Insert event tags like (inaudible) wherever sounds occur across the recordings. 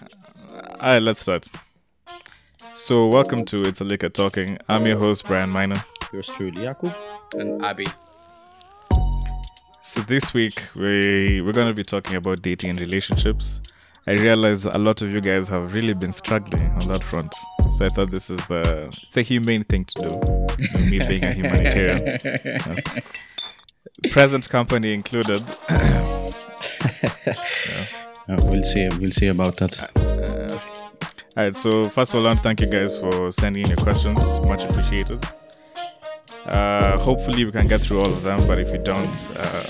All right, let's start. So, welcome to It's a Liquor Talking. I'm your host, Brian Miner. Yours truly, Jakub. and Abby. So, this week we we're going to be talking about dating and relationships. I realize a lot of you guys have really been struggling on that front. So, I thought this is the it's a humane thing to do. You know, me being a humanitarian. (laughs) Yes. Present company included. (laughs) Uh, we'll see. We'll see about that. All right, so first of all, I want to thank you guys for sending in your questions. Much appreciated. Uh, hopefully, we can get through all of them, but if we don't, uh,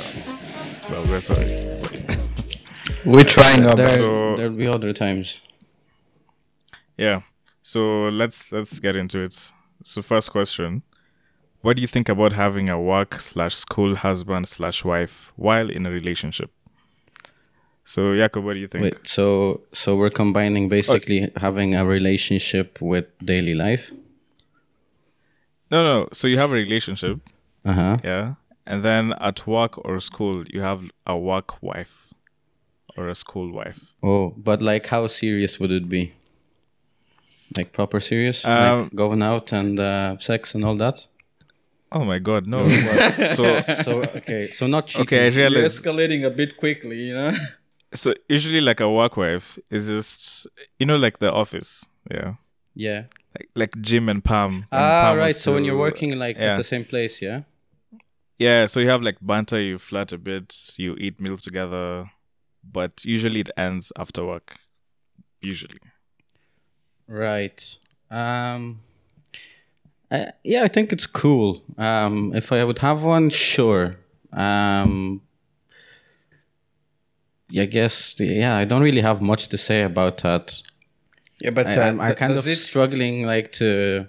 well, we're sorry. (laughs) We're trying our There, best. So- there'll be other times. yeah, so let's let's get into it. So, first question: What do you think about having a work slash school husband slash wife while in a relationship? So, Jakob, what do you think? Wait, so so we're combining basically having a relationship with daily life. No, no. So you have a relationship, Uh huh. yeah, and then at work or school, you have a work wife or a school wife. Oh, but like, how serious would it be? Like proper serious, Um, like going out and uh, sex and all that. Oh my god, no. (laughs) so So okay, so not cheating. okay, I You're realize. escalating a bit quickly, you know. So usually, like a work wife is just you know like the office, yeah, Yeah. like like Jim and Pam. Ah, Pam right. So when you're working like yeah. at the same place, yeah. yeah, so you have like banter, you flirt a bit, you eat meals together, but usually it ends after work. Usually, Right. Um. I, yeah, I think it's cool. Um, if I would have one, sure. Um. Yeah, I guess. Yeah, I don't really have much to say about that. Yeah, but I, uh, I'm, I'm th- kind of it- struggling, like to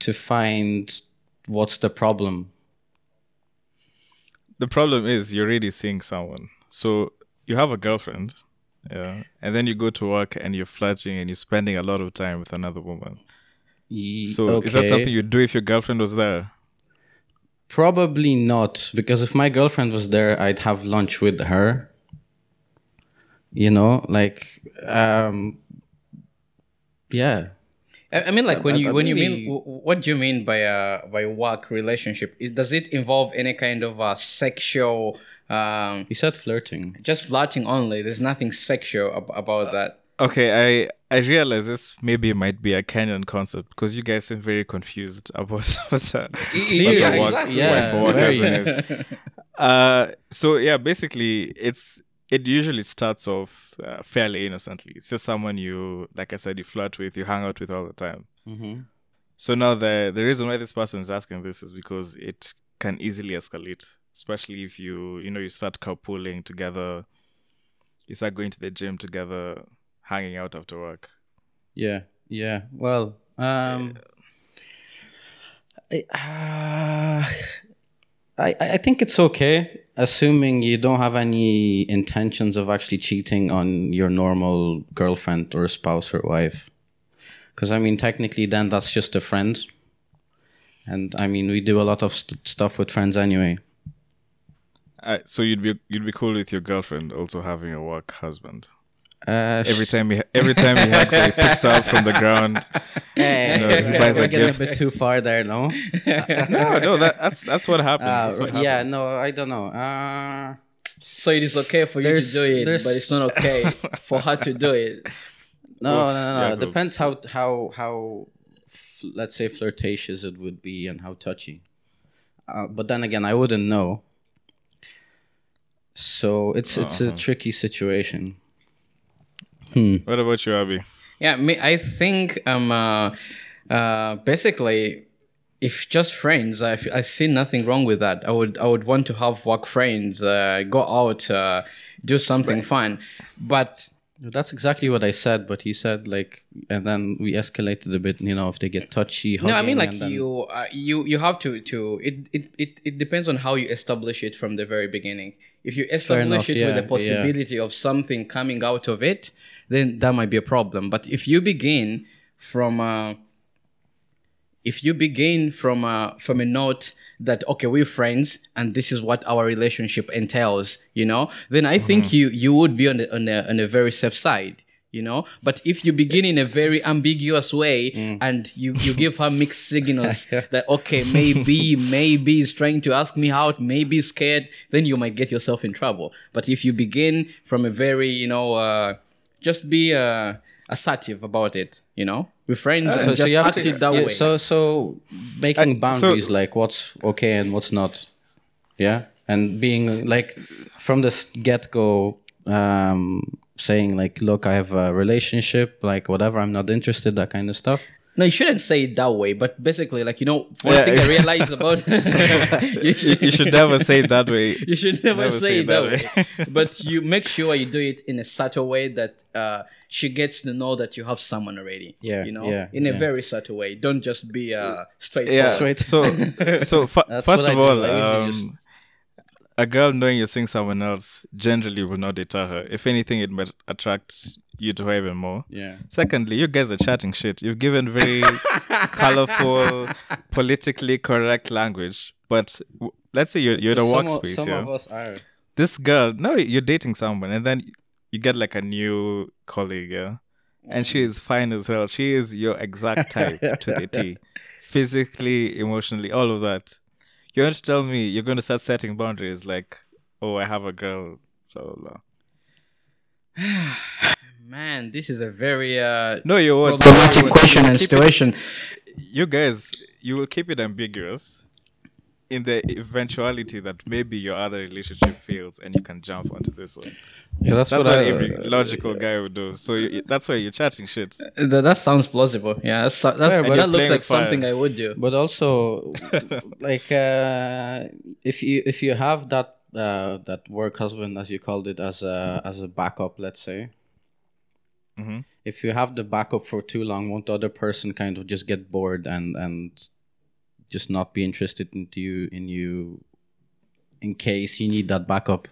to find what's the problem. the problem is you're already seeing someone. So you have a girlfriend, yeah, and then you go to work and you're flirting and you're spending a lot of time with another woman. Ye- So is that something you'd do if your girlfriend was there? Probably not, because if my girlfriend was there, I'd have lunch with her. You know, like, um, yeah. I, I mean, like when I- you I when you mean what do you mean by a by work relationship? Does it involve any kind of uh, sexual? Um, He said flirting. just flirting only. There's nothing sexual ab- about that. Okay, I I realize this maybe might be a Kenyan concept because you guys seem very confused about what a, what yeah, a work, exactly. Yeah, wife or work very. husband is. Uh, so yeah, basically, it's it usually starts off uh, fairly innocently. It's just someone you, like I said, you flirt with, you hang out with all the time. Mm-hmm. So now the the reason why this person is asking this is because it can easily escalate, especially if you you know you start carpooling together, you start going to the gym together, hanging out after work. Yeah, yeah. Well, um, I, uh, I I think it's okay, assuming you don't have any intentions of actually cheating on your normal girlfriend or spouse or wife. Because I mean, technically, then that's just a friend, and I mean, we do a lot of st- stuff with friends anyway. Uh, so you'd be you'd be cool with your girlfriend also having a work husband. Uh, Every time he every time he hugs her, he picks her up from the ground. hey, You know, he buys we're her getting a bit too far there, no? (laughs) No, no, that, that's that's what happens. Uh, That's what yeah, no, I don't know. Uh, So it is okay for you to do it, but it's not okay (laughs) for her to do it. no, Oof, no, no, no. yeah, It depends how how how f- let's say flirtatious it would be and how touchy. Uh, but then again, I wouldn't know. So it's it's Uh-huh. a tricky situation. Hmm. What about you, Abby? Yeah, me. I think um, uh, uh, basically, if just friends, I, f- I see nothing wrong with that. I would I would want to have work friends, uh, go out, uh, do something fun, but That's exactly what I said, but he said like, and then we escalated a bit. You know, if they get touchy. no, I mean like then- you uh, you you have to to it, it it it depends on how you establish it from the very beginning. If you establish enough, it yeah, with the yeah. possibility of something coming out of it, then that might be a problem. But if you begin from uh, if you begin from a from a note that okay we're friends and this is what our relationship entails you know then i think you you would be on a, on a on a very safe side you know. But if you begin in a very ambiguous way and you, you give her mixed signals (laughs) that okay maybe maybe he's trying to ask me out maybe he's scared then you might get yourself in trouble. But if you begin from a very you know uh, just be uh, assertive about it you know with friends and just act it that yeah, way So so making I- so- boundaries like what's okay and what's not. Yeah, and being like from the get go, um, saying like, look, I have a relationship, like whatever, I'm not interested, that kind of stuff. No, you shouldn't say it that way. But basically, like you know, one Yeah. thing I realized about (laughs) (laughs) you, You, you should never say it that way. you should never, never say, it that way. (laughs) but you make sure you do it in a subtle way that uh, she gets to know that you have someone already. Yeah, you know, yeah, in a yeah. very subtle way. Don't just be uh, straight. Yeah. Straight. So, so fu- That's first of all, um, just- a girl knowing you're seeing someone else generally will not deter her. If anything, it might attract you to her even more. Yeah. Secondly, you guys are chatting shit. You've given very (laughs) colorful, politically correct language. But w- let's say you're, you're in a some of, workspace. some yeah? of us are. This girl, no, you're dating someone, and then you get like a new colleague, yeah? And she is fine as hell. She is your exact (laughs) type to the T. Physically, emotionally, all of that. You're going to tell me you're going to start setting boundaries like, oh, I have a girl, blah, blah, blah. (sighs) (sighs) Man, this is a very uh, No, you won't. problematic question and keep it- situation. you guys, you will keep it ambiguous in the eventuality that maybe your other relationship fails and you can jump onto this one. Yeah, that's, That's what, what I, every logical guy would do. So you, that's why you're chatting shit. That, that sounds plausible. Yeah, that's, that's, Yeah, that looks like fire. something I would do. but also (laughs) like uh, if you if you have that uh, that work husband as you called it as a as a backup let's say Mhm. if you have the backup for too long won't the other person kind of just get bored and and just not be interested into you in you in case you need that backup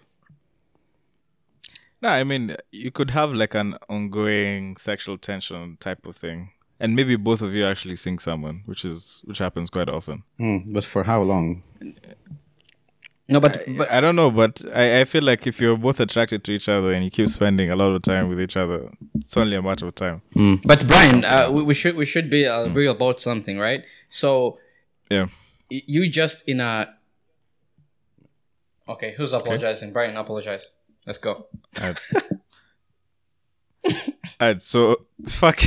No, I mean you could have like an ongoing sexual tension type of thing, and maybe both of you actually seeing someone, which is which happens quite often. Hmm, but for how long No, but, but I don't know, but I, I feel like if you're both attracted to each other and you keep spending a lot of time with each other, it's only a matter of time. But Brian, uh, we, we should we should be uh, real about something, right? So Yeah. you just in a okay. Who's apologizing? Brian, apologize. Let's go. Alright. (laughs) Alright, so fuck. (laughs)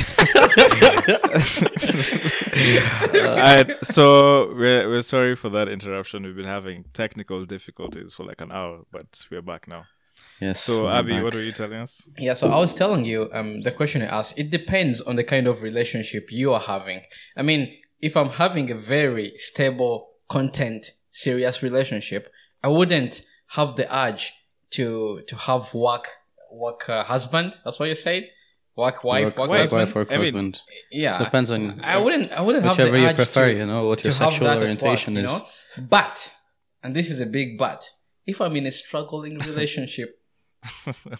Alright, so we're we're sorry for that interruption. We've been having technical difficulties for like an hour, but we're back now. yes So Abby, back. what were you telling us? Yeah, so I was telling you, um, the question I asked, it depends on the kind of relationship you are having. I mean, if I'm having a very stable, content, serious relationship, I wouldn't have the urge to to have work work uh, husband. That's what you said, work wife, work, work, work husband. wife, work I mean, husband Yeah, depends on I wouldn't. I wouldn't have whichever you prefer to, you know what your sexual orientation work, is you know? But, and this is a big but, if I'm in a struggling (laughs) relationship,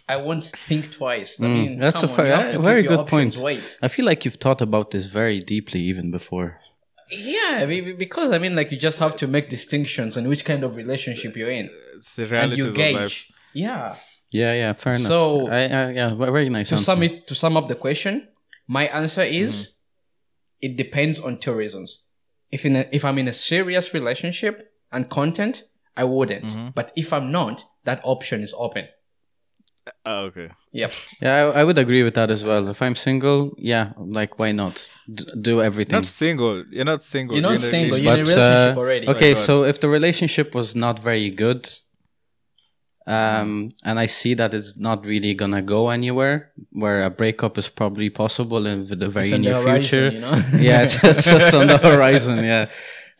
I won't think twice. I mean, Mm, that's a on, fair- you have to a very good point. Wait. I feel like you've thought about this very deeply even before. Yeah, be- be- because I mean, like you just have to make distinctions on which kind of relationship you're in, It's the and realities you of life. gauge. Yeah. Yeah, yeah, fair enough. So- I, I, yeah, very nice. To answer. sum it, to sum up the question, my answer is, mm-hmm. it depends on two reasons. If in a, if I'm in a serious relationship and content, I wouldn't. Mm-hmm. But if I'm not, that option is open. Uh, oh, okay. Yep. Yeah, I, I would agree with that as well. If I'm single, yeah, like why not D- do everything? Not single. You're not single. You're not in a single, relationship. you're in a relationship uh, already. Okay, God. so if the relationship was not very good, um, and I see that it's not really gonna go anywhere, where a breakup is probably possible in the very It's on the near horizon, future. you know? (laughs) yeah, it's, it's just on the horizon. Yeah,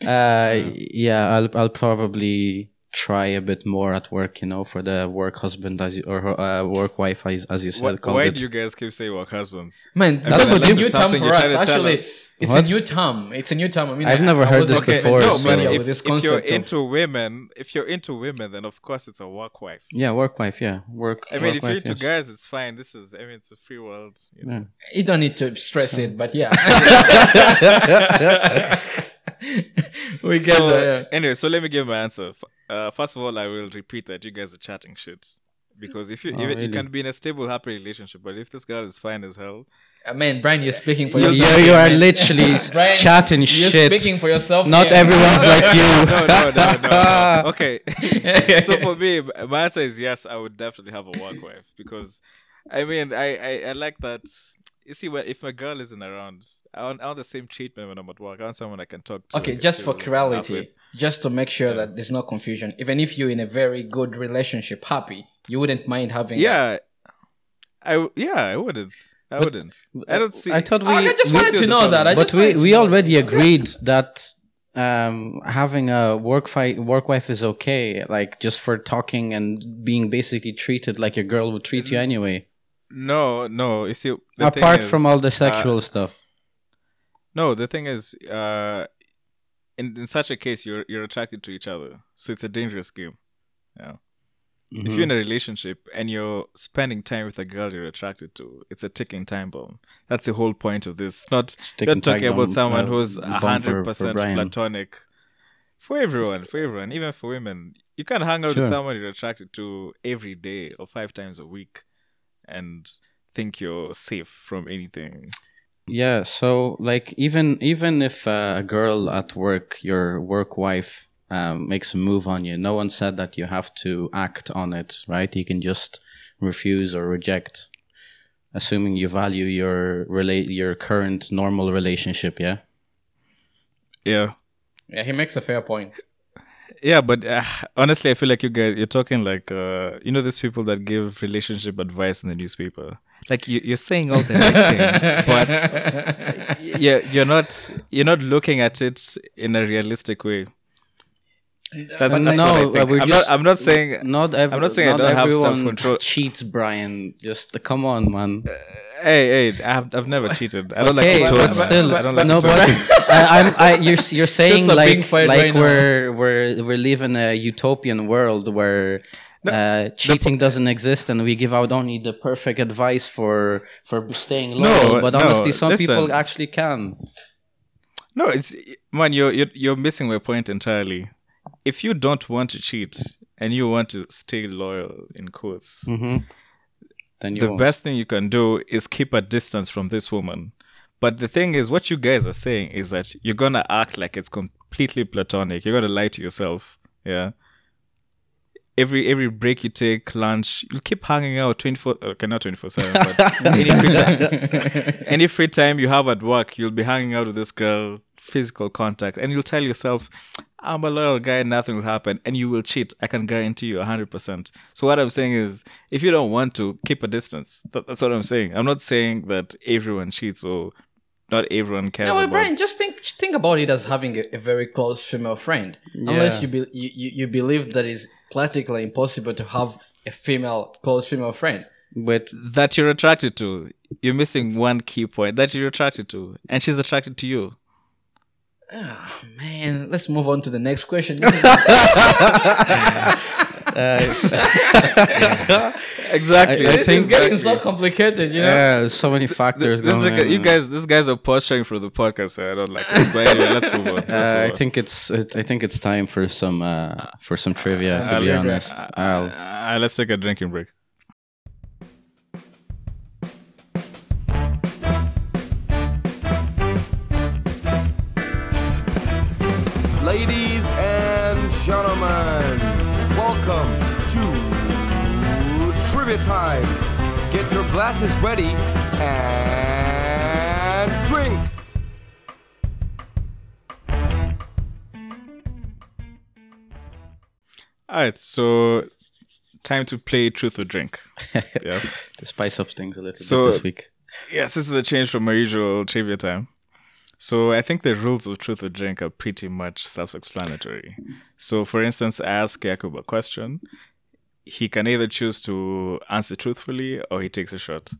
(laughs) uh, yeah. I'll I'll probably try a bit more at work, you know, for the work husband as you, or uh, work wife as, as you said. Why, why it. do you guys keep saying work husbands? Man, I that's mean, a this new is term for us. trying tell Actually, us. It's What? a new term. It's a new term. I mean, I've I, never I heard wasn't this before, not so- familiar if, this if you're concept. of- into women, if you're into women, then of course it's a work wife. Yeah, work wife. Yeah, work. I mean, work if you're wife, into yes. guys, it's fine. This is, I mean, it's a free world. You know? Yeah. you don't need to stress it, but yeah. (laughs) (laughs) we get So, there. anyway, so let me give my answer. Uh, first of all, I will repeat that you guys are chatting shit. Because if you Oh, even, you can be in a stable, happy relationship, but if this girl is fine as hell, I mean, Brian, you're speaking for You, yourself. you, you are man. literally (laughs) Brian, chatting You're shit. speaking for yourself. Not here. everyone's (laughs) like you. no, no, no, no, no. Okay. (laughs) so for me, my answer is yes. I would definitely have a work wife because, I mean, I, I, I like that. You see, when, if my girl isn't around, I want, I want the same treatment when I'm at work. I want someone I can talk to. Okay, can just for chill, laugh with. clarity, just to make sure that there's no confusion. Even if you're in a very good relationship, happy, you wouldn't mind having. Yeah, I w- yeah I wouldn't. I wouldn't. I don't see. I thought we. Oh, I just wanted to know that. I but we, we already agreed that um, having a work fight work wife is okay. Like just for talking and being basically treated like your girl would treat you anyway. no, no. You see, the thing Apart from all the uh, sexual stuff. No, the thing is, uh, in in such a case, you're you're attracted to each other, so it's a dangerous game. Yeah. If Mm-hmm. you're in a relationship and you're spending time with a girl you're attracted to, it's a ticking time bomb. That's the whole point of this. Not not talking about someone uh, who's hundred percent platonic. For everyone, for everyone, even for women, you can't hang out with someone you're attracted to every day or five times a week, and think you're safe from anything. Yeah, so like even even if uh, a girl at work, your work wife, um, makes a move on you, no one said that you have to act on it, right? You can just refuse or reject, assuming you value your relate your current normal relationship. Yeah. Yeah, Yeah, he makes a fair point. Yeah, but uh, honestly, I feel like you guys you're talking like uh, you know these people that give relationship advice in the newspaper. Like you, you're saying all the right things, (laughs) but yeah, you're not you're not looking at it in a realistic way. That's, But that's no, what I uh, think. we're I'm just- not. I'm not saying. Not every, I'm not saying I don't have everyone self-control. cheats, Brian. Just uh, come on, man. Hey, hey, I've I've never cheated. I don't okay, like but, to but- talk. still, I don't like no, but. (laughs) I, I'm, I, you're you're saying are like like right we're we're we're living a utopian world where uh, cheating doesn't exist and we give out only the perfect advice for for staying loyal. No, but no, honestly, some people actually can. No, it's man, you're, you're you're missing my point entirely. If you don't want to cheat and you want to stay loyal in quotes, hmm Then you the won't. best thing you can do is keep a distance from this woman. But the thing is, what you guys are saying is that you're gonna act like it's completely platonic. You're gonna lie to yourself. Yeah. Every every break you take, lunch, you'll keep hanging out twenty four. Okay, not twenty four seven, but (laughs) any free time, any free time you have at work, you'll be hanging out with this girl, physical contact, and you'll tell yourself, "I'm a loyal guy, nothing will happen," and you will cheat. I can guarantee you, hundred percent. So what I'm saying is, if you don't want to, keep a distance. That, that's what I'm saying. I'm not saying that everyone cheats or not everyone cares No, but about. Brian, just think think about it as having a, a very close female friend. Unless you, be, you you you believe that it's practically impossible to have a female close female friend. With that you're attracted to. You're missing one key point that you're attracted to, and she's attracted to you. Ah, man, let's move on to the next question. (laughs) (laughs) Exactly. I This is think- getting so complicated, you know. yeah, there's so many factors This is going. like, you guys, this guys are posturing for the podcast. So I don't like it. But anyway, let's move on. Let's Uh, I on. think it's I think it's time for some uh, for some trivia. To I'll- be honest, I'll, Uh, let's take a drinking break. Time. Get your glasses ready and drink. All right, so time to play truth or drink. (laughs) Yeah. to spice up things a little So- bit this week. Yes, this is a change from my usual trivia time. So I think the rules of truth or drink are pretty much self-explanatory. So, for instance, I ask Jakub a question. He can either choose to answer truthfully or he takes a shot.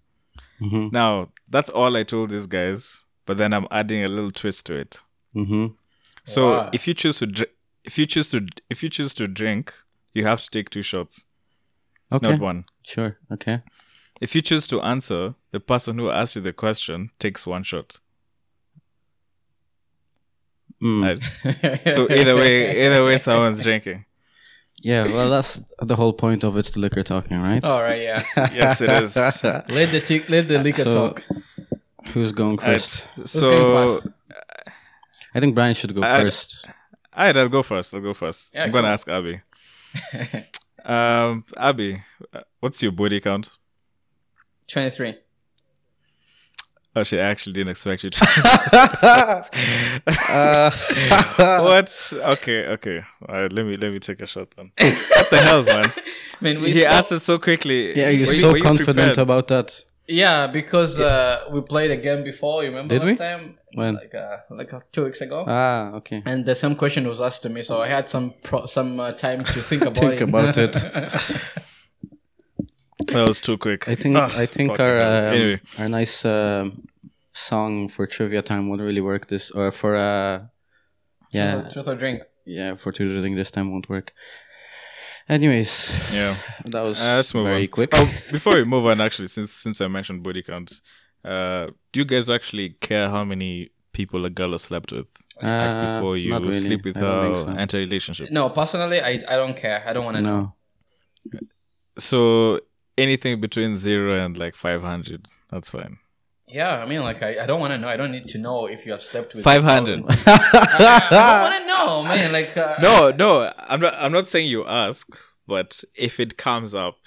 Mhm. Now, that's all I told these guys, but then I'm adding a little twist to it. hmm So Wow. if you choose to dr- if you choose to if you choose to drink, you have to take two shots, Okay, not one. sure. Okay. If you choose to answer, the person who asked you the question takes one shot. Mm. Right? so either way, either way, someone's drinking. Yeah, well, that's the whole point of it's the liquor talking, right? All right, yeah. (laughs) yes, it is. (laughs) let the t- let the liquor So- talk. Who's going first? so going first? I think Brian should go I- first. Alright, I'll go first. I'll go first. Yeah, I'm gonna go. ask Abby. (laughs) um, Abby, uh, what's your body count? Twenty three. Oh, she actually didn't expect you to. (laughs) (laughs) what? Okay, okay. All right, let me let me take a shot then. What the hell, man? (laughs) Man, we He spoke- answered so quickly. Yeah, you're Were so you confident prepared? about that. Yeah, because uh, we played a game before. You remember Did last we? time? When? Like uh, like uh, two weeks ago. Ah, okay. and the same question was asked to me, so I had some pro- some uh, time to think about Think it. about it. That was too quick. I think Ah, I think our hell. um, anyway. our nice um song for trivia time won't really work this or for uh yeah Truth or drink. yeah for tutoring this time won't work. Anyways, Yeah. that was Uh, let's move very on. quick. Oh, before we move on, actually, since since I mentioned body count, uh, do you guys actually care how many people a girl has slept with like, Uh, before you really. sleep with her, so. enter relationship? No, personally, I, I don't care. I don't want to know. So anything between zero and like five hundred, that's fine. Yeah, I mean, like, I, I don't want to know. I don't need to know if you have slept with 500. (laughs) I, I don't want to know, man. Like, uh, No, no, I'm not. I'm not saying you ask, but if it comes up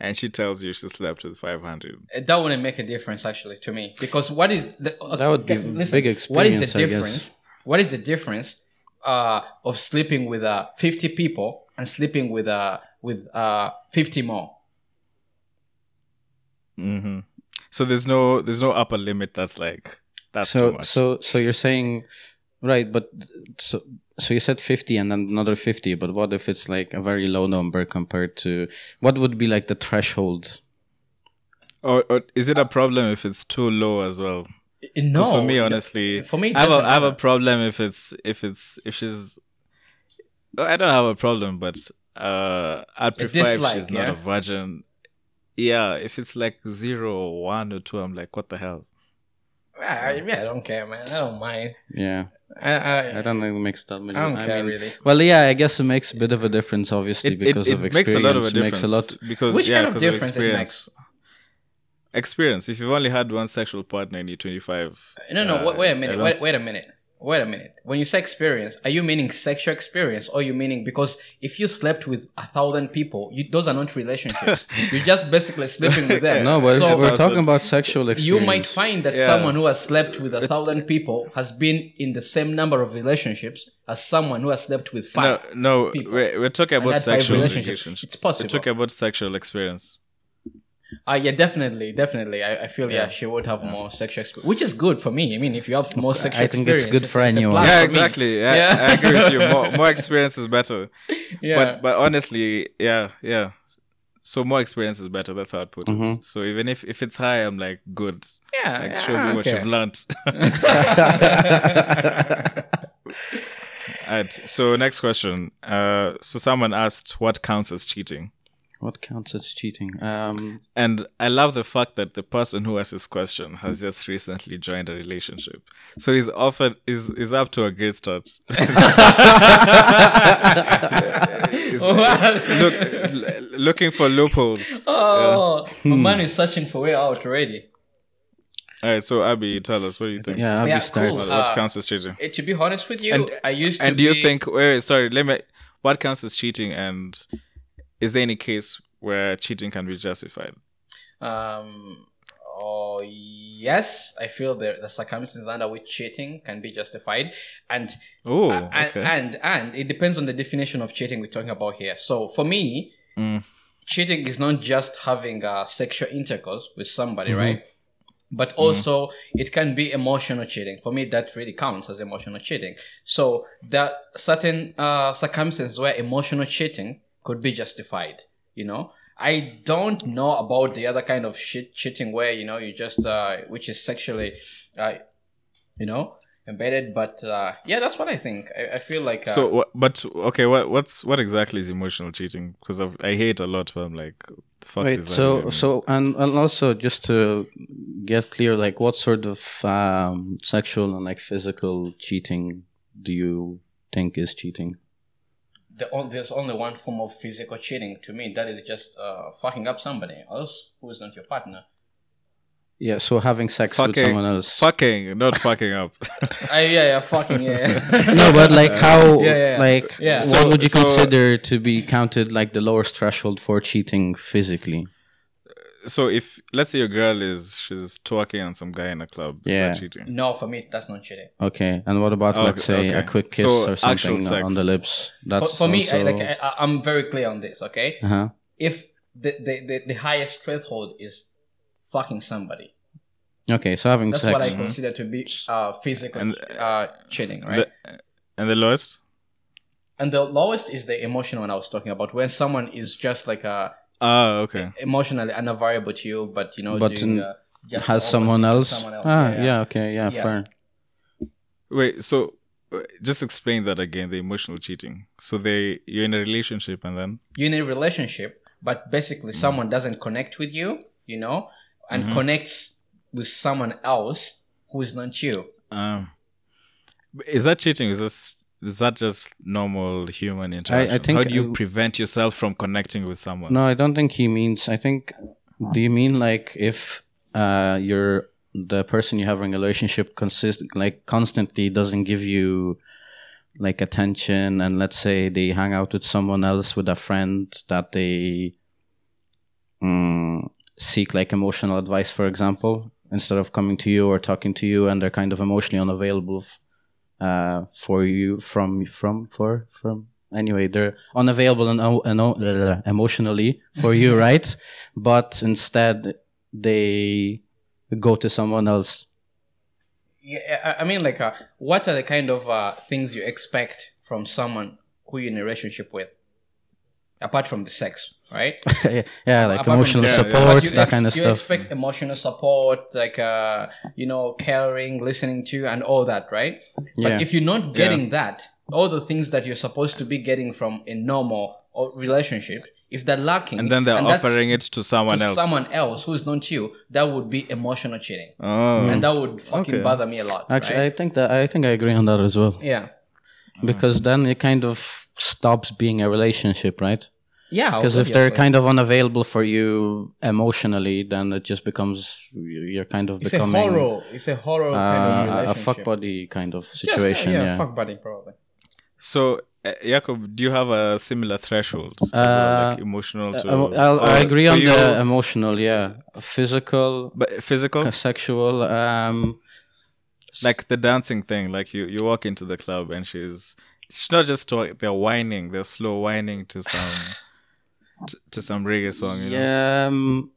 and she tells you she slept with five hundred, that wouldn't make a difference actually to me because what is the, That would be okay, big What is experience, the I guess. difference? What is the difference uh, of sleeping with uh, 50 people and sleeping with uh, with uh, 50 more? Mm-hmm. so there's no there's no upper limit. That's like that's too so much. so so you're saying right, but so so you said fifty and then another fifty, but what if it's like a very low number compared to what would be like the threshold? or, or is it a problem if it's too low as well? No, for me, honestly, for me, I have a, have a problem if it's if it's if she's. I don't have a problem, but uh, I'd prefer if dislike, she's not yeah? a virgin. Yeah, if it's like zero or one or two, I'm like, what the hell? I, yeah, I don't care, man. I don't mind. Yeah, I, I, I don't think it makes that many. I don't care mean, really. Well, yeah, I guess it makes a bit of a difference, obviously, It, because it, of experience. it makes a lot of a difference. Makes a lot. because Which yeah, kind of because of experience. Experience. If you've only had one sexual partner and you're 25. No, no. uh, wait, wait a I minute. Wait, wait a minute. Wait a minute. When you say experience, are you meaning sexual experience, or you meaning because if you slept with a thousand people, you, those are not relationships. (laughs) You're just basically sleeping with them. (laughs) No, but So- we're talking about sexual experience. you might find that Yeah. someone who has slept with a thousand people has been in the same number of relationships as someone who has slept with five. no, people. we're, we're talking about sexual relationships. relationships. It's possible. We're talking about sexual experience. Uh, yeah, definitely, definitely. I, I feel yeah. Yeah. she would have more sexual experience, which is good for me. I mean, if you have more sexual I think it's experience, good for a anyone. plus yeah, exactly. Yeah, Yeah. I agree with you. More, (laughs) more experience is better. Yeah. But but honestly, yeah, yeah. So more experience is better. That's how I'd put Mm-hmm. it. So even if if it's high, I'm like good. yeah, Like yeah, show me what you've learned. (laughs) (laughs) Alright. So next question. Uh, so someone asked, what counts as cheating? What counts as cheating? Um, And I love the fact that the person who asked this question has just recently joined a relationship. So he's offered is is up to a great start. (laughs) He's- (laughs) What? look, l- looking for loopholes. (laughs) Oh, my Hmm. man is searching for way out already. All right, so Abby, tell us what do you think? yeah, I'll Yeah, starts. cool. What, what Uh, counts as cheating? Eh, to be honest with you, And- I used to. And do you think? Wait, wait, sorry. Let me. What counts as cheating? And is there any case where cheating can be justified? Um. Oh yes, I feel the the circumstances under which cheating can be justified, and Oh, Uh, and, okay. and and it depends on the definition of cheating we're talking about here. So for me, Mm. cheating is not just having uh, sexual intercourse with somebody, Mm-hmm. right? But also it can be emotional cheating. For me, that really counts as emotional cheating. So there are certain uh, circumstances where emotional cheating could be justified. You know, I don't know about the other kind of shit cheating where you know you just uh, which is sexually, uh, you know, embedded. But uh, yeah, that's what I think. I, I feel like uh, So, but okay, what what's what exactly is emotional cheating? Because I hate a lot, but I'm like, the fuck Wait, is so even? so and, and also just to get clear, like what sort of um, sexual and like physical cheating do you think is cheating? The there's only one form of physical cheating to me. That is just uh, fucking up somebody else who is not your partner. Yeah, so having sex with someone else. fucking, not fucking up. (laughs) Uh, yeah, yeah, fucking yeah. (laughs) no, but like how, (laughs) Yeah, yeah. like, Yeah. what So- would you so- consider to be counted like the lowest threshold for cheating physically? So if let's say your girl is she's twerking on some guy in a club, is Yeah. that cheating? no, for me that's not cheating. Okay, and what about Okay, let's say a quick kiss So, or actual something on the lips? That's for me, I, like, I, i'm very clear on this. Okay, uh-huh. if the, the, the, the highest threshold is fucking somebody, Okay, so having that's sex. That's what I consider to be uh, physical And, uh, cheating, right? The- and the lowest? and the lowest is the emotional one I was talking about, when someone is just like uh, Ah, okay. emotionally I'm not unavailable to you, but you know, But doing, uh, has someone else? someone else. Ah, yeah, okay, yeah, Yeah. fair. Wait, so uh, just explain that again, the emotional cheating. So they you're in a relationship and then You're in a relationship, but basically Mm. someone doesn't connect with you, you know, and Mm-hmm. connects with someone else who is not you. um is that cheating? Is this is that just normal human interaction? think, How do you uh, prevent yourself from connecting with someone? No, I don't think he means. I think. Do you mean like if uh, you're the person you have in a relationship consist like constantly doesn't give you like attention, and let's say they hang out with someone else with a friend that they mm, seek like emotional advice, for example, instead of coming to you or talking to you, and they're kind of emotionally unavailable uh, for you from from for from anyway they're unavailable and, o- and uh, emotionally for you (laughs) right? But instead they go to someone else. Yeah, I- I mean, like, uh, what are the kind of uh, things you expect from someone who you're in a relationship with, apart from the sex, right? (laughs) yeah like Apart from emotional Yeah, yeah. support that ex- kind of you stuff expect emotional support, like uh, you know, caring, listening to, and all that, right? Yeah. But if you're not getting that, all the things that you're supposed to be getting from a normal relationship, if they're lacking, And then they're that's offering it to someone to else. someone else who's not you, that would be emotional cheating, Oh. and that would fucking Okay. bother me a lot. actually right? i think that i think i agree on that as well yeah, because then it kind of stops being a relationship right yeah. because if they're kind of unavailable for you emotionally then it just becomes you're kind of it's becoming a horror. It's a horror kind of uh, a relationship. fuck buddy kind of Just, situation yeah, yeah, fuck buddy, probably. So, uh, Jakob, do you have a similar threshold? as well, Uh, like emotional to. Uh, I'll, or I agree on you- the emotional, yeah. Physical, But physical, uh, sexual. Um, like the dancing thing. Like you, you walk into the club and she's she's not just talk, they're wining, they're slow wining to some to, to some reggae song. You know, yeah. Um,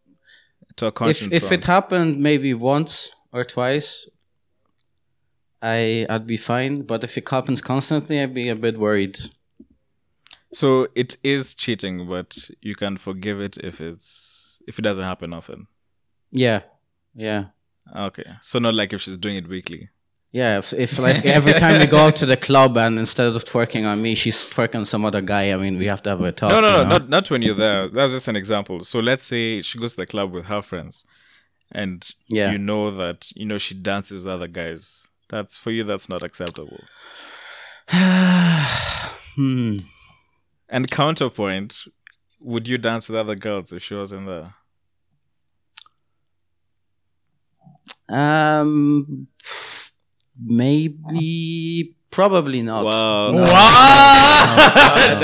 to a if conscience if song. it happened maybe once or twice, I I'd be fine. But if it happens constantly, I'd be a bit worried. so it is cheating, but you can forgive it if it's if it doesn't happen often. Yeah, yeah, Okay, so not like if she's doing it weekly. Yeah. If, if (laughs) like every time we go out to the club and instead of twerking on me, she's twerking on some other guy. I mean, we have to have a talk. No, no, no, know? not not when you're there. That's just an example. So let's say she goes to the club with her friends, and Yeah. you know that you know she dances with other guys. That's for you. That's not acceptable. (sighs) hmm. And counterpoint, would you dance with other girls if she wasn't there? Um, maybe, probably not. Wow. (laughs) No.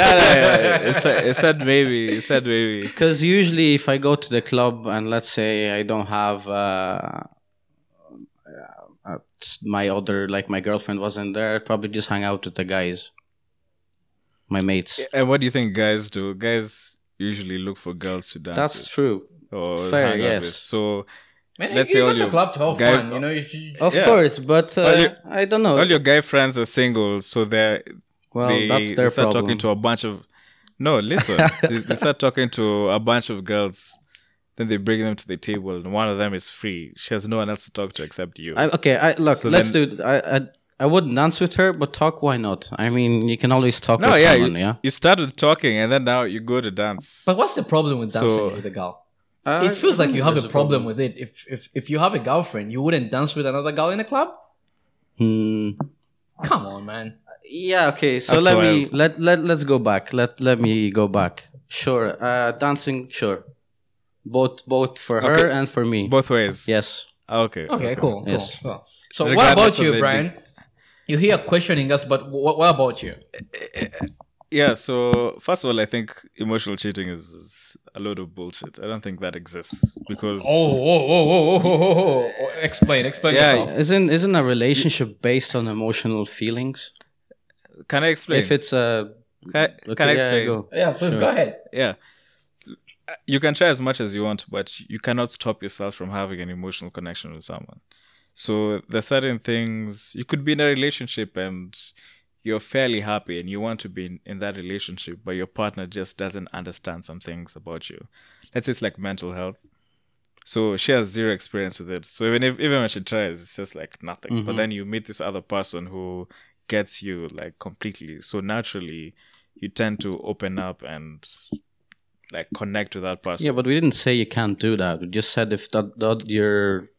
it, said, it said maybe. It said maybe. Because usually, if I go to the club and let's say I don't have uh, uh, my other, like my girlfriend wasn't there, I'd probably just hang out with the guys, my mates. And what do you think guys do? Guys usually look for girls to dance That's with true. or fair, yes. with. So Man, Let's say all your club to have guy- fun, you know. You, you- Of Yeah. course, but uh, your- I don't know. all your guy friends are single, so they're well, they, that's they their start problem. talking to a bunch of no listen (laughs) they, they start talking to a bunch of girls then they bring them to the table and one of them is free she has no one else to talk to except you I, okay, I, look, So let's then- do. I, I I wouldn't dance with her, but talk. Why not? I mean, you can always talk no with yeah someone. you, yeah. you start with talking and then now you go to dance but what's the problem with dancing So- with a girl? Uh, it feels like you think have there's a problem with it. If, if if you have a girlfriend, you wouldn't dance with another girl in a club. Hmm. Come on, man. Yeah. Okay. So That's let me let let let's go back. Let let me go back. Sure. Uh, dancing. Sure. Both both for her and for me. Both ways. Yes. Okay. Okay, cool. Yes. cool, cool. So what about of you, the- Brian? You here questioning us, but what, what about you? Yeah. So first of all, I think emotional cheating is, is a load of bullshit. I don't think that exists because Oh, oh, oh, oh, oh, oh, oh. Explain, explain Yeah, yourself. Isn't isn't a relationship based on emotional feelings? can I explain? If it's a can, I- okay, can I yeah, explain? go. Yeah, please Sure. go ahead. yeah you can try as much as you want but you cannot stop yourself from having an emotional connection with someone so there's certain things you could be in a relationship and you're fairly happy and you want to be in, in that relationship but your partner just doesn't understand some things about you. Let's say it's like mental health. So she has zero experience with it. So even if even when she tries it's just like nothing. But Mhm. then you meet this other person who gets you like completely. So naturally you tend to open up and like connect with that person. Yeah, but we didn't say you can't do that. We just said if that, that your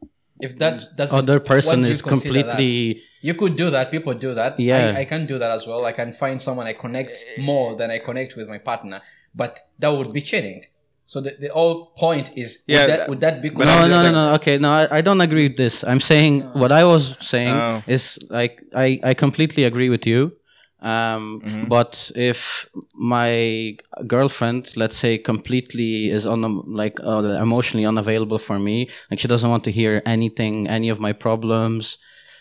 If that mm. doesn't, other person what you is consider that? completely You could do that. People do that. Yeah. I, I can do that as well. I can find someone I connect more than I connect with my partner, but that would be cheating. So the, the whole point is, Yeah, would, that, that- would that be? but no, no, no, no. Okay, no, I, I don't agree with this. I'm saying what I was saying Oh. is like I, I completely agree with you. Um, Mhm. But if my girlfriend, let's say, completely is on like uh, emotionally unavailable for me, like she doesn't want to hear anything, any of my problems,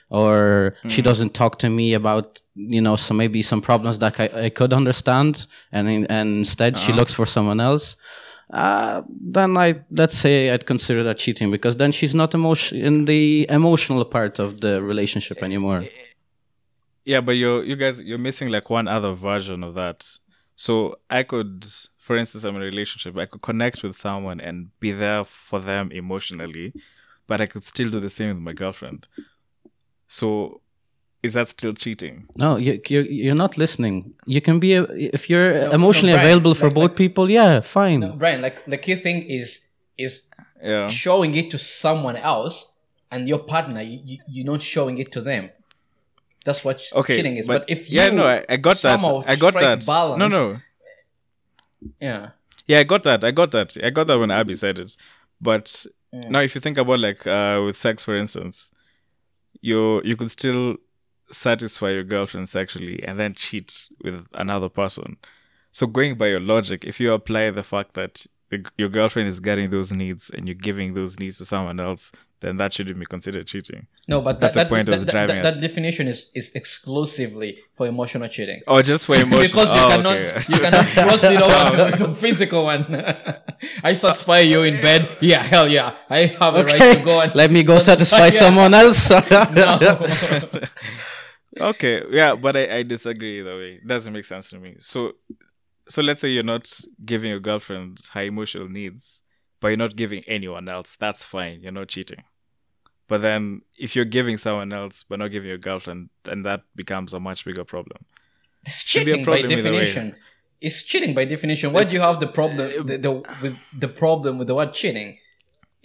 or she doesn't talk to me about you know some maybe some problems that I, I could understand, and in, and instead she looks for someone else uh, then I let's say I'd consider that cheating because then she's not emotion in the emotional part of the relationship anymore. Yeah but you're you guys you're missing like one other version of that so i could for instance i'm in a relationship i could connect with someone and be there for them emotionally but i could still do the same with my girlfriend so is that still cheating No, you, you you're not listening. You can be a, if you're no, emotionally Brian, available for like- both like- people. Yeah, fine. No, Brian, like the key thing is is yeah showing it to someone else, and your partner, you, you, you're not showing it to them. That's what okay cheating is. But, if you yeah no i, I got that somehow i got that balance, no no yeah, Yeah, I got that. I got that. I got that when Abby said it. But now, if you think about like uh, with sex, for instance, you you could still satisfy your girlfriend sexually and then cheat with another person. So going by your logic, if you apply the fact that your girlfriend is getting those needs and you're giving those needs to someone else, then that shouldn't be considered cheating. no, but That's that, the point I that, was that, driving that, at. that definition is is exclusively for emotional cheating. Or just for (laughs) emotional. because you oh, cannot okay. you cannot (laughs) cross it over to, to (laughs) physical one. I satisfy you in bed. Yeah, hell yeah. I have a right to go and let me go satisfy Yeah. someone else. Okay yeah but I, I disagree either way it doesn't make sense to me so so let's say you're not giving your girlfriend high emotional needs but you're not giving anyone else that's fine you're not cheating but then if you're giving someone else but not giving your girlfriend then that becomes a much bigger problem It's Should be a cheating by problem either definition. It's cheating by definition. Why do you have the problem the, the with the problem with the word cheating?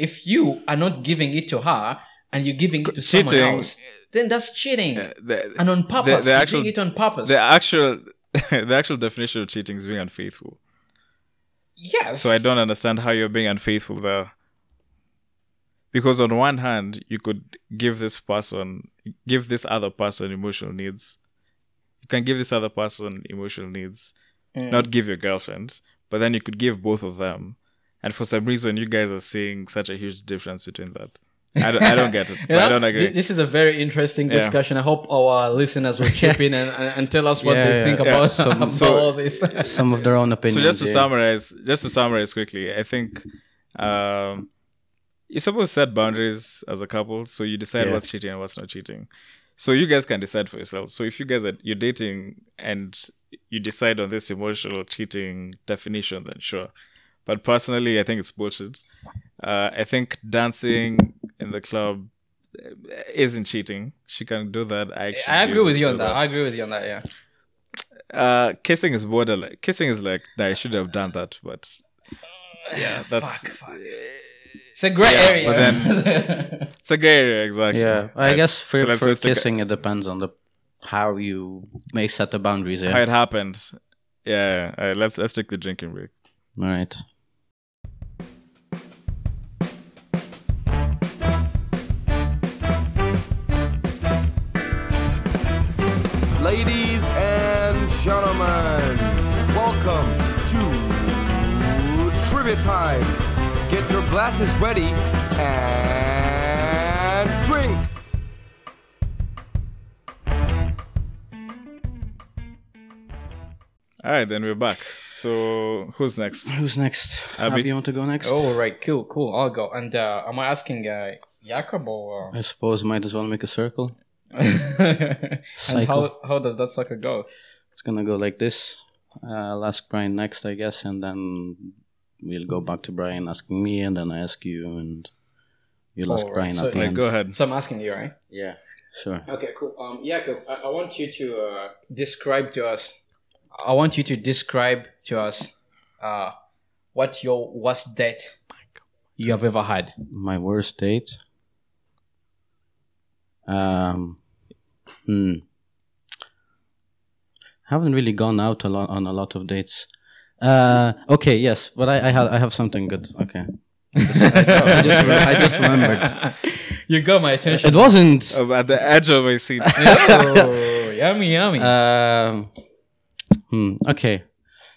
If you are not giving it to her and you're giving it to someone else, then that's cheating. Uh, the, and on purpose. the you're actual- it on purpose. the actual (laughs) the actual definition of cheating is being unfaithful yes. So I don't understand how you're being unfaithful there. Because on one hand, you could give this person, give this other person emotional needs. You can give this other person emotional needs, Mm. not give your girlfriend, but then you could give both of them. And for some reason, you guys are seeing such a huge difference between that. I don't, I don't get it. You (laughs) but I don't agree. This is a very interesting Yeah. discussion. I hope our listeners will chip (laughs) in and, and, and tell us what Yeah, they yeah, think yeah. about, Some- (laughs) about so- all this. Some of their own opinions. so just to yeah. summarize just to summarize quickly i think um you're supposed to set boundaries as a couple so you decide Yeah. what's cheating and what's not cheating so you guys can decide for yourselves so if you guys are you're dating and you decide on this emotional cheating definition then sure but personally i think it's bullshit uh, i think dancing in the club uh, isn't cheating she can do that i actually I agree with you on do that. I agree with you on that. Yeah. uh kissing is borderline kissing is like nah, i should have done that but yeah that's Fuck. It's a gray Yeah, area. but then- (laughs) it's a gray area exactly Yeah, I Right. guess for, So for let's a- kissing, it depends on the how you may set the boundaries. Yeah? How it happened. Yeah. All right, let's let's take the drinking break. All right. Ladies and gentlemen, welcome to Trivia Time. Get your glasses ready and drink. All right, then we're back. So who's next? Who's next? Abby? Abby, you want to go next? Oh, right. Cool, cool. I'll go. And uh, am I asking uh, Jakob or? I suppose might as well make a circle. (laughs) and how, how does that sucker go? It's gonna go like this. Uh, I'll ask Brian next, I guess, and then we'll go back to Brian asking me, and then I ask you, and you'll ask Alright, Brian so- at the Like, end. go ahead. So I'm asking you, right? Yeah, sure. Okay, cool. Um, Jakob, I, I want you to uh, describe to us. I want you to describe to us uh, what your worst date you have ever had. My worst date. Um, hmm. Haven't really gone out a lot on a lot of dates. Uh, okay, yes, but I, I have I have something good. Okay, I just, re- I just remembered. (laughs) you got my attention. It wasn't. I'm at the edge of my seat. (laughs) oh, yummy, yummy. Um, hmm, okay.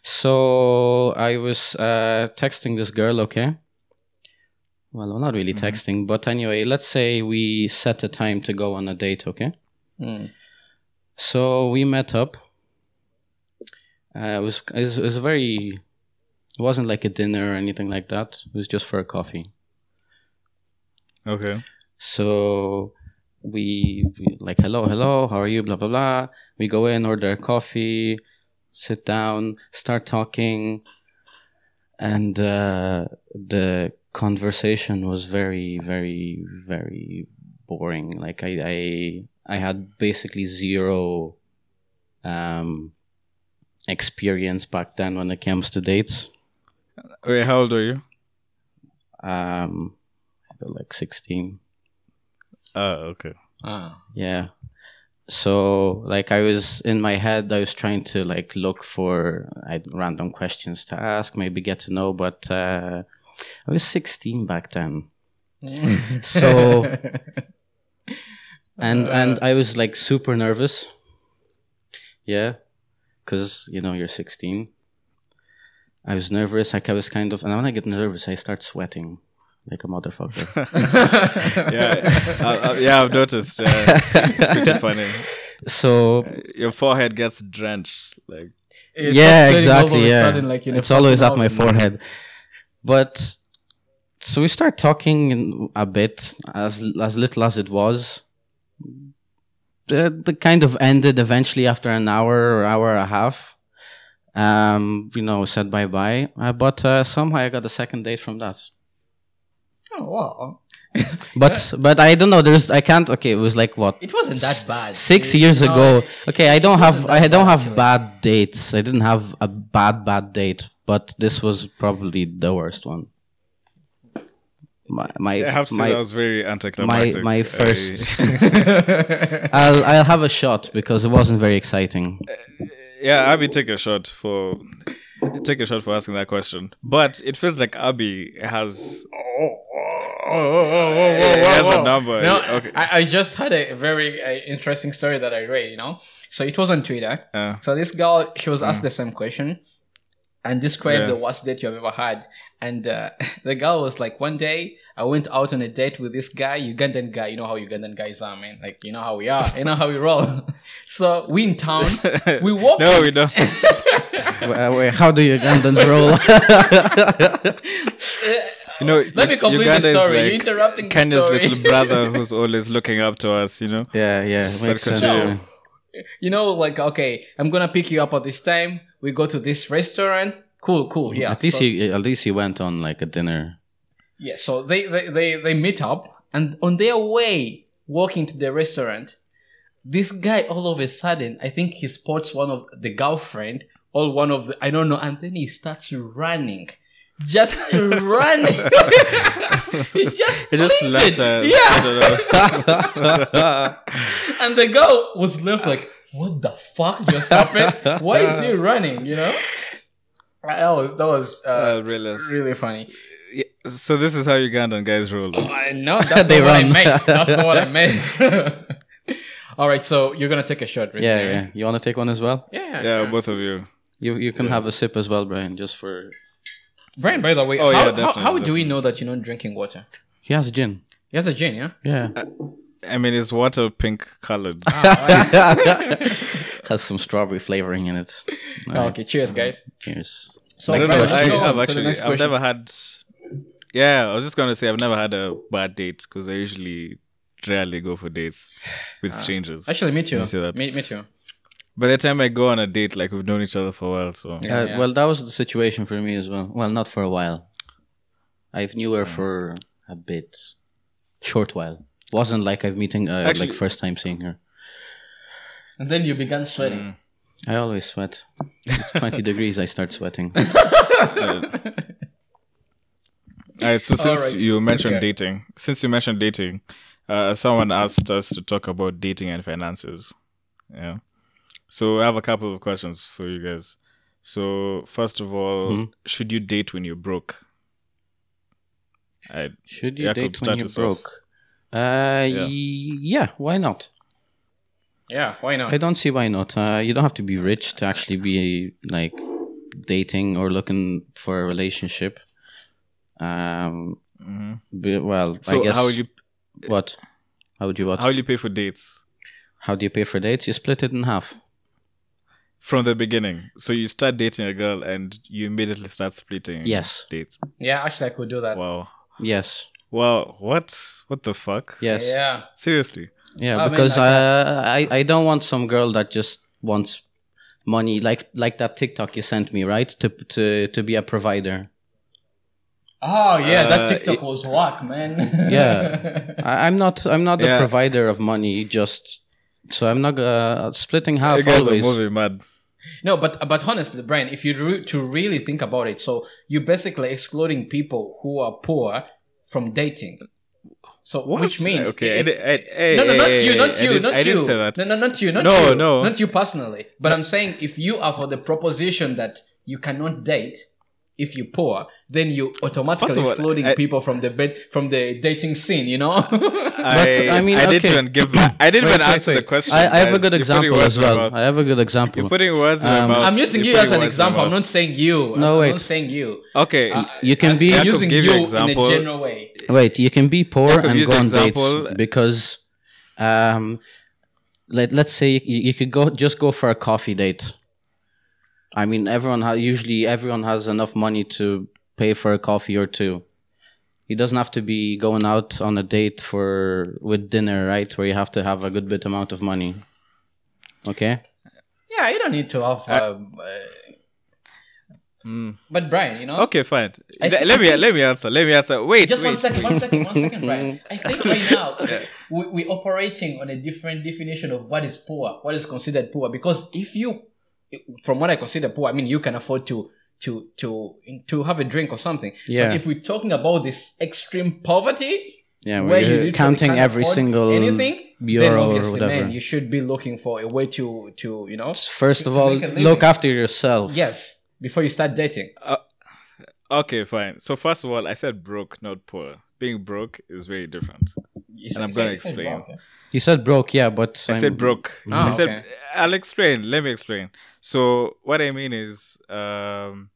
So I was uh, texting this girl, okay? Well, not really texting, but anyway, let's say we set a time to go on a date, okay? Mm. So we met up. Uh, it was it was, it was very. It wasn't like a dinner or anything like that. It was just for a coffee. Okay. So we, we like hello, hello, how are you? Blah blah blah. We go in, order a coffee, sit down, start talking, and uh, the conversation was very, very, very boring. Like I, I, I had basically zero um, experience back then when it comes to dates. Wait, how old are you? Um, like sixteen. Oh, okay. Ah. Yeah. So like I was in my head, I was trying to like look for I, random questions to ask, maybe get to know, but uh, I was 16 back then, (laughs) so (laughs) and uh, and I was like super nervous. Yeah, because you know you're 16. I was nervous. Like I was kind of, and when I get nervous, I start sweating like a motherfucker. (laughs) Yeah, I, I, yeah, I've noticed. Yeah, it's pretty funny. so Your forehead gets drenched. Like, It yeah, starts sweating all of exactly. Yeah, sudden, like, it's always at my oven. forehead. But so we start talking a bit, as as little as it was. The, the kind of ended eventually after an hour or hour and a half. Um, you know, said bye bye. Uh, but uh, somehow I got a second date from that. Oh wow! (laughs) But but I don't know. There's I can't. Okay, it was like what It wasn't that bad. six It- years know, ago. Okay, I don't have I don't bad, have actually. bad dates. I didn't have a bad bad date, but this was probably the worst one. My my I have to say that was very anticlimactic. my I- first- (laughs) (laughs) I'll I'll have a shot because it wasn't very exciting. yeah, Abby, take a shot for take a shot for asking that question. But it feels like Abby has Oh, oh, oh, whoa, whoa, whoa, a whoa. number. No, Okay. I, I just had a very uh, interesting story that I read. You know, so it was on Twitter. uh, So this girl, she was asked the same question, and describe Yeah. the worst date you have ever had. And uh, (laughs) the girl was like, one day I went out on a date with this guy, Ugandan guy. You know how Ugandan guys are, man. Like you know how we are, you know how we roll. (laughs) so we in town, (laughs) we walk. No, we don't. Wait, wait, how do Ugandans roll? You know, Let me complete Uganda the is story. You're like interrupting the Kenya's story. little brother who's always looking up to us. You know. yeah, yeah, makes sense. continue. yeah. you know, like okay, I'm gonna pick you up at this time. We go to this restaurant. Cool, cool. Mm, yeah. at least so- you at least he went on like a dinner. Yeah, so they, they, they, they meet up, and on their way walking to the restaurant, this guy all of a sudden, I think he spots one of the girlfriend or one of the, I don't know, and then he starts running. Just (laughs) running. (laughs) he just, He just left. Yeah. I don't know. (laughs) And the girl was left like, what the fuck just happened? (laughs) Why is he running? You know, that was that was uh, Uh, realize. really funny. Yeah, so this is how Ugandan guys roll. Oh, I know that's (laughs) They not what I meant. That's not what I (laughs) meant. All right, so you're gonna take a shot, right? Yeah, there. yeah. You want to take one as well? yeah, Yeah, sure. both of you. You you can have a sip as well, Brian, just for. Brian, by the way, Oh, how, yeah, how, definitely, how do we know that you're not drinking water? He has a gin. He has a gin, yeah. Yeah. I mean, it's water pink colored. Ah, (laughs) (laughs) has some strawberry flavoring in it. Oh, okay, cheers, guys. Cheers. So I don't know, I, have actually. I've question. never had. Yeah, I was just gonna say I've never had a bad date because I usually rarely go for dates with strangers. Actually, me too. Let me see that. Me, me too. By the time I go on a date, like we've known each other for a while, so Uh, yeah. Well, that was the situation for me as well. Well, not for a while. I've knew her for a bit, short while. Wasn't like I'm meeting uh, Actually- like first time seeing her. And then you began sweating. I always sweat. It's (laughs) twenty degrees. I start sweating. (laughs) All right, so since Alright. you mentioned Okay. dating, since you mentioned dating, uh, someone asked us to talk about dating and finances. Yeah. So I have a couple of questions for you guys. So first of all, Mhm. should you date when you're broke? I Should you Jakob, date when start you're us off. broke? Uh, Yeah. y- yeah. Why not? Yeah, why not? I don't see why not. Uh, you don't have to be rich to actually be like dating or looking for a relationship. Um. be- well, Mm-hmm. so I guess. how would you what? How would you what? how will you pay for dates How do you pay for dates? You split it in half. from the beginning? So you start dating a girl and you immediately start splitting. Yes. Dates. yeah, actually, I could do that. Wow. Yes. Wow. What? What the fuck? Yes. Yeah. Yeah. Seriously. Yeah. I mean, because like uh, I I don't want some girl that just wants money like like that TikTok you sent me right to to to be a provider. Oh yeah, that Uh, TikTok it- was whack, man. (laughs) Yeah. I, I'm not I'm not the Yeah. provider of money. Just so I'm not uh, splitting half you guys always. are moving mad. No, but but honestly, Brian, if you re- to really think about it, so you're basically excluding people who are poor from dating. So What? which means okay. It- di- I, hey, no, no, not you, not you, not I you. didn't say that. No, no, not you, not No, you, no. not you personally. But I'm saying if you are for the proposition that you cannot date if you're poor, then you automatically all, excluding I- people from the bed from the dating scene. You know? (laughs) I, I mean, I didn't even give. My, I didn't Wait, even wait, answer wait. the question. I, I have a good example as well. I have a good example. You're putting words in my Um, mouth. I'm using You're you as an words in my example. I'm not saying you. No, I'm wait. not saying you. Okay. Uh, You can as- be- I'm Jacob using you you in example. a general way. Wait, you can be poor Jacob, and go on example. dates because, um, let let's say you, you could go just go for a coffee date. I mean, everyone ha- usually everyone has enough money to pay for a coffee or two. He doesn't have to be going out on a date for with dinner, right? Where you have to have a good bit amount of money. Okay. Yeah, you don't need to have. um, uh, Mm. but Brian, you know. Okay, fine. I Le- let me let me answer. Let me answer. Wait, Just wait. one second, one second, one second, Brian. (laughs) I think right now we, we're operating on a different definition of what is poor, what is considered poor. Because if you, from what I consider poor, I mean you can afford to to to to have a drink or something. Yeah. But if we're talking about this extreme poverty, Yeah, where where you you're literally counting can't every single anything, then euro or obviously, whatever. man, you should be looking for a way to to you know. First to- of to all, make a living. look after yourself. Yes, before you start dating. Uh, okay, fine. So first of all, I said broke, not poor. Being broke is very different. You And said- I'm gonna you said explain. wrong, okay. You said broke, yeah, but I I'm- said broke. Ah, I said okay. I'll explain. Let me explain. So what I mean is, um,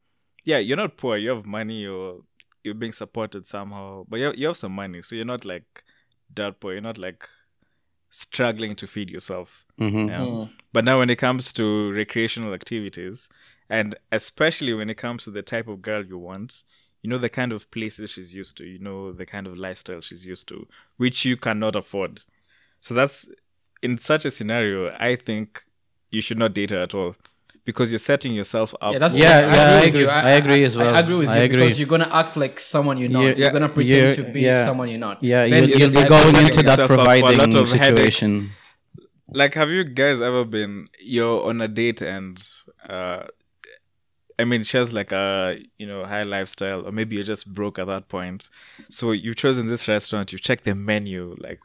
yeah, you're not poor. You have money. You're you're being supported somehow, but you you have some money, so you're not like dirt poor. You're not like struggling to feed yourself. Mhm. Yeah. Mm. But now, when it comes to recreational activities, and especially when it comes to the type of girl you want, you know the kind of places she's used to, you know the kind of lifestyle she's used to, which you cannot afford. So that's in such a scenario, I think you should not date her at all because you're setting yourself up. Yeah, that's for- Yeah, I agree I with agree- you. I agree as well. I agree with I you agree. because you're gonna act like someone you're not. Yeah, You're gonna pretend you're- to be yeah. someone you're not. Yeah, Then you'll, it's you'll be like going setting into that yourself up for a lot providing of headaches. situation. like have you guys ever been you're on a date and uh I mean, she has like a you know high lifestyle, or maybe you're just broke at that point. So you've chosen this restaurant. You check the menu, like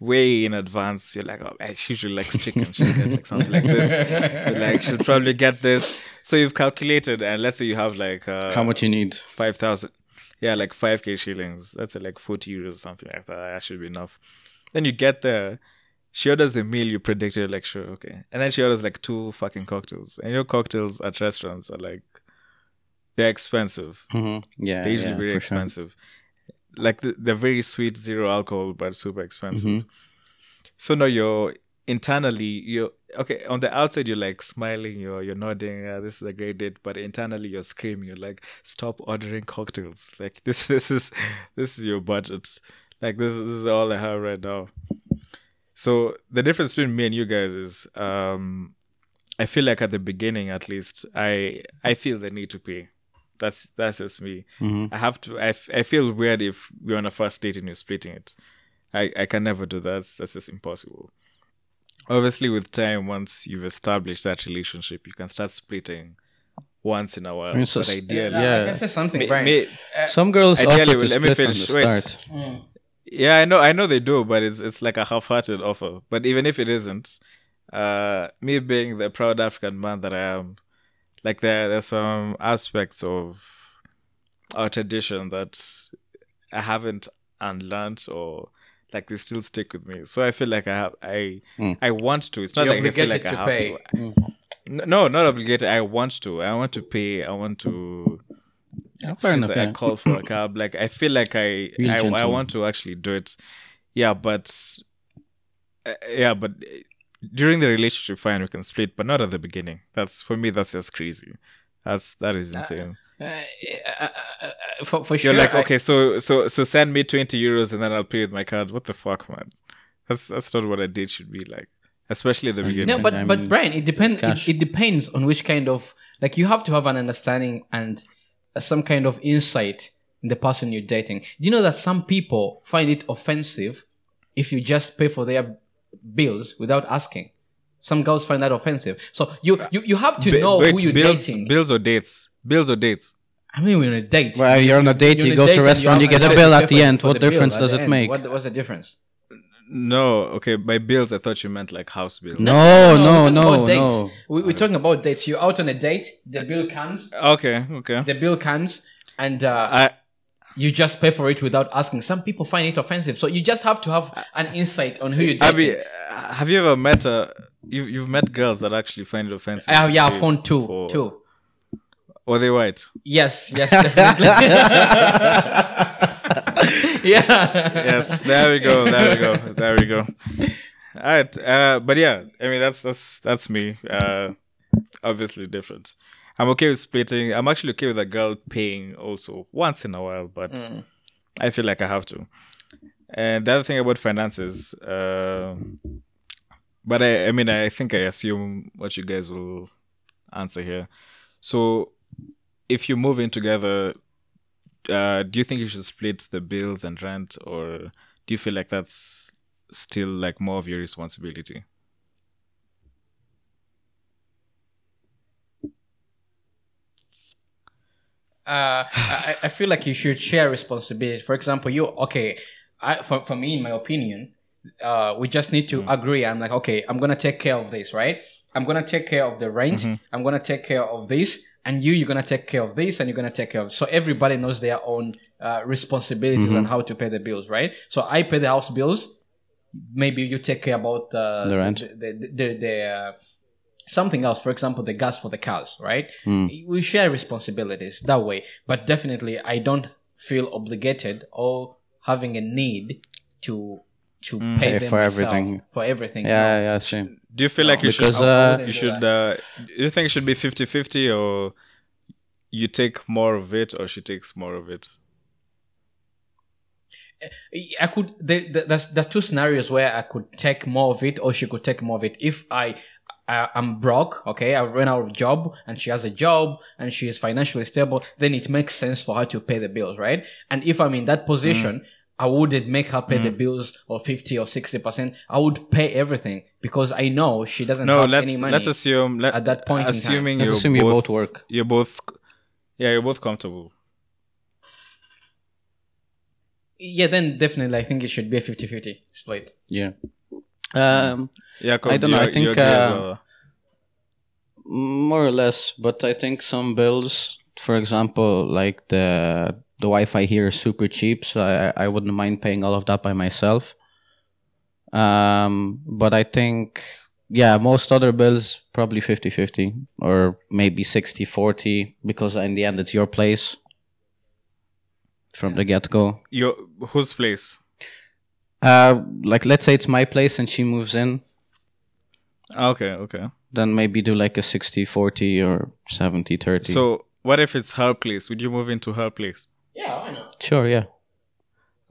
way in advance. You're like, oh, man, she usually likes chicken. She'll get like something like this. You're like, she'll probably get this. So you've calculated, and let's say you have like uh, How much you need? five thousand. Yeah, like five k shillings. That's like forty euros, or something like that. That should be enough. Then you get there. She orders the meal you predicted, like sure, okay, and then she orders like two fucking cocktails. And your cocktails at restaurants are like they're expensive. hmm Yeah, They're usually yeah, very expensive. sure. Like th- they're very sweet, zero alcohol, but super expensive. Mhm. So now you're internally you're okay on the outside you're like smiling you're you're nodding yeah, this is a great date but internally you're screaming you're like stop ordering cocktails like (laughs) this this is this is your budget like this, this is all i have right now so the difference between me and you guys is um i feel like at the beginning at least i i feel the need to pay that's that's just me Mhm. i have to I, f- I feel weird if we're on a first date and you're splitting it I, I can never do that. That's that's just impossible. Obviously, with time, once you've established that relationship, you can start splitting once in a while. mean, so- but ideally, Yeah. I can say something, may- Brian. may- Some girls Ideally, offer to well, let me split from finish. the Wait. start. yeah, I know, I know they do, but it's it's like a half-hearted offer. But even if it isn't, uh, me being the proud African man that I am, like there there's some aspects of our tradition that I haven't unlearned or like they still stick with me. So I feel like I have I Mm. I want to. It's not You're like I feel like obligated I to have pay. to. N- No, not obligated. I want to. I want to pay. I want to. Yeah, fair enough. I Yeah. call for a cab. Like I feel like I I, I want to actually do it. Yeah, but uh, yeah, but during the relationship, fine, we can split, but not at the beginning. That's for me. That's just crazy. That's that is insane. Uh, uh, uh, uh, for for You're sure. like, I- okay, so so so send me twenty euros and then I'll pay with my card. What the fuck, man? That's that's not what a date should be like, especially at the beginning. No, but I but Brian, it depends. It, it depends on which kind of like you have to have an understanding and uh, some kind of insight in the person you're dating. Do you know that some people find it offensive if you just pay for their bills without asking? Some girls find that offensive. So you you, you have to Bi- know wait, who you're bills, dating. bills or dates? Bills or dates? I mean, we're on a date. Well, you're on a date, You're you on go to a restaurant, you have get a bill at the the- end. What the difference does it end. make? What, what's the difference? No, okay. By bills, I thought you meant like house bills. No, we're no, talking no, about dates. no. We, we're talking about dates. You're out on a date. The bill comes. Okay, okay. The bill comes, and uh, I you just pay for it without asking. Some people find it offensive, so you just have to have an insight on who you're dating. uh, have you ever met a you've you've met girls that actually find it offensive? I have, yeah, I found two, for- two. Or they white? Yes, yes, definitely. (laughs) yeah. Yes. There we go. There we go. There we go. All right. Uh, but yeah, I mean that's that's that's me. Uh, obviously different. I'm okay with splitting. I'm actually okay with a girl paying also once in a while, but Mm. I feel like I have to. And the other thing about finances, uh, but I, I mean, I think I assume what you guys will answer here. So, if you move in together, uh, do you think you should split the bills and rent, or do you feel like that's still like more of your responsibility? Uh, I, I feel like you should share responsibility. For example, you okay? I, for for me, in my opinion, uh, we just need to agree. I'm like, okay, I'm gonna take care of this, right? I'm gonna take care of the rent. I'm gonna take care of this, and you, you're gonna take care of this, and you're gonna take care of. So everybody knows their own uh, responsibilities and how to pay the bills, right? So I pay the house bills. Maybe you take care about uh, The rent. the the, the, the uh, something else. For example, the gas for the cars, right? Mm. we share responsibilities that way but definitely i don't feel obligated or having a need to to pay, Pay them for everything. for everything Yeah, No. yeah, same. Do you feel like you should? Because, I uh, you should. Uh, do you think it should be 50-50 or you take more of it, or she takes more of it? i could there, there- there's, there's two scenarios where i could take more of it or she could take more of it if i I, I'm broke, okay. I ran out of job, and she has a job, and she is financially stable. Then it makes sense for her to pay the bills, right? And if I'm in that position, I wouldn't make her pay the mm. bills or fifty or sixty percent. I would pay everything because I know she doesn't No, have let's any money. let's assume let, at that point in time. assuming Let's you're assume you both, both work. You're both, yeah, you're both comfortable. Yeah, then definitely I think it should be a 50-50 split. Yeah. Um, Jakob, I don't know, I think, uh, more or less, but I think some bills, for example, like the the Wi-Fi here is super cheap, so I I wouldn't mind paying all of that by myself. Um, but I think yeah, most other bills probably 50-50 or maybe 60-40 because in the end it's your place from the get go. Your whose place? Uh, like let's say it's my place and she moves in, Ah, Okay, okay. then maybe do like a 60-40 or 70-30. So what if it's her place? Would you move into her place? Yeah, why not? sure, yeah,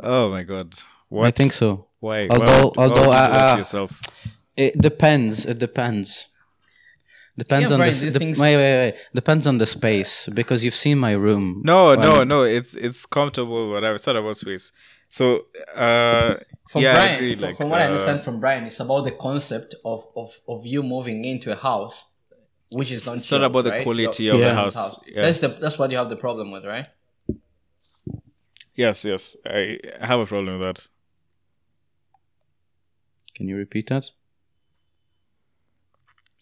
Oh my god. What? I think so. Why? Although- why would, why would although, you uh, that to uh, yourself? It depends. It depends. Depends Yeah, on Brian, the, the wait, wait, wait. Depends on the space because you've seen my room. No, no, Well- no. It's it's comfortable. Whatever. It's not about space. So, uh, From yeah, Brian, agree. from, Like, from what I uh, understand from Brian, it's about the concept of, of, of you moving into a house, which is not It's not chilled, about the quality Your- of the your house. Yeah. That's the that's what you have the problem with, right? Yes, yes. I have a problem with that. Can you repeat that?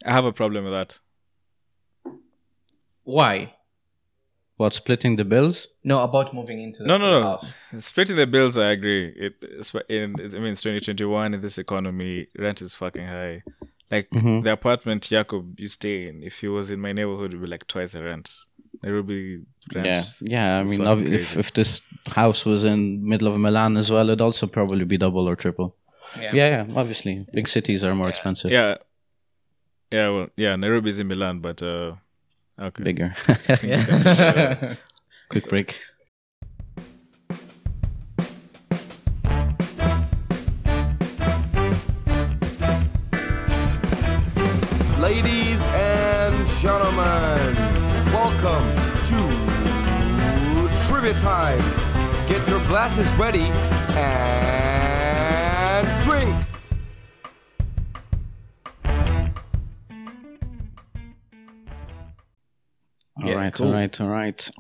I have a problem with that. Why? What splitting the bills? No, about moving into the No, no, no. house. Splitting the bills, I agree. It it's- in I mean, it's 2021 in this economy, rent is fucking high. Like Mhm. the apartment Jacob you stay in, if he was in my neighborhood, it would be like twice the rent. There would be rent. Yeah, yeah. I mean, ob- if if this house was in middle of Milan as well, it'd also probably be double or triple. Yeah. Yeah, yeah. Obviously, big cities are more expensive. Yeah. Yeah, well, yeah, Nairobi's in Milan, but uh okay. bigger. (laughs) Yeah. (laughs) Quick break. Ladies and gentlemen, welcome to Trivia Time. Get your glasses ready and drink. All Yeah, right, cool. all right, all right.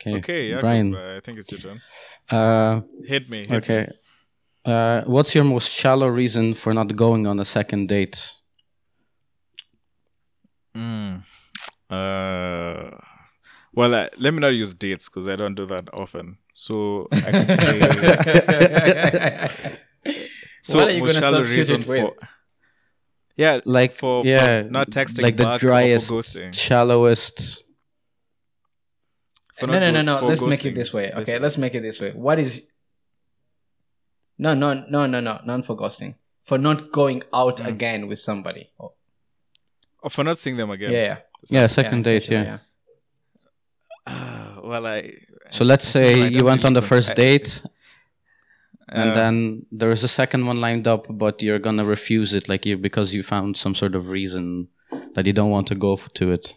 Okay, Okay, Jacob, Brian. uh, I think it's your turn. Uh, Hit me. hit okay. Uh, what's your most shallow reason for not going on a second date? Mm. Uh, well, uh, let me not use dates because I don't do that often. So I could say. (laughs) so What are you most shallow reason it with? for? Yeah, Like, for, for yeah, not texting like the driest, or for ghosting. shallowest. For no, not no, no, no. Let's make it this way. Okay, basically. let's make it this way. What is? No, no, no, no, no. None for ghosting. For not going out Mm. again with somebody. Oh, Or for not seeing them again. yeah, yeah. Yeah, second date. essentially, Yeah. Ah, well, I. So let's I say don't you went really on the con- first I- date, and uh, then there is a second one lined up, but you're gonna refuse it, like you because you found some sort of reason that you don't want to go f- to it.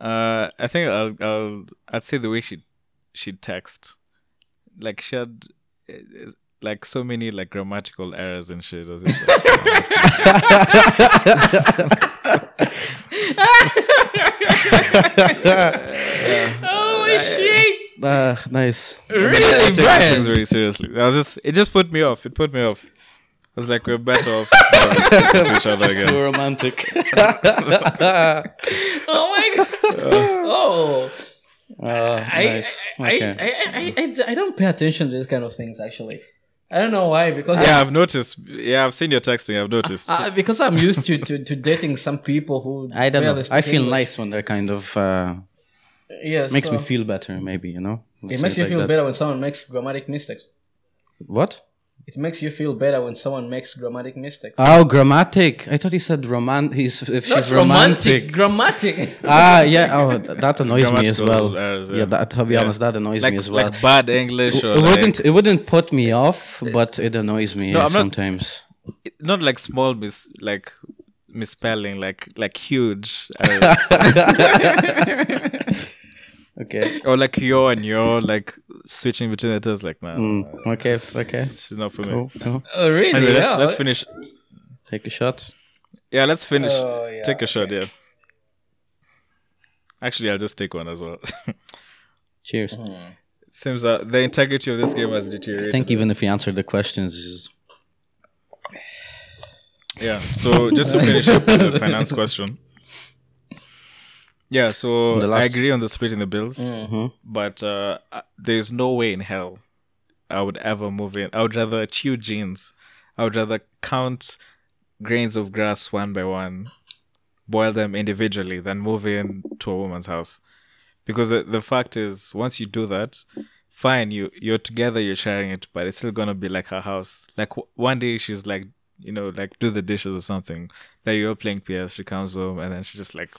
Uh, I think I'll, I'll I'd say the way she she text, like she had uh, uh, like so many like grammatical errors and shit. I was just like, (laughs) (laughs) Holy shit! Uh, nice. I mean, I Really, take these things very seriously. I was just it just put me off. It put me off. I was like, we're better off (laughs) to each other again. Too again. romantic. (laughs) (laughs) Oh my god! oh, Uh, I, nice. I, Okay. I, I, I, I don't pay attention to these kind of things actually. I don't know why because Yeah, I've noticed. Yeah, I've seen your texting. I've noticed. Uh, because I'm used to, to, to dating some people who I don't know. barely I feel English. nice when they're kind of uh, Yeah, makes so me feel better. Maybe you know. Let's It makes you like feel that. better when someone makes grammatic mistakes. What? It makes you feel better when someone makes grammatic mistakes. Oh, grammatic. I thought he said roman. He's if Not she's romantic. Grammatic. ah, yeah. Oh, that annoys me as well. errors, yeah. yeah. that to be Yeah. honest, that annoys like me as well. like bad English or it like, wouldn't. It wouldn't put me off, but it annoys me No, I'm not- sometimes. not like small mis like misspelling like like huge errors. (laughs) (laughs) Okay. or like your and your like switching between the letters like nah, Mm, uh, okay. Okay. she's not for me Cool. cool. oh, really? anyway, let's, yeah. let's finish Take a shot. yeah let's finish Oh, yeah, take a shot yeah actually I'll just take one as well (laughs) Cheers. Hmm. seems that the integrity of this game has deteriorated. I think even if you answer the questions, is Yeah. So just to finish up with the finance (laughs) question. Yeah, so I agree on the splitting the bills, Mhm. but uh, uh, there's no way in hell I would ever move in. I would rather chew jeans. I would rather count grains of grass one by one, boil them individually, than move in to a woman's house. Because the, the fact is, once you do that, fine, you you're together, you're sharing it, but it's still gonna be like her house. Like w- one day she's like, you know, like do the dishes or something. Then you're playing PS, she comes home, and then she's just like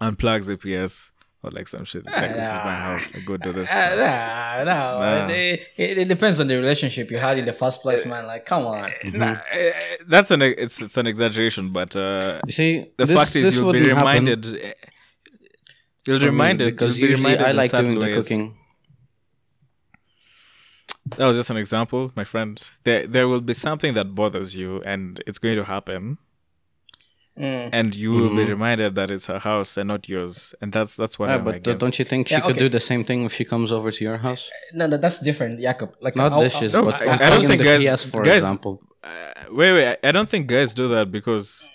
unplugs the PS or like some shit. Like this is my house. I go do this. Uh, nah, no, Nah. It, it, it depends on the relationship you had in the first place, man. Like, come on. Nah, eh, eh, that's an it's it's an exaggeration, but uh, you see, the this, fact is you'll be reminded. You'll for me reminded because you'll be usually reminded I like subtle doing the cooking. That was just an example, my friend. There there will be something that bothers you, and it's going to happen, Mm. and you will be reminded that it's her house and not yours, and that's that's what Yeah, I'm but uh, against. don't you think she Yeah, could okay. do the same thing if she comes over to your house? No, no, that's different, Jakob. Like, Not I'll- dishes, I'll- but I- I'm I don't think the guys- PS, for guys- example. Uh, wait, wait. I- I don't think guys do that because,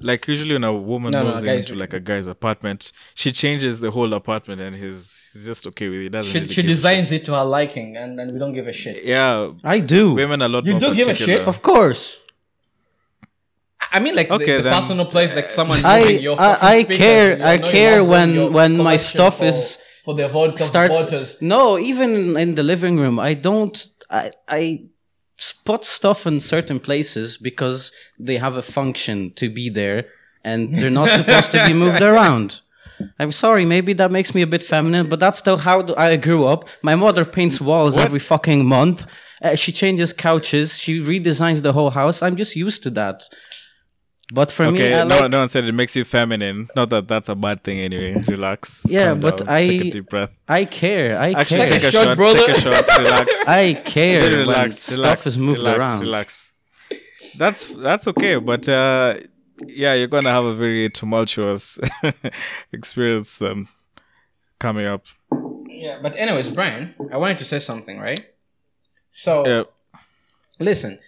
like, usually when a woman No, no, moves guys into like a guy's apartment, she changes the whole apartment, and he's he's just okay with it. Doesn't she, really she designs it to her liking, and, and we don't give a shit. shit. Yeah, I do. women are a lot You more do give a shit? Of course. I mean, like Okay, the, the then- personal place, like someone I- moving your I- I speakers, care- I care when- when my stuff for, is- for the vodka starts supporters. no even in the living room i don't i i s- put stuff in certain places because they have a function to be there and they're not supposed to be (laughs) moved around. I'm sorry maybe that makes me a bit feminine but that's still how i grew up. My mother paints walls every fucking month. Uh, she changes couches she redesigns the whole house. I'm just used to that but for Okay, me I no, like, no one said it makes you feminine. Not that that's a bad thing anyway. Relax. Yeah, but down, I- take a deep breath. I care i Actually, care take a, a shot, shot, brother. Take a shot. (laughs) Relax. I care when relax. stuff relax. is moved relax, around. Relax. That's that's okay, but uh, yeah, you're gonna have a very tumultuous (laughs) experience then coming up. Yeah, but anyways, Brian, I wanted to say something, right? So Yeah. listen,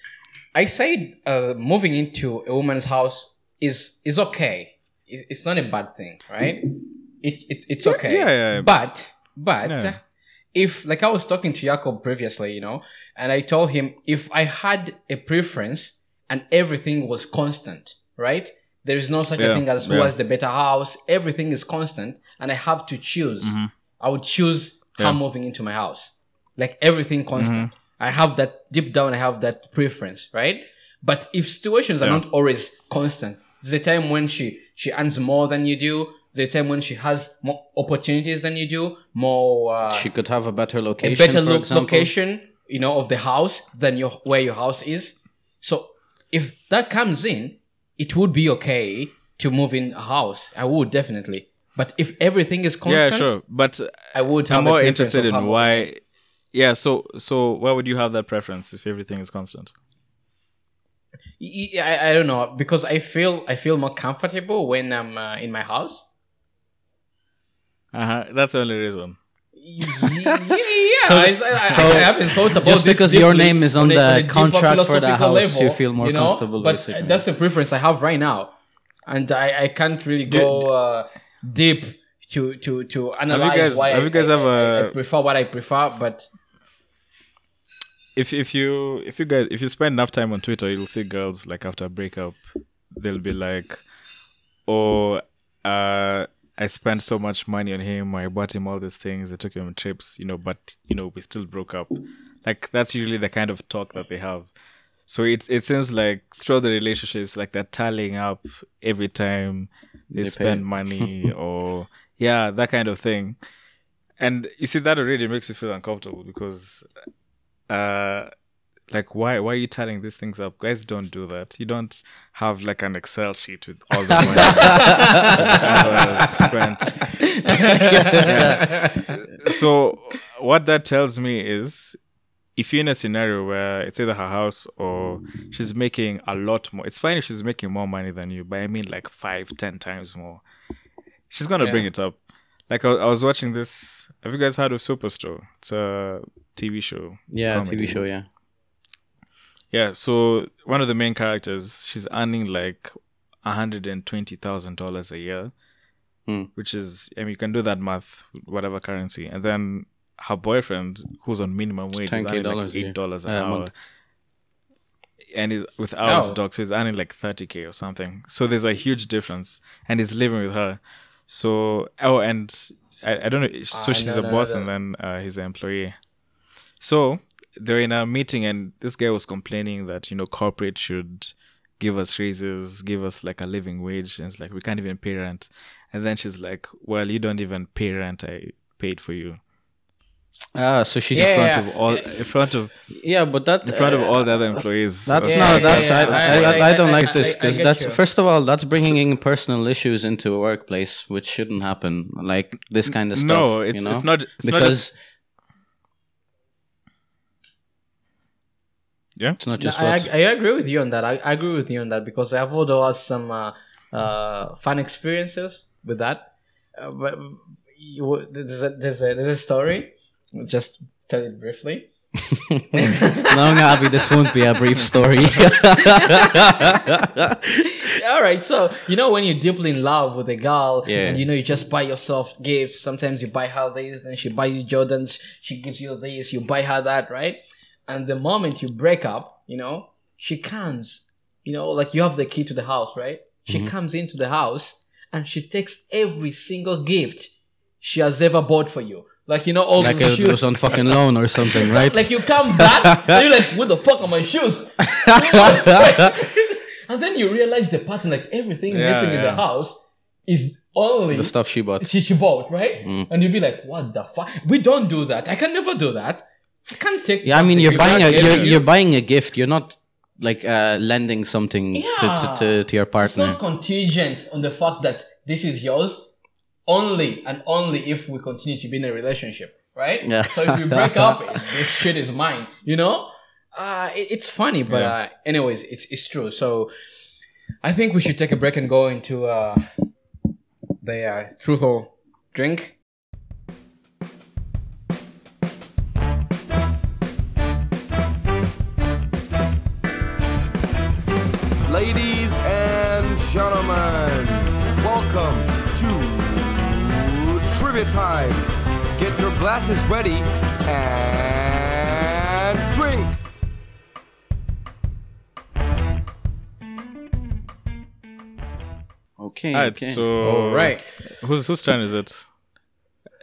I said uh, moving into a woman's house is is okay. It's not a bad thing, right? It's it's it's okay. yeah, yeah, yeah. But but Yeah. if like I was talking to Jakob previously, you know, and I told him if I had a preference and everything was constant, right? There is no such a thing as who has the better house. Everything is constant, and I have to choose. I would choose her Mm-hmm. Moving into my house, like everything constant. I have that deep down. I have that preference, right? But if situations are Yeah. not always constant, there's a time when she she earns more than you do. There's a time when she has more opportunities than you do, more uh, she could have a better a location. better for lo- location, you know, of the house than your where your house is. So if that comes in, it would be okay to move in a house. I would definitely. But if everything is constant, Yeah, sure. But I would have I'm more interested in why. Yeah, so so why would you have that preference if everything is constant? I, I don't know because I feel I feel more comfortable when I'm uh, in my house. Uh huh. That's the only reason. yeah, (laughs) yeah. So- I, I, so I haven't thought about just this because your name is on a- the a deeper contract for the philosophical house, you feel more comfortable, But basically. that's the preference I have right now, and I, I can't really go uh, deep to to to analyze guys- why have you guys I, ever- I, I prefer what I prefer. But if if you if you guys if you spend enough time on Twitter, you'll see girls like after a breakup, they'll be like, "Oh, uh, I spent so much money on him. I bought him all these things. I took him on trips, you know, but you know, we still broke up." Like that's usually the kind of talk that they have. So it it seems like through the relationships, like they're tallying up every time they, They spend money (laughs) or yeah, that kind of thing. And you see, that already makes me feel uncomfortable because uh like why why are you tallying these things up guys don't do that you don't have like an excel sheet with all the money spent Yeah. so what that tells me is if you're in a scenario where it's either her house or she's making a lot more it's fine if she's making more money than you but i mean like five ten times more she's gonna bring it up like I, I was watching this. Have you guys heard of Superstore? It's a TV show. Yeah, comedy. TV show. Yeah. Yeah, so one of the main characters, she's earning like hundred and twenty thousand dollars a year, Hmm. which is I mean you can do that math, whatever currency, and then her boyfriend, who's on minimum wage, is earning like dollars a year. eight dollars an Uh, hour, month. and is without Oh. dog, so he's earning like thirty k or something. So there's a huge difference, and he's living with her. So oh, and I, I don't know. So Ah, she's no, a no, boss, no. and then uh, he's an employee. So they're in a meeting, and this guy was complaining that you know corporate should give us raises, give us like a living wage, and it's like we can't even pay rent. And then she's like, "Well, you don't even pay rent. I paid for you Ah, so she's in front yeah. of all, in front of Yeah, but that in front of uh, all the other employees." That's Yeah, not. something. yeah, That's I. I, I, I- don't like this because that's you. first of all that's bringing in personal issues into a workplace, which shouldn't happen. Like this kind of stuff. no, it's you know? it's not. It's not because just, yeah. it's not No, just I. I agree with you on that. I, I agree with you on that because I've also had some uh, uh, fun experiences with that. Uh, but you, there's a there's a there's a story. I'll Just tell it briefly. (laughs) no, Abby, this won't be a brief story. (laughs) All right, so you know when you're deeply in love with a girl, Yeah. and you know you just buy yourself gifts. Sometimes you buy her this, then she buy you Jordans. She gives you this, you buy her that, right? And the moment you break up, you know she comes. You know, like you have the key to the house, right? She Mm-hmm. comes into the house and she takes every single gift she has ever bought for you. Like you know all like those it shoes. was on fucking loan or something, (laughs) right? Like you come back, and (laughs) you're like, "What the fuck are my shoes?" (laughs) and then you realize the pattern, like everything Yeah, missing in the house is only the stuff she bought. she, she bought, right? Mm. And you'll be like, "What the fuck? We don't do that. I can never do that. I can't take." Yeah, I mean, you're buying a you're, you're buying a gift. You're not like uh, lending something to, to, to, to your partner. It's not contingent on the fact that this is yours, only and only if we continue to be in a relationship, right? Yeah. So if we break up, (laughs) this shit is mine. You know, uh, it, it's funny, but Yeah. uh, anyways, it's it's true. So I think we should take a break and go into uh, the uh, truth or drink. Ladies and gentlemen, welcome to Trivia Time. Get your glasses ready and drink. Okay. Alright, okay. so All right. whose whose turn is it?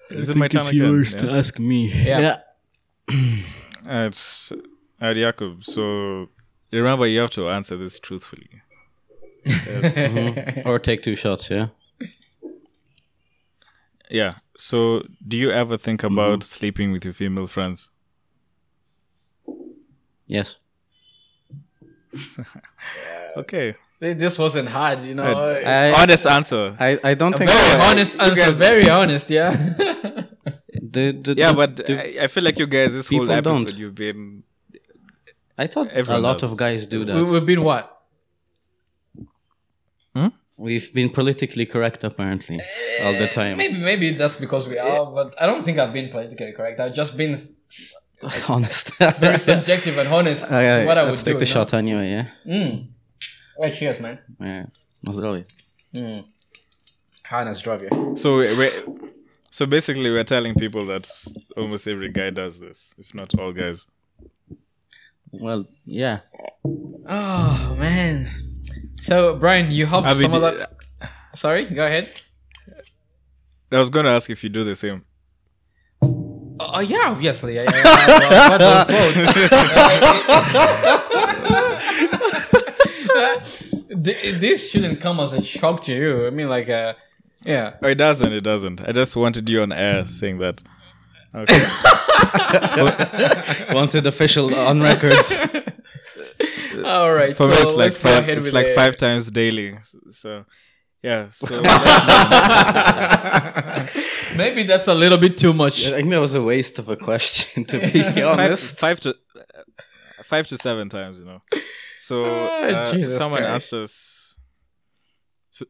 Is it my turn again? Yours yeah. To ask me. Yeah. It's uh, Jakub. So remember, you have to answer this truthfully. Yes. (laughs) Or take two shots. Yeah. yeah. So, do you ever think mm-hmm. about sleeping with your female friends? Yes. Okay. This wasn't hard, you know. I- honest answer. I, I don't think. very I- honest answer. Very honest, yeah. (laughs) The, the, yeah, the- but the- I, I feel like you guys, this whole People episode, don't. you've been. I thought a lot does. of guys do that. we, we've been what? We've been politically correct apparently all the time. Maybe maybe that's because we are, but I don't think I've been politically correct. I've just been (laughs) Honest. very subjective and honest. (laughs) Okay, to what I would let's take do, the no? shot anyway. Yeah. Mm. Right, cheers, man. Yeah. Not really. Mm. Hana zdrowie. So, we we so basically, we're telling people that almost every guy does this, if not all guys. Well, yeah. Oh man. So Brian, you have I mean, some of that. Sorry, go ahead. I was going to ask if you do the same. Oh, oh, yeah, obviously. Yeah, yeah, yeah. What the this shouldn't come as a shock to you. I mean, like, uh, yeah. Oh, it doesn't. It doesn't. I just wanted you on air saying that. Okay. (laughs) Wanted official on record. (laughs) All right. For so me, it's like five. It's like the- five times daily. So, yeah. So (laughs) Maybe that's a little bit too much. I think that was a waste of a question, to be honest. five to five to seven times. You know. So Ah, uh, Jesus someone Christ. asked us. So,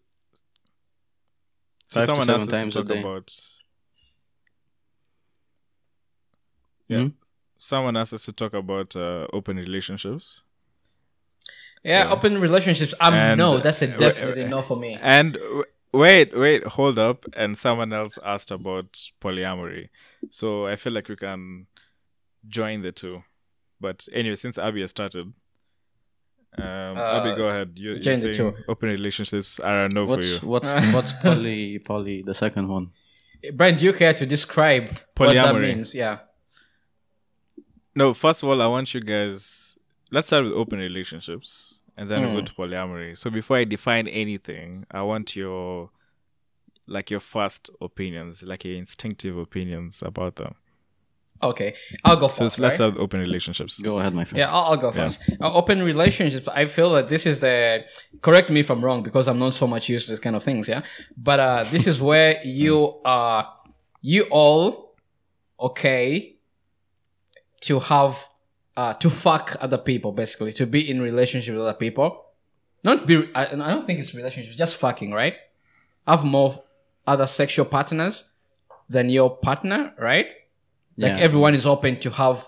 so someone seven asked us to a talk day. about Yeah. Hmm? Someone asked us to talk about uh, open relationships. Yeah, open relationships. Um, And, no, uh, that's a w- definitely uh, no for me. And w- wait, wait, hold up. And someone else asked about polyamory. So I feel like we can join the two. But anyway, since Abby has started, um, Abby, Uh, go ahead. You, you're join the two. open relationships are a no for What's you. what's (laughs) what's poly poly the second one? Brian, do you care to describe what that Polyamory. means? Yeah. No, first of all, I want you guys. Let's start with open relationships, and then Hmm. we'll go to polyamory. So before I define anything, I want your, like your first opinions, like your instinctive opinions about them. Okay, I'll go first. So let's right? start with open relationships. Go ahead, my friend. Yeah, I'll, I'll go first. Uh, open relationships. I feel that this is the. Correct me if I'm wrong because I'm not so much used to this kind of things. Yeah, but uh, this is where you are. You all okay to have uh, to fuck other people basically to be in relationship with other people. Not be. I, I don't think it's relationship. Just fucking right. Have more other sexual partners than your partner, right? Like Yeah. everyone is open to have.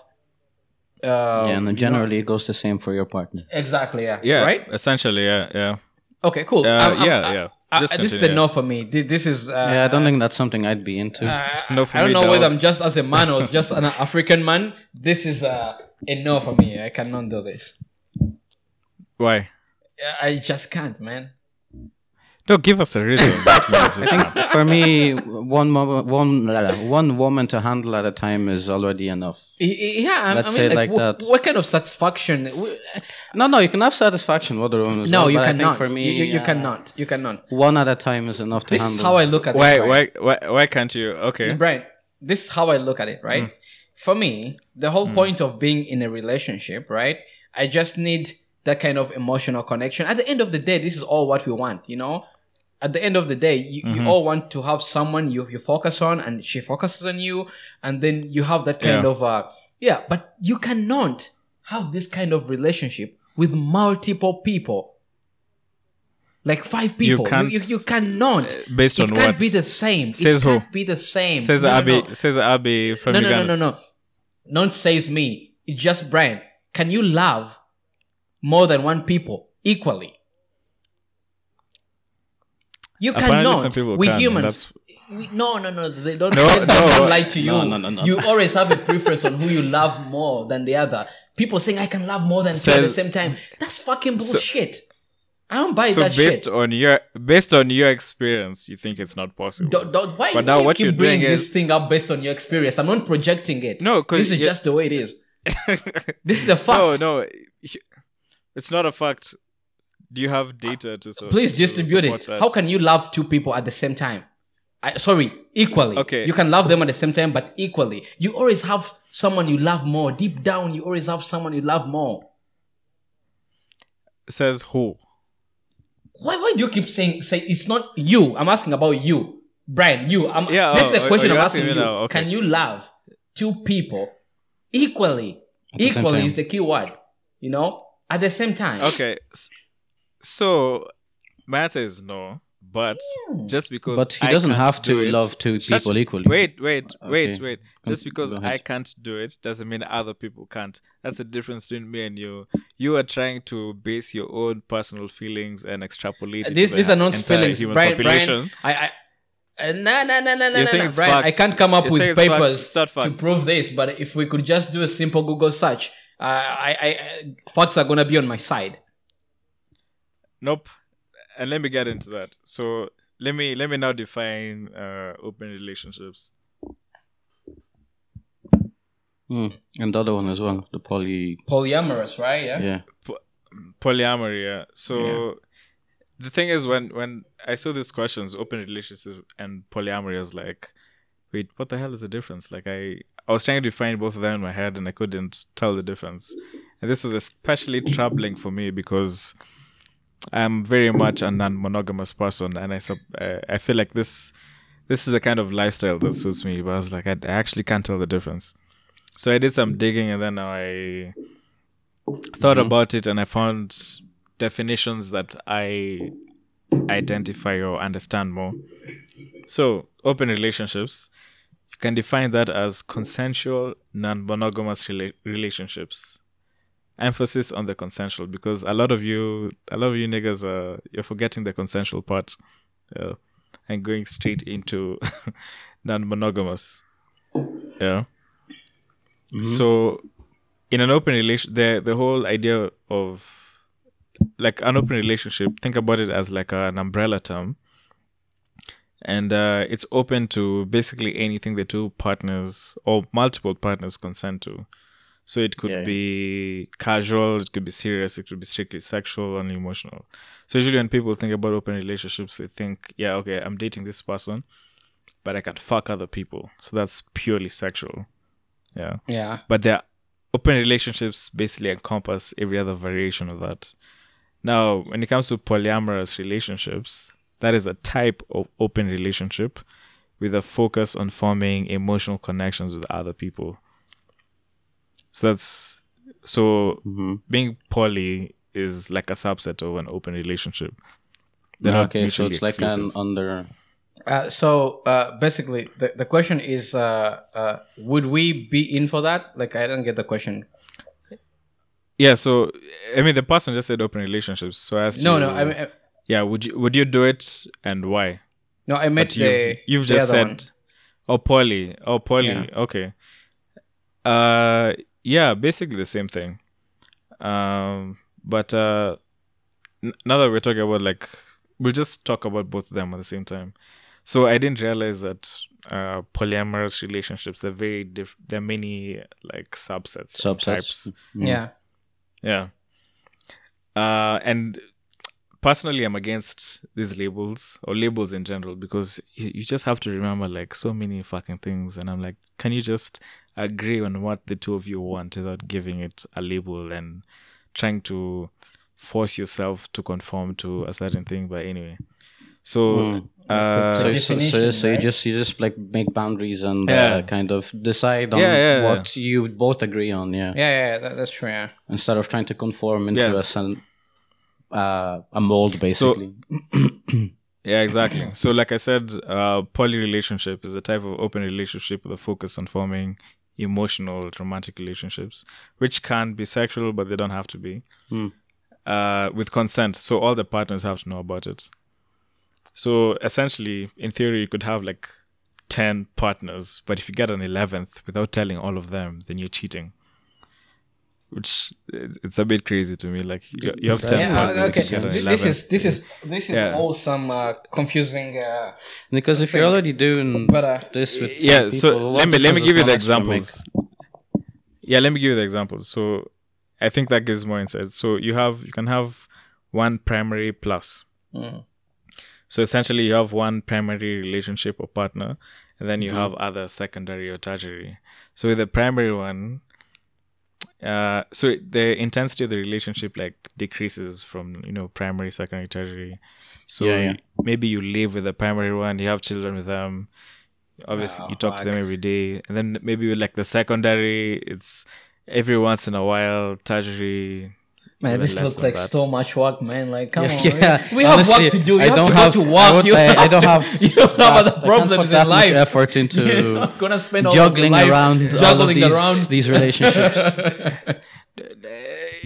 Uh, yeah, and then generally it goes the same for your partner. Exactly. Yeah. Yeah, Right. Essentially, yeah, yeah. Okay. Cool. Uh, I'm- I'm- yeah, I- yeah. I- Just this is a no for me. This is. Uh, yeah, I don't think that's something I'd be into. It's no for I don't me, know whether. I'm just as a man or just an (laughs) African man. This is uh, a no for me. I cannot do this. Why? I just can't, man. No, give us a reason. (laughs) that just. For me, one mo- one one woman to handle at a time is already enough. Y- y- Yeah. I- Let's I mean, say it like wh- that. What kind of satisfaction? No, no, you can have satisfaction with other women. as No, well, you but I think cannot. For me, you, you, you uh, cannot. You cannot. One at a time is enough to This handle. This is how I look at Why, it. Brian. why, why, why can't you? Okay. Brian, this is how I look at it, right? Mm. For me, the whole point of being in a relationship, right? I just need that kind of emotional connection. At the end of the day, this is all what we want, you know? At the end of the day, you, Mm-hmm. you all want to have someone you, you focus on and she focuses on you, and then you have that kind Yeah. of, uh, yeah, but you cannot have this kind of relationship with multiple people. Like five people. You, can't you, you cannot. based it on can't be the same. Says it who? can't be the same. Says No, no, Abby. no. Says Abby from No, no, no, Uganda. no, no. Don't says me. It's just Brian. Can you love more than one people equally? You Apparently cannot. some people we can, humans. that's- We, no, no, no. They don't, (laughs) No, them no. lie to you. No, no, no, no. You always have a preference on who you love more than the other. People saying I can love more than two at the same time. That's fucking bullshit. I don't buy So that based shit. on your based on your experience, you think it's not possible. Don't, don't, why, But why now you what keep you're doing bringing this is- thing up based on your experience? I'm not projecting it. No, 'cause this is you- just the way it is. (laughs) This is a fact. no, no, it's not a fact. Do you have uh, data to so, Please distribute it. that? How can you love two people at the same time? I, sorry, equally. Okay. You can love them at the same time, but equally. You always have someone you love more. Deep down, you always have someone you love more. says who? Why, why do you keep saying say it's not you? I'm asking about you, Brian. You. I'm, Yeah, This oh, is a oh, oh, question you're I'm asking asking you. now, okay. Can you love two people equally? Equally time. is the key word. You know, at the same time. Okay, s- so my answer is no. But just because But he I doesn't have do to it- love two Shut- people equally. Wait, wait, wait, Okay. wait. Con- Just because I can't do it doesn't mean other people can't. That's the difference between me and you. You are trying to base your own personal feelings and extrapolate. it These these are not entire feelings, human Brian. population. Brian, I, I, uh, nah, nah, nah, nah, nah, You're saying Brian. I can't come up You're with saying it's facts. papers to prove this, but if we could just do a simple Google search, uh, I, I, I, facts are gonna be on my side. Nope. And let me get into that. So let me let me now define uh, open relationships. Hmm. And the other one as well, the poly. Polyamorous, right? Yeah. Yeah. polyamory yeah so Yeah. the thing is when when i saw these questions open relationships and polyamory i was like wait what the hell is the difference like i i was trying to define both of them in my head and i couldn't tell the difference and this was especially troubling for me because i'm very much a non-monogamous person and i sub- uh, i feel like this this is the kind of lifestyle that suits me but i was like i, I actually can't tell the difference so i did some digging and then i thought about it and I found definitions that I identify or understand more. So, open relationships, you can define that as consensual, non-monogamous rela- relationships. Emphasis on the consensual because a lot of you, a lot of you niggas, are you're forgetting the consensual part, yeah, and going straight into (laughs) non-monogamous. Yeah. So, in an open relation, the the whole idea of like an open relationship, think about it as like an umbrella term, and uh, it's open to basically anything the two partners or multiple partners consent to. So it could Yeah, yeah. be casual, it could be serious, it could be strictly sexual and emotional. So usually when people think about open relationships, they think, yeah, okay, I'm dating this person, but I can fuck other people. So that's purely sexual. Yeah. Yeah. But their open relationships basically encompass every other variation of that. Now, when it comes to polyamorous relationships, that is a type of open relationship with a focus on forming emotional connections with other people. So that's so Mhm. being poly is like a subset of an open relationship. They're not okay, so mutually it's like an under. Uh, so uh, basically, the, the question is, uh, uh, would we be in for that? Like, I don't get the question. yeah. So I mean, the person just said open relationships. So I asked No, you, no, I mean, uh, yeah. Would you would you do it and why? no, I meant But you've, the you've the just other said one. oh poly oh poly Yeah. okay uh yeah basically the same thing um but uh n- now that we're talking about like we'll just talk about both of them at the same time so i didn't realize that uh polyamorous relationships they're very diff- there are many like subsets and Subsets. types Yeah. yeah. Uh, and personally, I'm against these labels or labels in general because you, you just have to remember like so many fucking things. And I'm like, can you just agree on what the two of you want without giving it a label and trying to force yourself to conform to a certain thing? But anyway, so Mm. uh, so, so, so, definition, so you right? just you just like make boundaries and Yeah. uh, kind of decide on Yeah, yeah, yeah. what you both agree on. Yeah. Yeah, yeah, that, that's true. Yeah. Instead of trying to conform into a Yes. sen- uh, a mold, basically. (clears throat) Yeah, exactly. so, like I said, uh, poly relationship is a type of open relationship with a focus on forming emotional, romantic relationships, which can be sexual, but they don't have to be. Hmm. Uh, with consent, so all the partners have to know about it. So, essentially, in theory, you could have like ten partners, but if you get an eleventh without telling all of them, then you're cheating. Which it's it's a bit crazy to me. Like you, you have ten Yeah, partners, okay. you get an Th- This 11th. is this is this is Yeah. all some uh, confusing. Uh, because if you're already doing but uh, this with yeah people, so let me let me give you the one extra make? examples yeah let me give you the examples so i think that gives more insight so you have you can have one primary plus Mm. so essentially you have one primary relationship or partner and then you Mm-hmm. have other secondary or tertiary so with the primary one uh so the intensity of the relationship like decreases from you know primary secondary tertiary. So Yeah, yeah. maybe you live with the primary one you have children with them. Obviously Oh, you talk to them every day. And then maybe with like the secondary it's every once in a while tertiary Man, this looks like that. so much work, man. Like, come on, Yeah, we have honestly, work to do. You I have don't to have- go to work. won't- You I- I have don't to- have you have that- I other can't problems put in much life. effort into (laughs) You're not gonna spend all juggling of your life around all of these around. (laughs) these relationships. (laughs)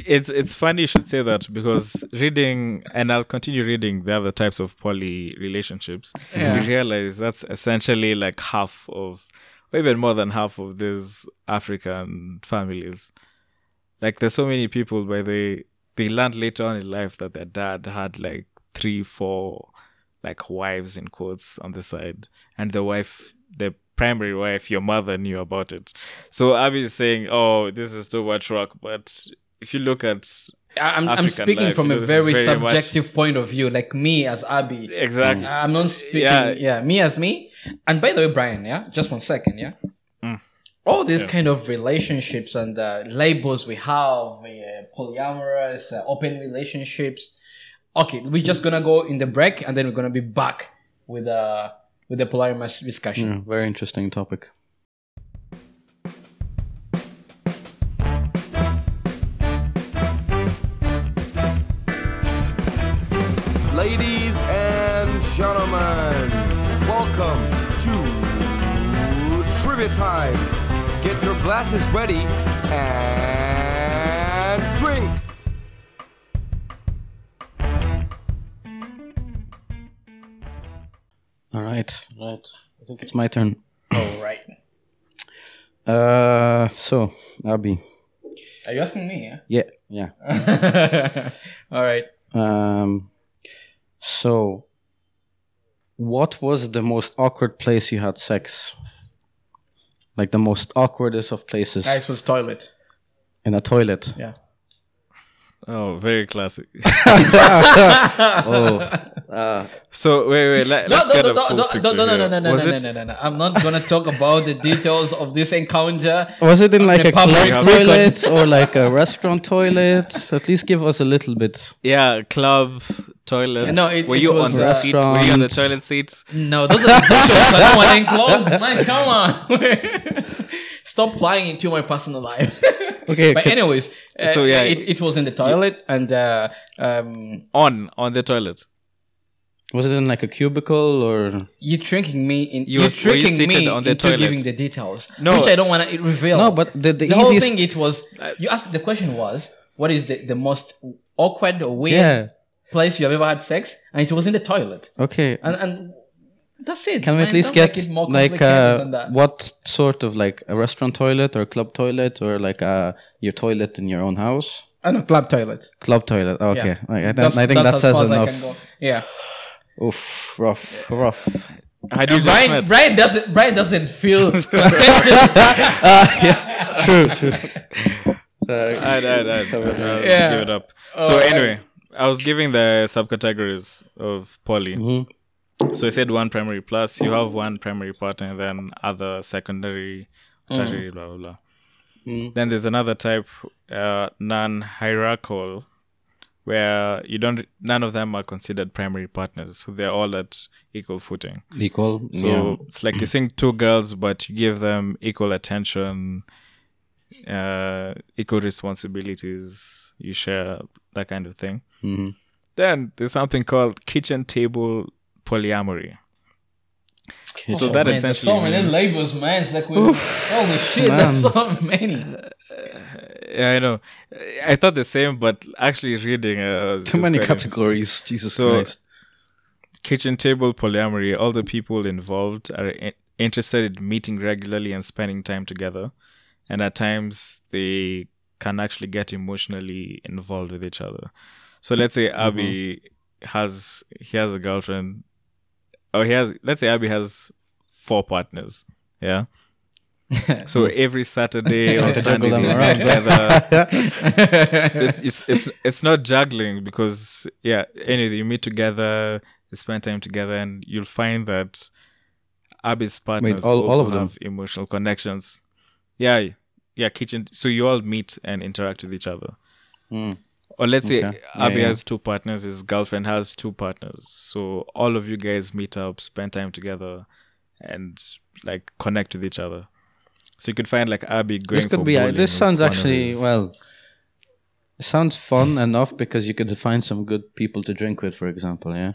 it's it's funny you should say that because reading and I'll continue reading the other types of poly relationships. Yeah. We realize that's essentially like half of, or even more than half of these African families. Like there's so many people, where they they learned later on in life that their dad had like three, four, like wives in quotes on the side, and the wife, the primary wife, your mother knew about it. So Abby is saying, "Oh, this is too much rock, but if you look at I'm, I'm speaking life, from you a know, is very, very much- subjective point of view, like me as Abby. exactly, I'm not speaking. Yeah. Yeah. me as me. And by the way, Brian, yeah, just one second, yeah. Mm. All these Yeah. kind of relationships and uh, labels we have, uh, polyamorous, uh, open relationships. Okay, we're just gonna go in the break, and then we're gonna be back with uh with the polyamorous discussion. Yeah, very interesting topic. Ladies and gentlemen, welcome to trivia time. Get your glasses ready and drink. All right, right. I think it's my turn. All right. Uh, so Abby, Are you asking me? yeah, yeah. Yeah. (laughs) All right. Um, so what was the most awkward place you had sex? Like the most awkwardest of places Guys was toilet. in a toilet. Yeah. Oh, very classic. (laughs) (laughs) Oh, uh, so wait, wait. Let, No, us no, get no, a no, full no, picture no, no, no, here. no, no, no, no, no, no, no. I'm not gonna talk about the details of this encounter. was it in like In a a public club toilet. toilet or like a restaurant toilet? At least give us a little bit. Yeah, club toilet. No, it- were it you was, on the seat? Were you on the toilet seat? No, those are the details I don't want to enclose. Man, come on. (laughs) Stop prying into my personal life. (laughs) Okay, but okay. anyways, uh, So, yeah, it, it was in the toilet, and uh, um, On on the toilet. Was it in like a cubicle or? You're tricking me in You you are was- were you tricking me on the into toilet? giving the details, No. which I don't want to reveal. No, but the, the, the whole thing it was you asked the question was what is the, the most awkward or weird yeah. Place you have ever had sex, and it was in the toilet, Okay. and and that's it. Can we at least get more like uh, what sort of like a restaurant toilet or club toilet or like uh, your toilet in your own house? I know club toilet. Club toilet. Okay, Yeah. I, I, That's- I think that as says far as I can enough. go. Yeah. Oof, rough, rough. Had you just Brian, met? Brian doesn't Brian doesn't feel (laughs) (laughs) true, true. Uh, I'd, I'd, I'd, I'll Yeah. give it up. Oh, so right. anyway, I was giving the subcategories of poly. Mhm. So I said one primary plus. You have one primary partner, and then other secondary, tertiary, blah blah blah. Mm. Then there's another type, uh, non-hierarchical, where you don't. None of them are considered primary partners. So they're all at equal footing. Equal. So yeah. it's like you sing two girls, but you give them equal attention, uh, equal responsibilities. You share that kind of thing. Mhm. Then there's something called kitchen table polyamory. Okay. So Oh, that man, there's essentially so many means- labels, man. It's like we, holy shit, there's so many. (laughs) Yeah, I know. I thought the same, but actually reading uh, Too many categories. Jesus So- Christ. kitchen table polyamory, all the people involved are in- interested in meeting regularly and spending time together. And at times they can actually get emotionally involved with each other. So let's say Abby has he has a girlfriend or he has let's say Abby has four partners. Yeah. (laughs) So every Saturday (laughs) or Sunday they around. together (laughs) it's, it's it's it's not juggling because yeah anyway you meet together you spend time together and you'll find that Abby's partners all- all also of them? have emotional connections yeah yeah kitchen so you all meet and interact with each other Mm. Or let's say Okay. Yeah, Abby yeah. has two partners his girlfriend has two partners so all of you guys meet up spend time together and like connect with each other so you could find like Abby going This could for be. Uh, bowling this sounds actually his- well. It sounds fun (laughs) enough because you could find some good people to drink with, for example. Yeah.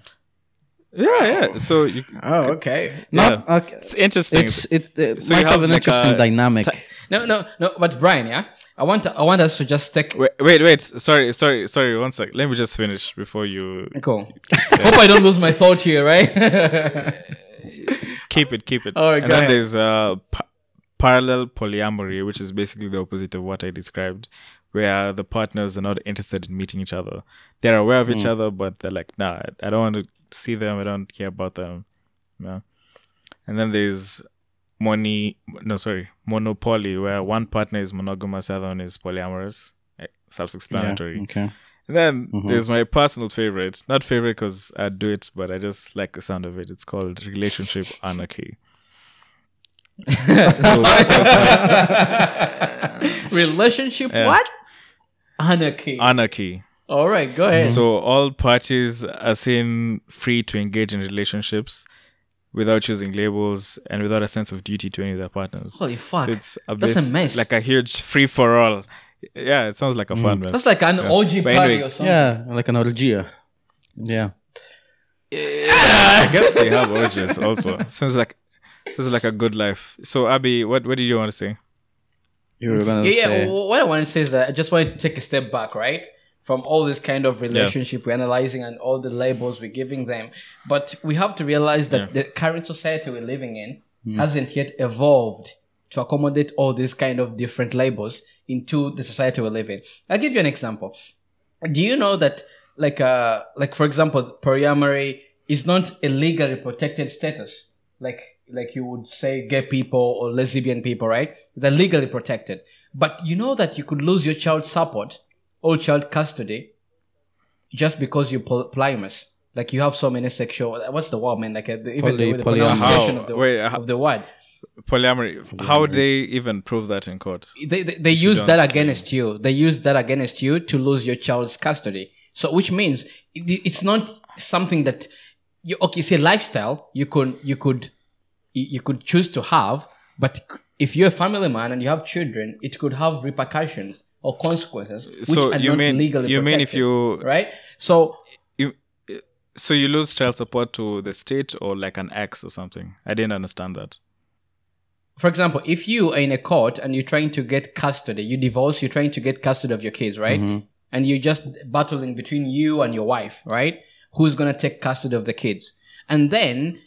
yeah yeah so you oh, okay. Not. Yeah. Okay. It's interesting. It's it, it So you might have, have an like interesting a dynamic. No, no, no. But Brian, yeah, I want I want us to just take. wait, wait, wait. Sorry, sorry, sorry. One sec. Let me just finish before you Cool. (laughs) (laughs) Hope I don't lose my thought here, right? keep it, keep it. (laughs) All right, and then ahead. there's uh, pa- parallel polyamory, which is basically the opposite of what I described, where the partners are not interested in meeting each other. They're aware of Hmm. each other, but they're like, nah, I don't want to see them. I don't care about them. Yeah. And then there's money. No, sorry, monopoly, where one partner is monogamous, the other one is polyamorous. Eh. Self-explanatory. Okay. And then Mhm. there's my personal favorite. Not favorite because I do it, but I just like the sound of it. It's called relationship (laughs) anarchy. (laughs) (laughs) Relationship Yeah. what? Anarchy. Anarchy. All right, go ahead. So all parties are seen free to engage in relationships without choosing labels and without a sense of duty to any of their partners. Holy fuck. So it's a, That's a mess. like a huge free for all. Yeah, it sounds like a mm. fun mess. That's like an Yeah. OG party anyway, or something. Yeah, like an orgia. Yeah. I guess they have orgies also. Sounds like This is like a good life. So Abby, what what did you want to say? You were gonna yeah, yeah. say wh- What I want to say is that I just want to take a step back, right? From all this kind of relationship we're analyzing and all the labels we're giving them. But we have to realize that the current society we're living in hasn't yet evolved to accommodate all these kind of different labels into the society we live in. I'll give you an example. Do you know that like uh like for example polyamory is not a legally protected status like like you would say gay people or lesbian people right they're legally protected but you know that you could lose your child support or child custody just because you're poly- polyamorous like you have so many sexual what's the word man like uh, the, even Poly- the, the polyamorous. pronunciation How? of the, Wait, how- of the word Polyamory. How would they even prove that in court? they, they, they use that against you. They use that against you to lose your child's custody. So, which means it, it's not something that you okay. See, lifestyle you could you could you you could choose to have, but if you're a family man and you have children, it could have repercussions or consequences. Which So are you not mean legally you mean if protected, you right? So you so you lose child support to the state or like an ex or something? I didn't understand that. for example, if you are in a court and you're trying to get custody, you divorce, you're trying to get custody of your kids, right? Mm-hmm. And you're just battling between you and your wife, right? Who's going to take custody of the kids? And then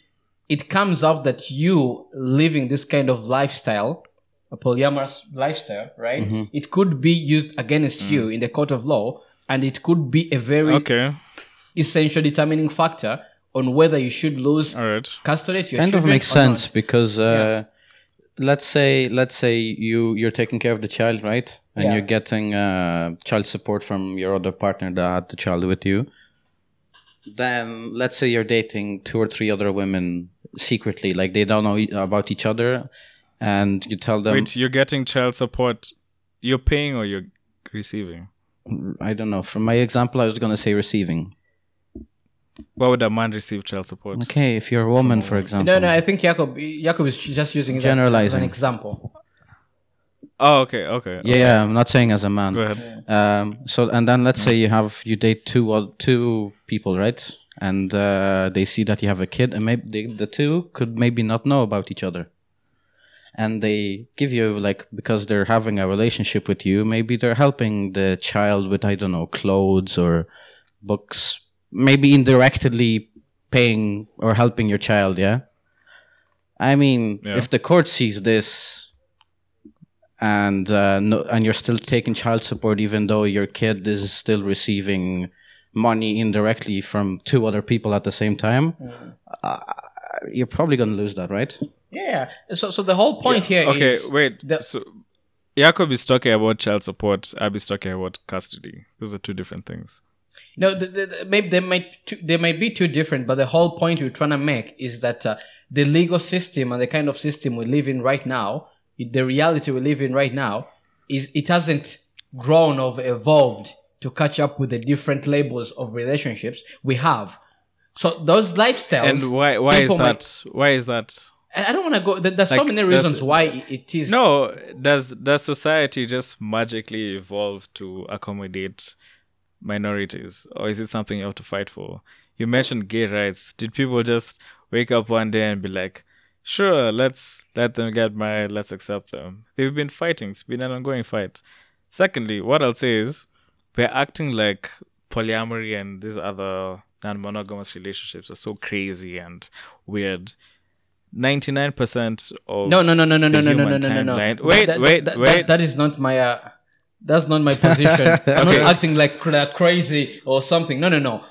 it comes up that you living this kind of lifestyle, a polyamorous lifestyle, right? It could be used against you in the court of law, and it could be a very Okay. essential determining factor on whether you should lose All right. custody to your kind of children makes or not. sense because uh, let's say let's say you you're taking care of the child right and Yeah. you're getting uh, child support from your other partner that had the child with you then let's say you're dating two or three other women secretly like they don't know e- about each other and you tell them Wait, you're getting child support. You're paying or you're receiving? i don't know from my example i was going to say receiving Why would a man receive child support? okay if you're a woman for example No, no, I think Jacob, Jacob is just using it as Generalizing. an example. Oh, okay, okay. yeah, yeah i'm not saying as a man Go ahead. Um, so and then let's say you have you date two or two people, right? And uh, they see that you have a kid, and maybe they, the two could maybe not know about each other. And they give you like because they're having a relationship with you, maybe they're helping the child with I don't know clothes or books, maybe indirectly paying or helping your child. Yeah. I mean, Yeah. if the court sees this and uh, no, and you're still taking child support even though your kid is still receiving money indirectly from two other people at the same time uh, you're probably going to lose that right Yeah. So, so the whole point here. Okay, wait. the- so Jacob is talking about child support. Abby's talking about custody. Those are two different things. No, the, the, the, maybe they might two, they might be too different, but the whole point we're trying to make is that uh, the legal system and the kind of system we live in right now, the reality we live in right now, is it hasn't grown or evolved to catch up with the different labels of relationships we have. So those lifestyles. And why why is that? might- Why is that? I don't want to go. there- There's so Like, many does- reasons why it- it is. No, does does society just magically evolve to accommodate minorities, or is it something you have to fight for? You mentioned gay rights. Did people just wake up one day and be like, "Sure, let's let them get married. Let's accept them"? They've been fighting. It's been an ongoing fight. Secondly, what I'll say is we're acting like polyamory and these other non-monogamous relationships are so crazy and weird. Ninety-nine percent of No, no, no, no, no, no, no, no, no, no, no, Wait, That- wait, that, wait. That, that is not my. Uh, that's not my position. (laughs) I'm not acting like crazy or something. No, no, no.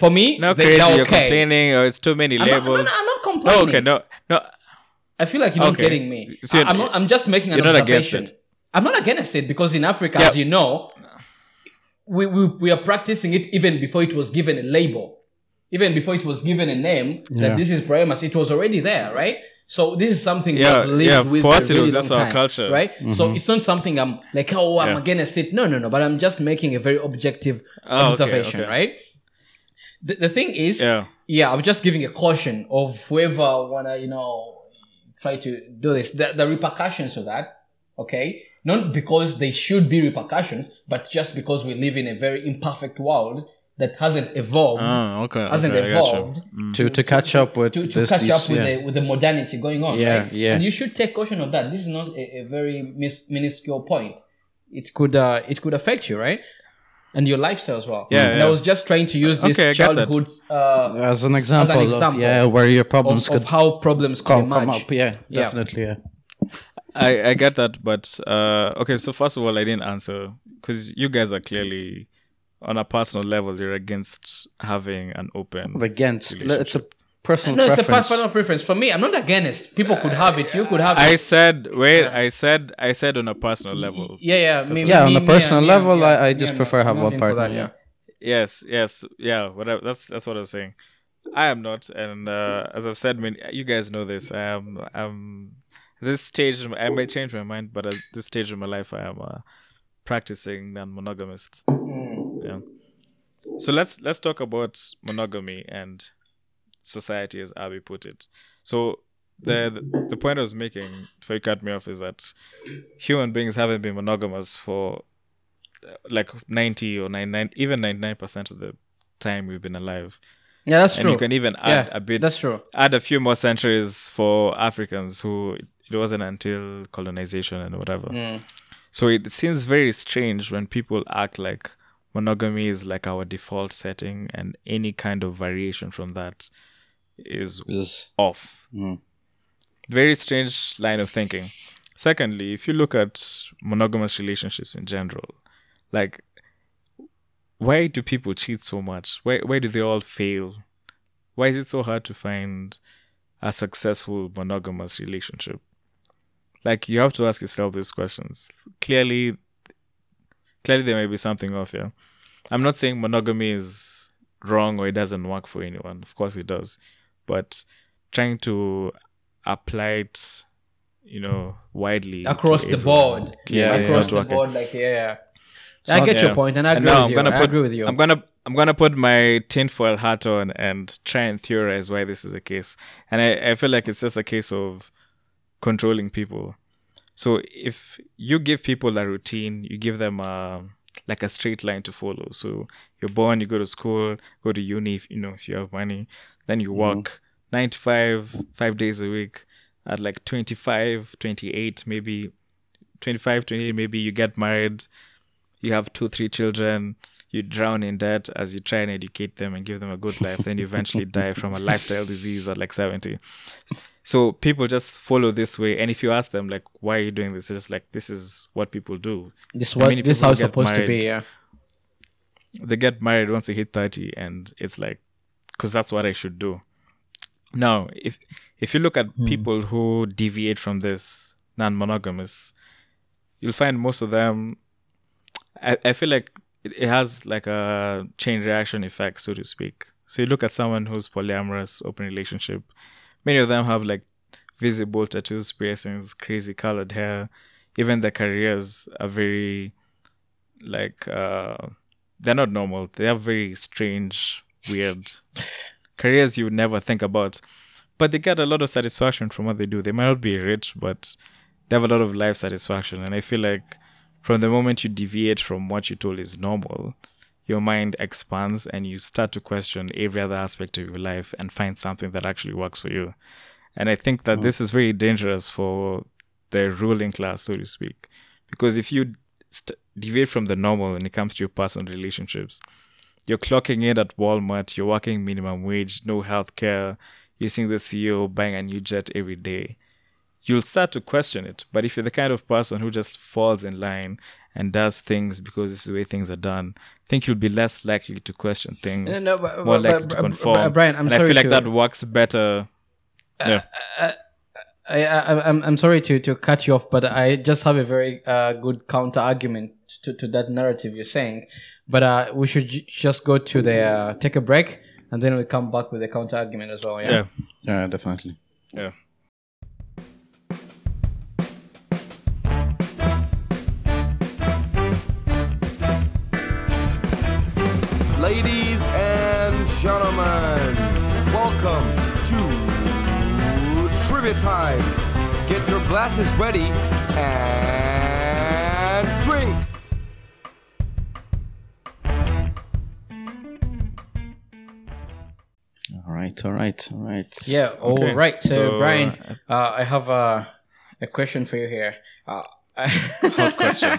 For me, no they, crazy. they're You're complaining, or it's too many I'm not- I'm labels. not- I'm not No, complaining. okay, no, no. I feel like you're not Okay. getting me. So I'm not. I'm just making an you're not against observation. it. I'm not against it because in Africa, Yeah. as you know, we, we we are practicing it even before it was given a label, even before it was given a name Yeah. that this is primus. It was already there, right? So this is something Yeah, we've lived yeah, with for for us a it was long just our culture. right? So mm-hmm. it's not something I'm like, oh, I'm Yeah. against it. No, no, no. But I'm just making a very objective Oh, okay, observation, okay. right? The, the thing is, Yeah. yeah, I'm just giving a caution of whoever wanna, you know, try to do this. The, the repercussions of that, okay? Not because they should be repercussions, but just because we live in a very imperfect world that hasn't evolved, Oh, okay. hasn't okay, I got you. evolved to to catch up with to, to this- catch these- up with yeah. the with the modernity going on. Yeah, right? yeah. And you should take caution of that. This is not a, a very mis- minuscule point. It could uh, it could affect you, right? And your lifestyle as well. Yeah, And yeah. I was just trying to use this Okay, I get that. childhood uh, as an example, example of yeah where your problems of, could of how problems could come, come up. Yeah, Yeah. definitely. Yeah. I, I get that, but uh, okay. So first of all, I didn't answer because you guys are clearly, on a personal level, you're against having an open. Against, it's a personal No, it's a preference. personal preference. For me, I'm not against. People could have it. You could have I it. said, wait. I said, I said on a personal level. Yeah, yeah. Me, Yeah, me, on a personal me, level, yeah, I- I just yeah, prefer have one partner, that, yeah. Yes, yes, yeah. Whatever. That's that's what I was saying. I am not, and uh, as I've said, many, you guys know this. I am. I'm this stage. I may change my mind, but at this stage of my life, I am uh, practicing non-monogamist. Mm. Yeah. So let's let's talk about monogamy and society, as Abby put it. So the the, the point I was making before you cut me off is that human beings haven't been monogamous for uh, like ninety or 99, even ninety nine percent of the time we've been alive. Yeah, that's And true. you can even add yeah, a bit That's true. add a few more centuries for Africans who it wasn't until colonization and whatever. Mm. So it seems very strange when people act like monogamy is like our default setting and any kind of variation from that is Is- off. Mm. Very strange line of thinking. Secondly, if you look at monogamous relationships in general, like why do people cheat so much? Why why do they all fail? Why is it so hard to find a successful monogamous relationship? Like you have to ask yourself these questions. Clearly clearly there may be something off here. I'm not saying monogamy is wrong or it doesn't work for anyone. Of course it does. But trying to apply it, you know, widely Across the everyone, board. Yeah, Across not the working. board, like yeah, yeah. I get Yeah. your point, and I agree now with I'm you. gonna I put agree with you. I'm gonna I'm gonna put my tinfoil hat on and try and theorize why this is the case. And I, I feel like it's just a case of controlling people. So if you give people a routine, you give them a like a straight line to follow. So you're born, you go to school, go to uni, if, you know, if you have money, then you mm-hmm. work nine to five, five days a week. At like 25, 28, maybe 25, 28, maybe you get married, you have two, three children, you drown in debt as you try and educate them and give them a good life, then you eventually (laughs) die from a lifestyle disease at like 70. So people just follow this way. And if you ask them, like, why are you doing this? It's just like, this is what people do. this what this people how it's supposed to be. Yeah. They get married once they hit 30, and it's like, because that's what I should do. Now, if if you look at hmm. people who deviate from this non-monogamous, you'll find most of them. I, I feel like it, it has like a chain reaction effect, so to speak. So you look at someone who's polyamorous, open relationship. Many of them have like visible tattoos, piercings, crazy colored hair. Even their careers are very like uh they're not normal. They are very strange, weird careers you would never think about. But they get a lot of satisfaction from what they do. They might not be rich, but they have a lot of life satisfaction. And I feel like from the moment you deviate from what you told is normal, your mind expands and you start to question every other aspect of your life and find something that actually works for you. And I think that this mm. is very dangerous for the ruling class, so to speak. Because if you st- deviate from the normal when it comes to your personal relationships, you're clocking in at Walmart, you're working minimum wage, no health care, you're seeing the CEO buying a new jet every day. You'll start to question it. But if you're the kind of person who just falls in line and does things because this is the way things are done, I think you'll be less likely to question things, Uh, no, but- more but- likely but- to but- conform. Brian, I'm and I feel like to- that works better. yeah. I, I, I'm, I'm sorry to, to cut you off, but I just have a very uh, good counter argument to, to that narrative you're saying. But uh, we should j- just go to the uh, take a break, and then we come back with a counter argument as well. Yeah. yeah. Yeah, definitely. Yeah. Ladies and gentlemen, welcome to Trivia Time. Get your glasses ready and drink. All right, all right, all right. Yeah. All Okay, right. So, so, Brian, uh, I have a a question for you here. Uh, Hot (laughs) question.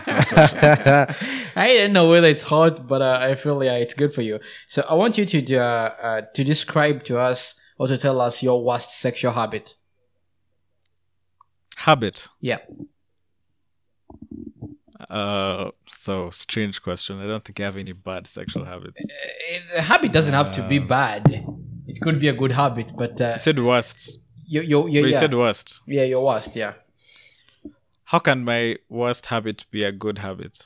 I don't know whether it's hot, but uh, I feel yeah, it's good for you. So I want you to uh, uh, to describe to us or to tell us your worst sexual habit. Habit. Yeah. Uh, so strange question. I don't think I have any bad sexual habits. Uh, the habit doesn't have to be bad. It could be a good habit, but uh, You said worst. you you you you yeah. said worst. yeah your worst yeah. How can my worst habit be a good habit?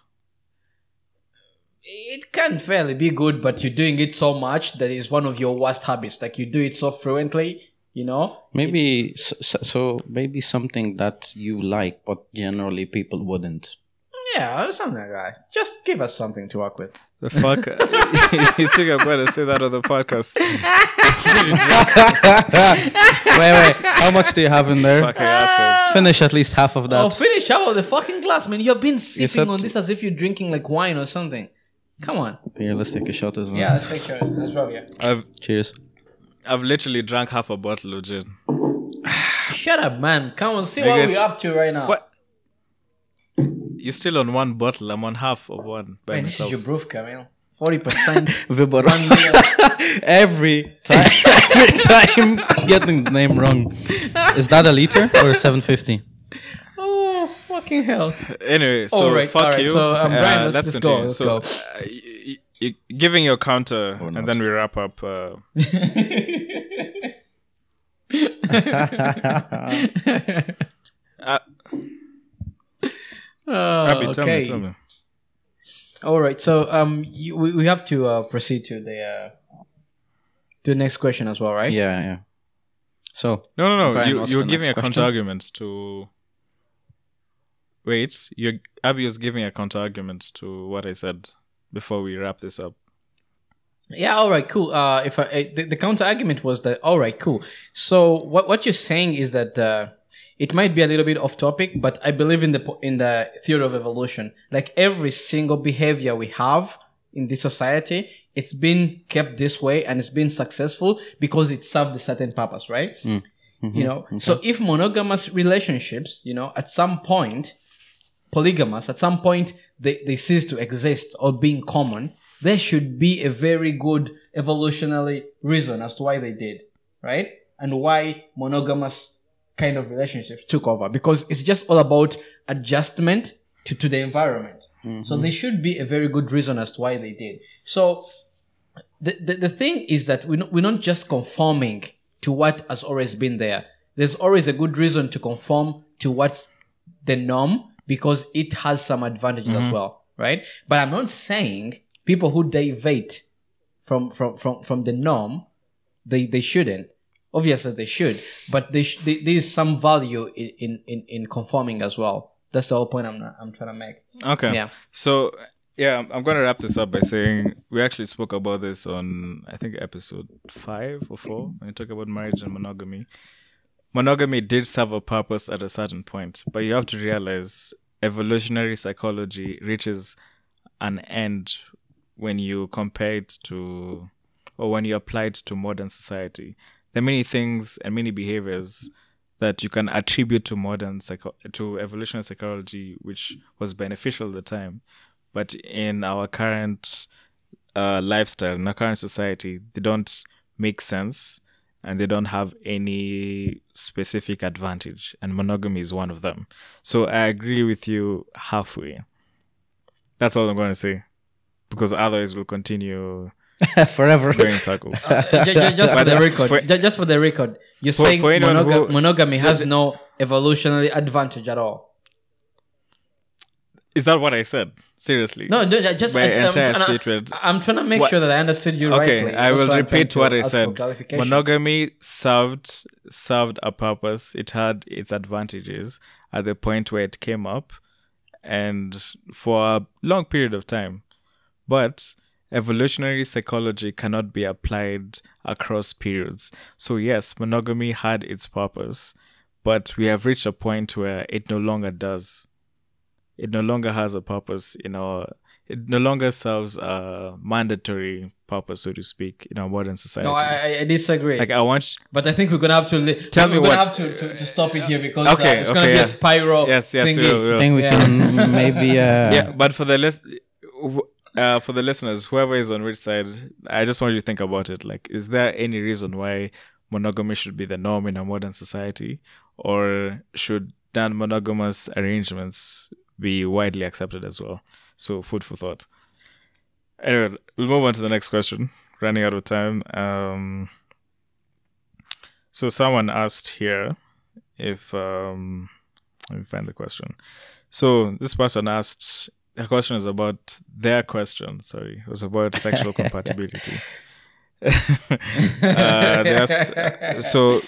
It can fairly be good, but you're doing it so much that it's one of your worst habits. Like you do it so frequently, you know. Maybe so, so, so maybe something that you like, but generally people wouldn't. Yeah, or something like that. Just give us something to work with. The fuck? (laughs) (laughs) you think I'm going to say that on the podcast? (laughs) wait, wait. How much do you have in there? Fucking assholes. Uh, finish at least half of that. Oh, finish out of the fucking glass, man. You've been sipping said- on this as if you're drinking like wine or something. Come on. Here, let's take a shot as well. Yeah, let's take sure. Let's rub yeah. I've Cheers. I've literally drank half a bottle of gin. (sighs) Shut up, man. Come on, see I what guess- we're up to right now. What? You're still on one bottle. I'm on half of one by Man, this is your proof, Camille. Forty percent. (laughs) Vibora. One meal. (laughs) every time, (laughs) every time getting the name wrong. Is that a liter or 750? Oh, fucking hell. Anyway, so Alright, fuck alright, you. so, um, Brian, Uh, let's- let's go, continue. let's so, go. Uh, y- y- y- giving your counter, and not. then we wrap up. Uh, uh, Oh, Abby, tell okay. me, tell me. All right. So um, you, we we have to uh, proceed to the uh, to the next question as well, right? yeah, yeah. So, No, no, no. You what's you were giving a counter argument to. Wait, you Abby was giving a counter argument to what I said before we wrap this up. Yeah. All right. Cool. Uh, if I, uh, the, the counter argument was that all right, cool. So what what you're saying is that uh, it might be a little bit off topic, but I believe in the in the theory of evolution. Like every single behavior we have in this society, it's been kept this way and it's been successful because it served a certain purpose, right? Hmm. Mm-hmm. You know. So if monogamous relationships, you know, at some point polygamous, at some point they, they cease to exist or being common, there should be a very good evolutionary reason as to why they did, right? And why monogamous kind of relationships took over. Because it's just all about adjustment to, to the environment. So mm-hmm. there should be a very good reason as to why they did. So the, the, the thing is that we're not, we're not just conforming to what has always been there. There's always a good reason to conform to what's the norm because it has some advantages as mm-hmm. well, right? But I'm not saying people who deviate from from from, from the norm, they they shouldn't. Obviously, they should, but they sh- they, there is some value in, in in in conforming as well. That's the whole point I'm I'm trying to make. Okay. Yeah. So yeah, I'm- I'm going to wrap this up by saying we actually spoke about this on I think episode five or four when we talk about marriage and monogamy. Monogamy did serve a purpose at a certain point, but you have to realize evolutionary psychology reaches an end when you compare it to or when you apply it to modern society. There are many things and many behaviors that you can attribute to modern psycho- to evolutionary psychology, which was beneficial at the time, but in our current uh, lifestyle, in our current society, they don't make sense and they don't have any specific advantage. And monogamy is one of them. So I agree with you halfway. That's all I'm going to say, because otherwise we'll continue (laughs) forever. going in circles. Ju- ju- just (laughs) for the uh, record, for- ju- just for the record, you're For- saying for monoga- who- monogamy has Just- no evolutionary advantage at all. Is that what I said? Seriously? No, no, no, just My I, I'm, entire trying statement. to, I'm trying to make What- sure that I understood you right. okay rightly. i will why I'm trying repeat what i said monogamy served served a purpose it had its advantages at the point where it came up and for a long period of time but evolutionary psychology cannot be applied across periods so yes monogamy had its purpose but we have reached a point where it no longer does it no longer has a purpose in our it no longer serves a mandatory purpose, so to speak, in our modern society. No, I, I- I disagree. like I want but I think we're gonna have to li- Tell we're me gonna have to, to, to stop it here because Okay, uh, it's gonna okay, be a spiral. yes, yes, thingy. we'll, we'll. I think we Yeah. can maybe. Uh, yeah but for the list uh, for the listeners whoever is on which side i just want you to think about it. Like is there any reason why monogamy should be the norm in a modern society? Or should non-monogamous arrangements be widely accepted as well? So food for thought. Anyway we'll move on to the next question. Running out of time. Um so someone asked here if um let me find the question. So this person asked the question is about their question. Sorry, it was about sexual (laughs) compatibility. (laughs) uh, they so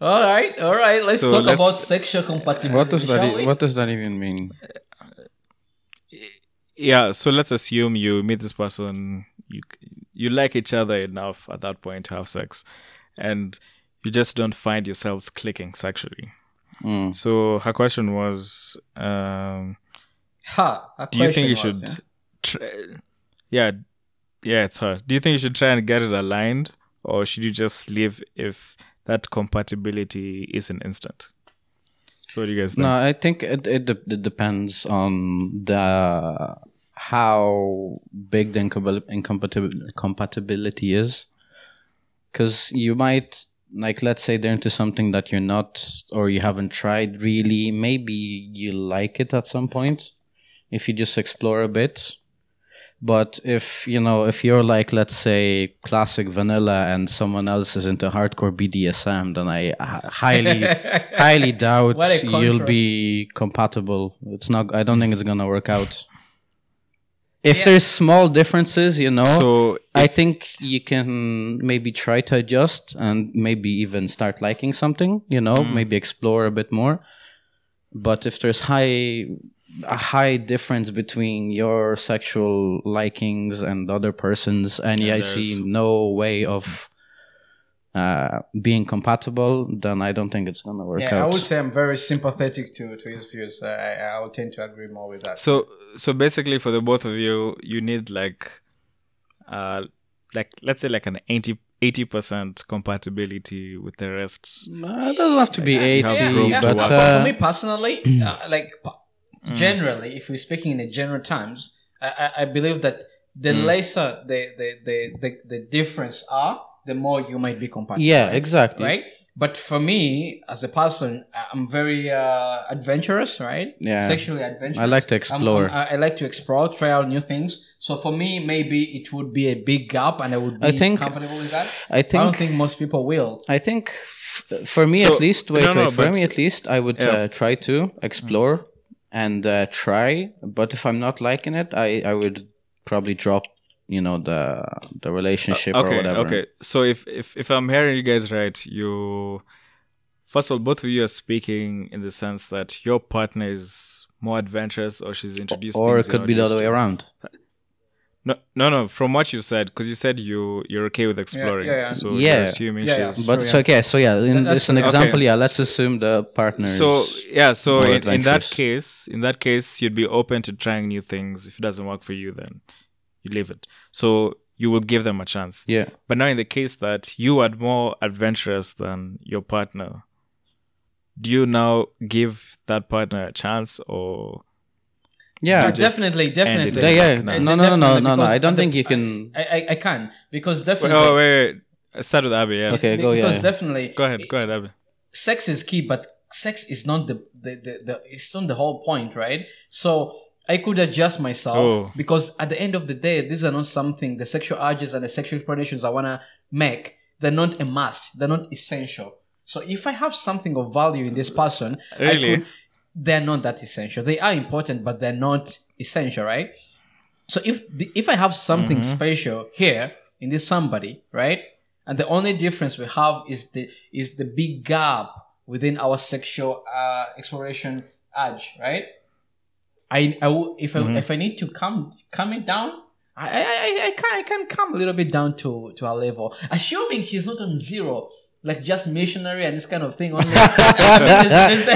All right, all right. Let's So talk let's- about sexual compatibility. What does that? e- what does that even mean? yeah, so let's assume you meet this person, you you like each other enough at that point to have sex, and you just don't find yourselves clicking sexually. Mm. So her question was, um, Ha, a do you think you question should, was, try, yeah, yeah, it's her. Do you think you should try and get it aligned, or should you just leave if that compatibility isn't instant? So what do you guys think? No, I think it, it de- it depends on the how big the incompatibil- incompatibil- compatibility is. Because you might like let's say they're into something that you're not or you haven't tried really. Maybe you like it at some point if you just explore a bit. But if you know, if you're like, let's say, classic vanilla, and someone else is into hardcore BDSM, then I highly, (laughs) highly doubt you'll be compatible. It's not. I don't think it's gonna work out. If Yeah. there's small differences, you know, So I think you can maybe try to adjust and maybe even start liking something. You know, Mm. maybe explore a bit more. But if there's high a high difference between your sexual likings and other person's, and Yeah, I see no way of uh, being compatible, then I don't think it's gonna work Yeah, I would say I'm very sympathetic to, to his views. I, I would tend to agree more with that. So so basically for the both of you, you need like uh like let's say like an 80 percent compatibility with the rest. Uh, it doesn't have to be you eighty, yeah, yeah. to but for, uh, for me personally, (clears throat) uh, like p- generally, if we're speaking in the general terms, I, I, I believe that the lesser the, the, the, the, the difference are, the more you might be compatible. yeah, right? exactly. Right? But for me, as a person, I- I'm very uh, adventurous, right? Yeah. Sexually adventurous. I like to I'm- explore. I'm- I I like to explore, try out new things. So for me, maybe it would be a big gap, and I would be I think- comfortable with that. I think. I don't think think most people will. I think f- for me So- at least, wait, no, no, wait, for me at least, I would Yeah. uh, try to explore and uh, try. But if I'm not liking it, I, I would probably drop, you know, the the relationship or okay, whatever. okay. So if if if I'm hearing you guys right, you first of all both of you are speaking in the sense that your partner is more adventurous or she's introduced Or it could be the other way around. No, no, no. From what you said, because you said you you're okay with exploring, yeah, yeah. so Yeah. assuming Yeah, yeah. she's. But True, it's okay. So yeah, in That's this an example. Okay. Yeah, let's assume the partner. So yeah, so in, in that case, in that case, you'd be open to trying new things. If it doesn't work for you, then you leave it. So you will give them a chance. yeah, But now, in the case that you are more adventurous than your partner, do you now give that partner a chance, or Yeah, yeah, You just definitely, definitely. yeah, yeah. No. No, no, no, no, Definitely, no, no. I don't think you can. I, I, I can because wait, definitely. oh wait, wait, start with Abby. Yeah, Okay, go. Yeah, Because yeah. definitely. go ahead, go ahead, Abby. Sex is key, but sex is not the the, the, the it's not the whole point, right? So I could adjust myself Oh. because at the end of the day, these are not something the sexual urges and the sexual expressions I wanna make. They're not a must. They're not essential. So if I have something of value in this person, I Really? could, they're not that essential. They are important, but they're not essential, right? So if the, if I have something Mm-hmm. special here in this somebody, right, and the only difference we have is the is the big gap within our sexual uh, exploration urge, right? I, I if Mm-hmm. I, if I need to come come it down, I, I I I can I can come a little bit down to to our level, assuming she's not on zero. Like just missionary and this kind of thing only. (laughs) There's- there's-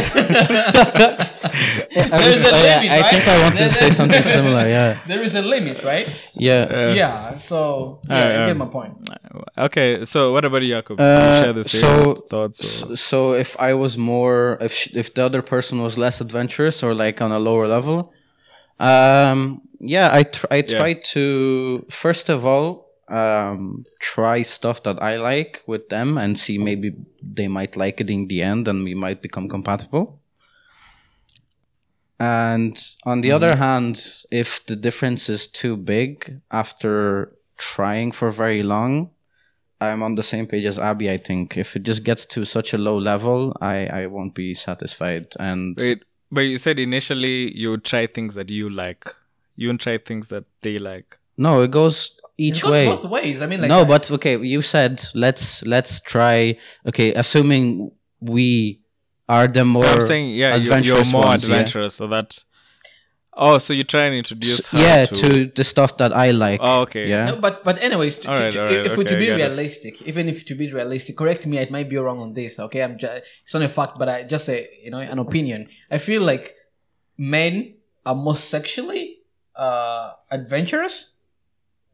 I, There's a yeah, limit, I right? think I want to say something (laughs) similar. Yeah, there is a limit, right? yeah. yeah. So yeah, Alright, you get um, my point. Okay, so what about you, Jakob? Uh, Share the same so- thoughts. Or... So, so if I was more, if sh- if the other person was less adventurous or like on a lower level, um, yeah, I tr- I Yeah. try to first of all um try stuff that I like with them and see maybe they might like it in the end and we might become compatible. And on the other hand, if the difference is too big after trying for very long, I'm on the same page as Abby. I think if it just gets to such a low level, I I won't be satisfied. And Wait, but you said initially you would try things that you like. You wouldn't try things that they like. no, it goes each It goes way. both ways. I mean, like no, but okay, you said let's let's try. Okay, assuming we are the more I'm saying, yeah, you, you're adventurous more ones, yeah. adventurous, so that. Oh, so you try and introduce her yeah to. to the stuff that I like. Oh, okay. Yeah. No, but but anyways, to, to- Alright, to- alright, if we're to be I get it. realistic, even if to be realistic, correct me, I might be wrong on this. Okay, I'm just it's not a fact, but I just say you know an opinion. I feel like men are more sexually uh, adventurous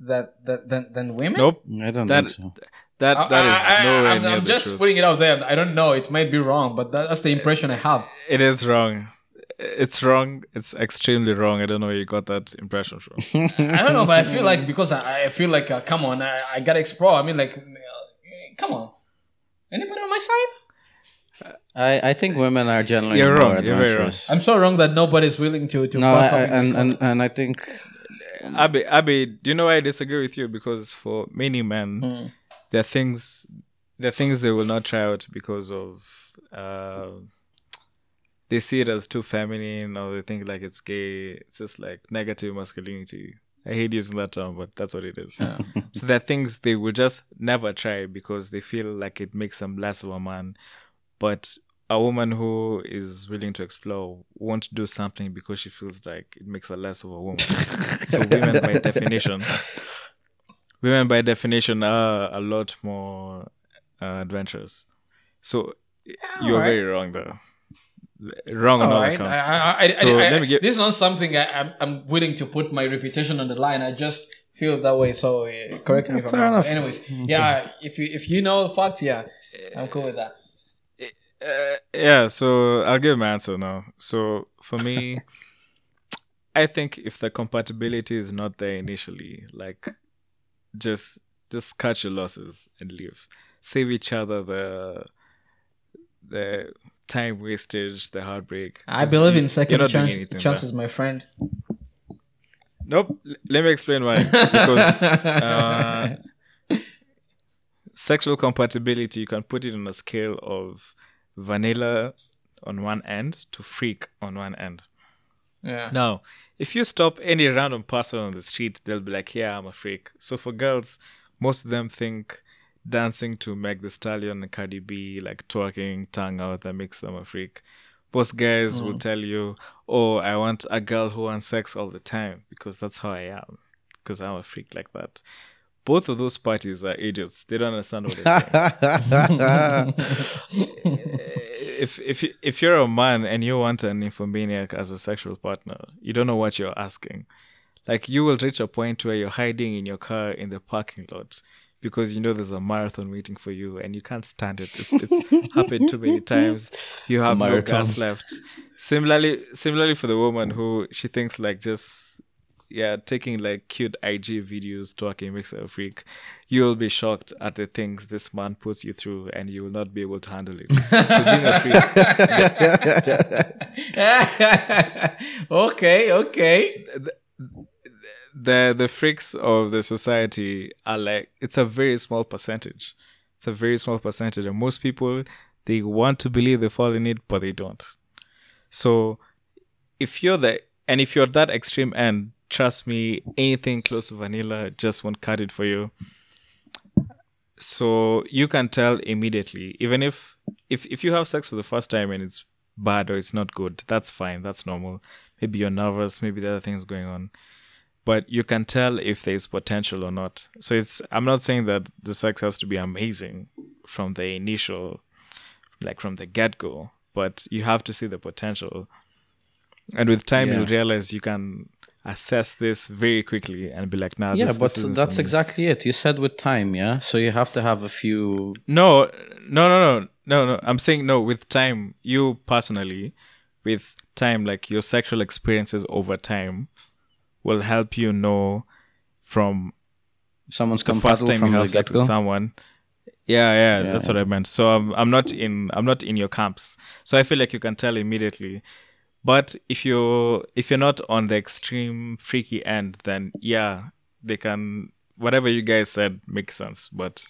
that, that than than women. Nope. I don't That think so. that I- that is I, I, nowhere I'm, near I'm the just truth. putting it out there. I don't know. It might be wrong, but that's the impression I have. It is wrong. It's wrong. It's extremely wrong. I don't know where you got that impression from. (laughs) I don't know, but I feel like because I, I feel like uh, come on, I, I gotta explore. I mean, like, uh, come on. Anybody on my side? I I think women are generally You're more wrong, you're very wrong. I'm so wrong that nobody's willing to to. No, I, bust I, and, and and I think Abby, Abby, do you know why I disagree with you? Because for many men, Hmm. there are things, there are things they will not try out because of, uh, they see it as too feminine or they think like it's gay. It's just like negative masculinity. I hate using that term, but that's what it is. (laughs) so there are things they will just never try because they feel like it makes them less of a man. But a woman who is willing to explore won't do something because she feels like it makes her less of a woman. so (laughs) women by definition, women by definition are a lot more uh, adventurous. So you're alright. very wrong there. Wrong on All all right. accounts. I, I, So I, get- this is not something I, I'm, I'm willing to put my reputation on the line. I just feel that way. So uh, correct me if I'm wrong. enough. Anyways, yeah. If you if you know the facts, yeah, I'm cool with that. Uh, yeah, so I'll give my answer now. So for me, (laughs) I think if the compatibility is not there initially, like just just cut your losses and leave. Save each other the the time wastage, the heartbreak. I believe you- in second chance, anything there. chances, my friend. Nope. L- Let me explain why. Because (laughs) uh, sexual compatibility, you can put it on a scale of vanilla on one end to freak on one end. yeah. Now, if you stop any random person on the street, they'll be like, "Yeah, I'm a freak." So for girls, most of them think dancing to Meg The Stallion and Cardi B, like twerking, tongue out, that makes them a freak. Most guys will mm. tell you, "Oh, I want a girl who wants sex all the time because that's how I am, because I'm a freak like that." Both of those parties are idiots. They don't understand what they're saying. (laughs) (laughs) if if you- if you're a man and you want an nymphomaniac as a sexual partner, you don't know what you're asking. Like you will reach a point where you're hiding in your car in the parking lot because you know there's a marathon waiting for you and you can't stand it. It's it's (laughs) happened too many times. You have no Marathon. gas left. Similarly, similarly for the woman who she thinks like just yeah, taking like cute IG videos talking makes a freak. You will be shocked at the things this man puts you through, and you will not be able to handle it. So being a freak, okay, okay. the the freaks of the society are like it's a very small percentage. It's a very small percentage, and most people they want to believe they fall in it, but they don't. So if you're the and if you're that extreme end, trust me, anything close to vanilla just won't cut it for you. So you can tell immediately, even if if if you have sex for the first time and it's bad or it's not good, that's fine, that's normal. Maybe you're nervous, maybe there are things going on but you can tell if there's potential or not. So it's I'm not saying that the sex has to be amazing from the initial, like from the get go. But you have to see the potential, and with time Yeah. you'll realize you can assess this very quickly and be like, "Nah, yeah, this, but this that's exactly it. You said with time, yeah. So you have to have a few. No, no, no, no, no, no. I'm saying no. With time, you personally, with time, like your sexual experiences over time, will help you know from Someone's the first time you have sex with someone. Yeah, yeah, Yeah, that's what I meant. So I'm, I'm not in, I'm not in your camps. So I feel like you can tell immediately. But if you're, if you're not on the extreme freaky end, then yeah, they can. Whatever you guys said makes sense. But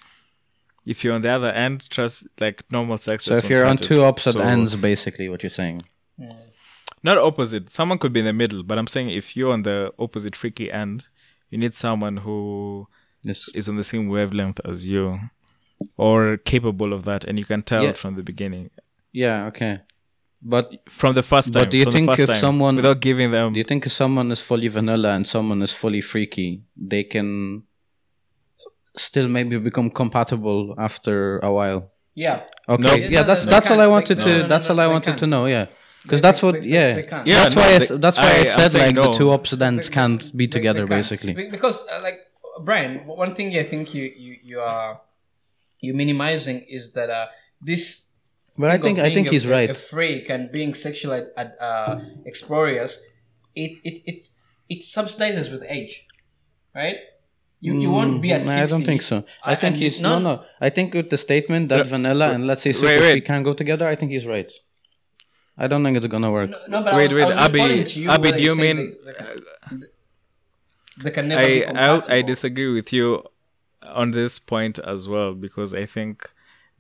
if you're on the other end, trust like normal sex. So if you're on two it. opposite So- ends, basically, what you're saying. not opposite. Someone could be in the middle, but I'm saying if you're on the opposite freaky end, you need someone who This, is on the same wavelength as you or capable of that and you can tell Yeah. it from the beginning yeah, okay. But from the first time But do you think if time, someone- without giving them do you think if someone is fully vanilla and someone is fully freaky, they can still maybe become compatible after a while? Yeah. Okay, No. yeah, that's no, that's they all I wanted They- to. no, that's all I wanted can't. to know. Yeah, because that's what. they- yeah, they can't. Yeah, that's no, why I, they- that's why I, I- said like no. the two opposite ends They- can't be they- together, they can't. basically. Because, uh, like, Brian, one thing I think you you you are you minimizing is that uh this. But I think I think being he's a, A right. freak and being sexual at, at uh, explorers, it it it it subsidizes with age, right? You you won't be at Mm, 60. I don't think so. I I- think he's no none- no. I think with the statement that No, vanilla and let's say super wait. freak can go together, I think he's right. I don't think it's gonna work. No, no, but I wait was, wait I was abby to you abby do you say mean they, they, they can never be I, I i disagree with you on this point as well because i think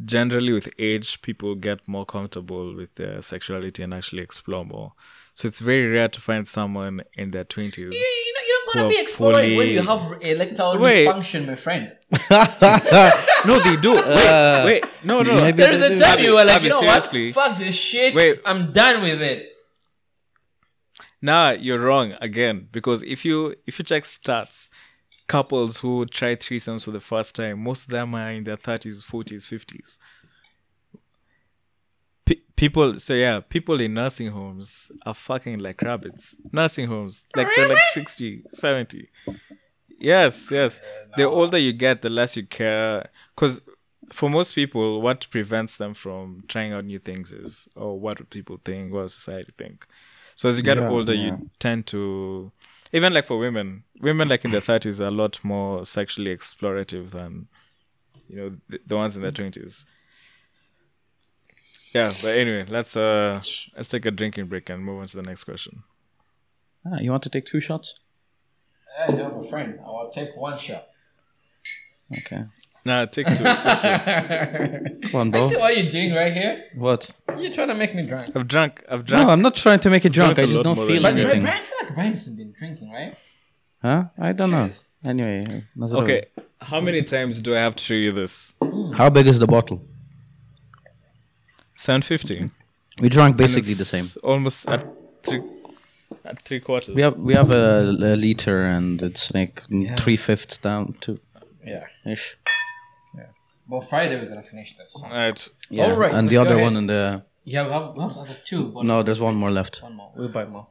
generally with age people get more comfortable with their sexuality and actually explore more so it's very rare to find someone in their 20s You, you know, you don't who want to be are exploring when you have erectile Wait. dysfunction, my friend. (laughs) no they do wait Uh, wait no no maybe There's a time Abby- you were like, Abby, you know seriously. what? Fuck this shit. Wait. I'm done with it. Nah, you're wrong again because if you if you check stats, couples who try threesomes for the first time, most of them are in their thirties, forties, fifties. Pe- people, so yeah, people in nursing homes are fucking like rabbits. Nursing homes, like they're like 60, 70. Yes, yes. The older you get, the less you care. Because for most people, what prevents them from trying out new things is, oh, what would people think? What would society think? So as you get Yeah, older, yeah. you tend to, even like for women, women like in their (clears throat) thirties are a lot more sexually explorative than, you know, the, the ones in their twenties. Yeah, but anyway, let's uh let's take a drinking break and move on to the next question. Ah, you want to take two shots? I don't have a friend. I will take one shot. Okay. Nah, take two. take two. (laughs) Come on, I see what you're doing right here. What? You're trying to make me drunk. I've drunk. I've drunk. No, I'm not trying to make you drunk. drunk a I just don't feel than But anything. I feel like Brian's been drinking, right? Huh? I don't know. Anyway, Nazarov. Okay, how many times do I have to show you this? How big is the bottle? Seven fifty. We drank basically the same. Almost at three at three quarters. We have we have a, a liter and it's like three fifths down to Yeah. ish. Yeah. Well, Friday we're gonna finish this. Alright. Yeah. Alright, and the other ahead. one in the Yeah, we have, we have two. But no, there's one more left. One more. We'll buy more.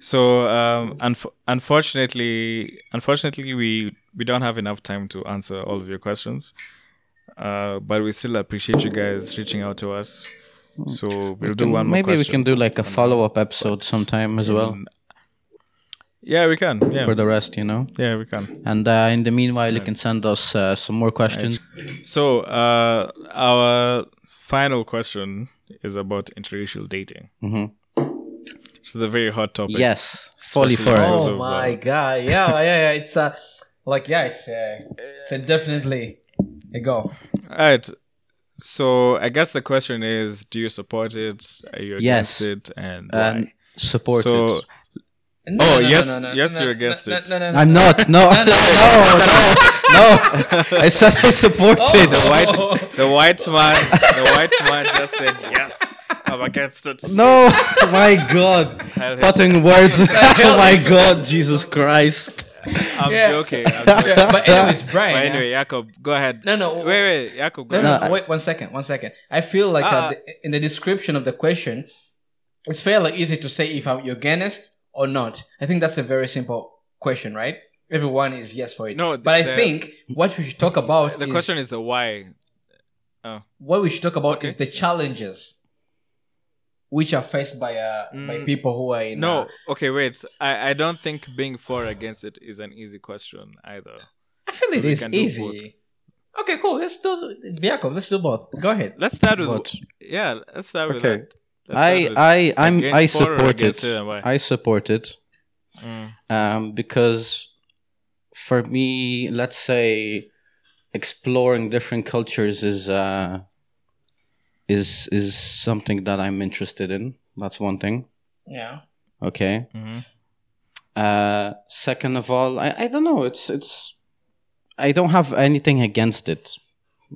So um, unf- unfortunately, unfortunately, we we don't have enough time to answer all of your questions. Uh, but we still appreciate you guys reaching out to us. So we'll do one more Maybe we can do like a follow up episode sometime as well Yeah, we can. Yeah, for the rest, you know. yeah, we can. And uh, in the meanwhile, you can send us uh, some more questions. So uh, our final question is about interracial dating. Mhm. Which is a very hot topic. Yes, fully for those it. Oh of, my uh, god! Yeah, yeah, yeah. It's uh, like yeah, it's uh, it's a definitely a go. All right. So I guess the question is, do you support it? Are you Yes. against it? And And why? support So it. No, Oh, no, no, yes- no, no, yes, no, you're against no, it. No, no, no, I'm no. not. No, no, no, no. I said I supported Oh. the white the white man the white man just said yes. I'm against it. No, (laughs) my God. Hell, (laughs) hell. Putting words. oh my God, Jesus Christ. I'm Yeah. joking. I'm joking. Yeah, but anyways, Brian. But yeah. anyway, Jacob, go ahead. No, no. Wait, wait, Jacob, go No, no, ahead. wait one second, one second. I feel like Ah. uh, the, in the description of the question, it's fairly easy to say if I'm you're against or not. I think that's a very simple question, right? Everyone is yes for it. No, but I the- think what we should talk about The question is the why. what we should talk about Okay. is the challenges which are faced by uh by Mm. people who are in No, uh, okay, wait. I, I don't think being for or against it is an easy question either. I feel so it we is can do easy. Okay, cool. Let's do Jacob. Let's do both. Go ahead. Let's start with But yeah. Let's start with Okay. that. Let's start I I I'm I support it. it and why? I support it Mm. um, because for me, let's say exploring different cultures is uh, is is something that I'm interested in. That's one thing. Yeah. Okay. Mhm. Uh, second of all, I, I don't know. It's it's I don't have anything against it.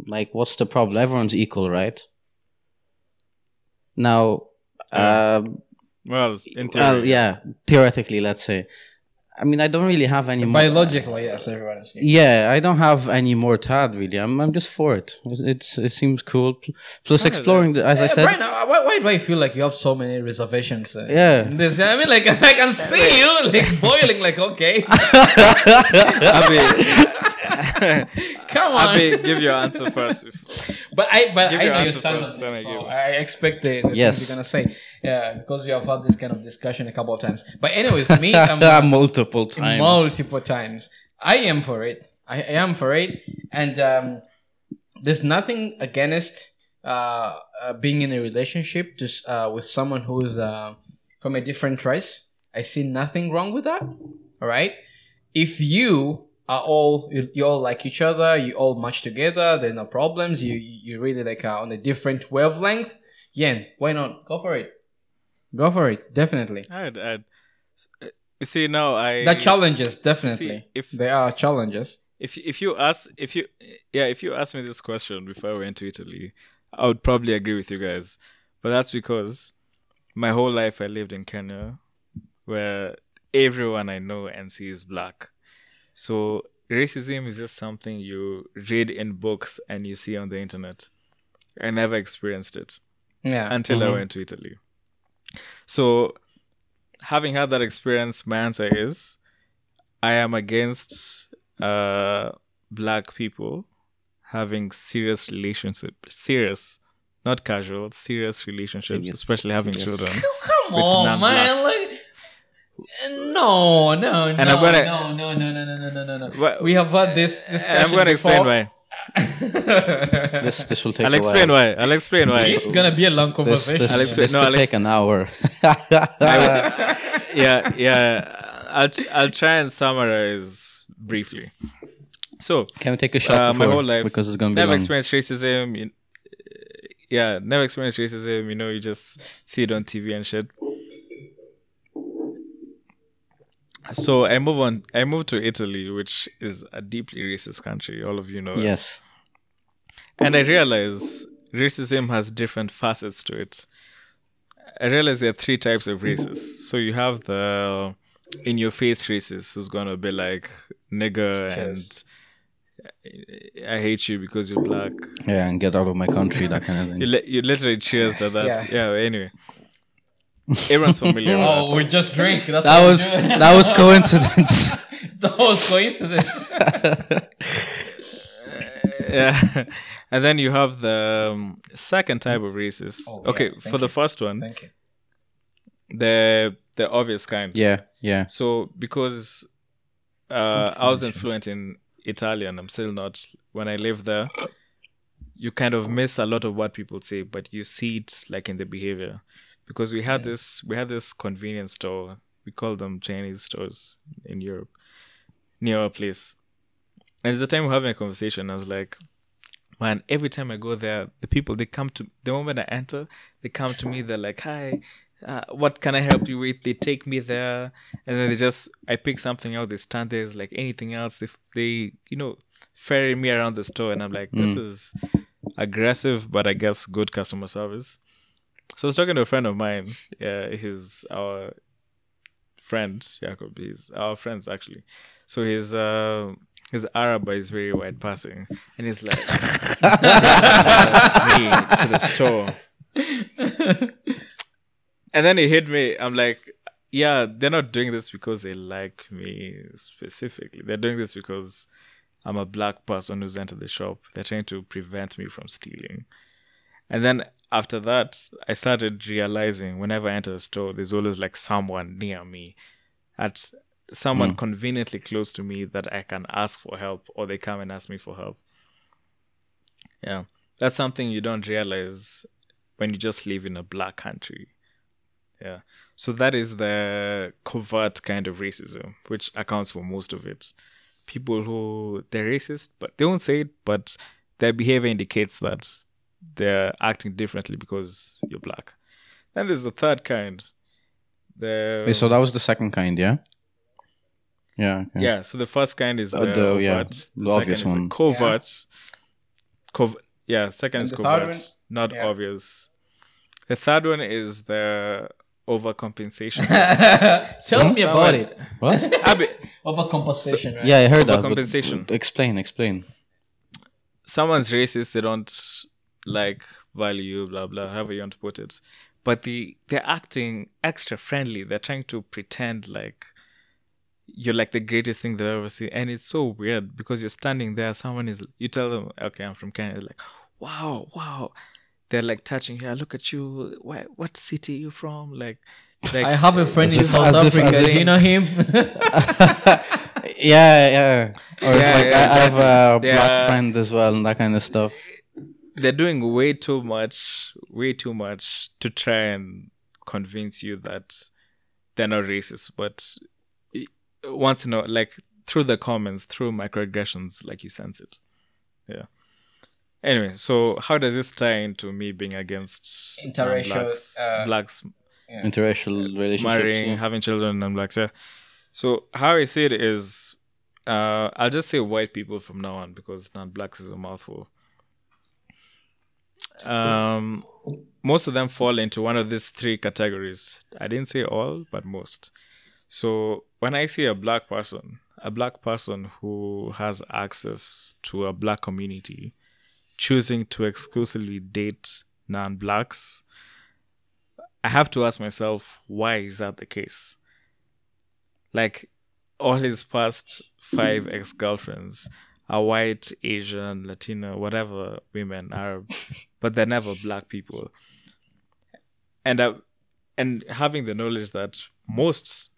Like, what's the problem? Everyone's equal, right? Now, Yeah. um, Well, in theory, well, yeah, theoretically, let's say. I mean, I don't really have any more. Biologically, yes, everyone is. Yeah, I don't have any more tad. Really, I'm I'm just for it. It's, it's it seems cool. Plus, exploring, the, as I Eh, said, Brian, uh, why, why do I feel like you have so many reservations? Uh, Yeah. This, I mean, like (laughs) I can see you like boiling. Like, okay, (laughs) Abi, (laughs) come on. Abi, give your answer first. before- But I, but Give I your know you answer stand first, on this, I so give. I expect the, the Yes. you're gonna say. Yeah, because we have had this kind of discussion a couple of times. But anyways, me, (laughs) I'm (laughs) multiple times. multiple times. I am for it. I, I am for it, and um, there's nothing against uh, uh, being in a relationship to, uh, with someone who's uh, from a different race. I see nothing wrong with that. All right, if you are all you, you all like each other, you all match together, there are no problems. You you really like are on a different wavelength. Yeah, why not? Go for it. Go for it. Definitely. I'd, I'd, you see now I The challenges, definitely. if- there are challenges. if if you ask if you yeah if you asked me this question before I went to Italy, I would probably agree with you guys. But that's because my whole life I lived in Kenya, where everyone I know and see is black. So racism is just something you read in books and you see on the internet. I never experienced it Yeah. until I Mhm. went to Italy. So, having had that experience, my answer is I am against uh, black people having serious relationships, serious, not casual, serious relationships, Serious, especially having serious. children. (laughs) Come on, man. Like, no, no, And no, I'm gonna- no, no, no, no, no, no, no, no, no. We have had this And discussion I'm going to explain why. This this will take. I'll a explain while. why. I'll explain why. It's gonna be a long conversation. this, I'll explain- this no, could I'll take an hour. (laughs) yeah, yeah. I'll I'll try and summarize briefly. So, Can we take a shot Uh, my whole life, because it's gonna be never long. experienced racism. You, yeah, never experienced racism. You know, you just see it on TV and shit. So I move on. I moved to Italy, which is a deeply racist country. All of you know. that. Yes. And I realize racism has different facets to it. I realize there are three types of racists. So you have the in your face racist who's gonna be like nigger and I hate you because you're black. Yeah, and get out of my country, that kind of You, thing. li- you literally cheers to that. Yeah. Yeah. anyway, everyone's familiar. with Oh, that. we just drink. That's That what was do. that was coincidence. (laughs) that was coincidence. (laughs) yeah. And then you have the um, second type of racist. Oh, okay, Thank for the you. first one, Thank you. the the obvious kind. yeah, yeah. So because uh, I was fluent in Italian, I'm still not. When I live there, you kind of miss a lot of what people say, but you see it like in the behavior. Because we had this, we had this convenience store. We call them Chinese stores in Europe, near our place. And at the time we're having a conversation, I was like, man, every time I go there, the people they come to the moment I enter, they come to me. They're like, "Hi, uh, what can I help you with?" They take me there, and then they just I pick something out. They stand there, it's like anything else. They they you know ferry me around the store, and I'm like, this is aggressive, but I guess good customer service. So I was talking to a friend of mine. Yeah, he's our friend Jacob. He's our friends actually. So his uh, his Araba is very wide passing, and he's like (laughs) me to the store. And then he hit me. I'm like, yeah, they're not doing this because they like me specifically. They're doing this because I'm a black person who's entered the shop. They're trying to prevent me from stealing. And then after that, I started realizing whenever I enter a store, there's always like someone near me, at someone hmm. conveniently close to me that I can ask for help, or they come and ask me for help. Yeah, that's something you don't realize when you just live in a black country. Yeah, so that is the covert kind of racism, which accounts for most of it. People who they're racist, but they won't say it, but their behavior indicates that they're acting differently because you're black. Then there's the third kind. The Wait, so that was the second kind, yeah? Yeah. okay. yeah, so the first kind is Uh, the, the- overt. yeah, the, the obvious is the one. covert. Cov- yeah, second And is covert, one? not Yeah. obvious. The third one is the overcompensation. (laughs) Tell me about it. What? (laughs) Abby, Overcompensation, right? yeah, I heard that. but- Overcompensation. but Explain, explain. someone's racist, they don't like value, blah blah, however you want to put it. But the they're acting extra friendly. They're trying to pretend like you're like the greatest thing they've ever seen. And it's so weird because you're standing there, someone is you tell them, Okay, I'm from Kenya, they're like, Wow, wow. They're like touching you. "Yeah, Look at you. Why, what city you from? Like, like I have a friend in South Africa. Do you know him? (laughs) Yeah, yeah. Or it's Yeah, like yeah, I, I have a exactly. black Yeah. friend as well and that kind of stuff. They're doing way too much, way too much to try and convince you that they're not racist. But i- once in a like through the comments, through microaggressions, like you sense it. Yeah. Anyway, so how does this tie into me being against Interracial, blacks, uh, blacks Interracial relationships. marrying, yeah. having children, and blacks? Yeah. So how I see it is, uh, I'll just say white people from now on because non-blacks is a mouthful. Um, most of them fall into one of these three categories. I didn't say all, but most. So when I see a black person, a black person who has access to a black community, choosing to exclusively date non-blacks, I have to ask myself, why is that the case? Like all his past five ex-girlfriends are white, Asian, Latino, whatever women, (laughs) Arab, but they're never black people. And I, and having the knowledge that most,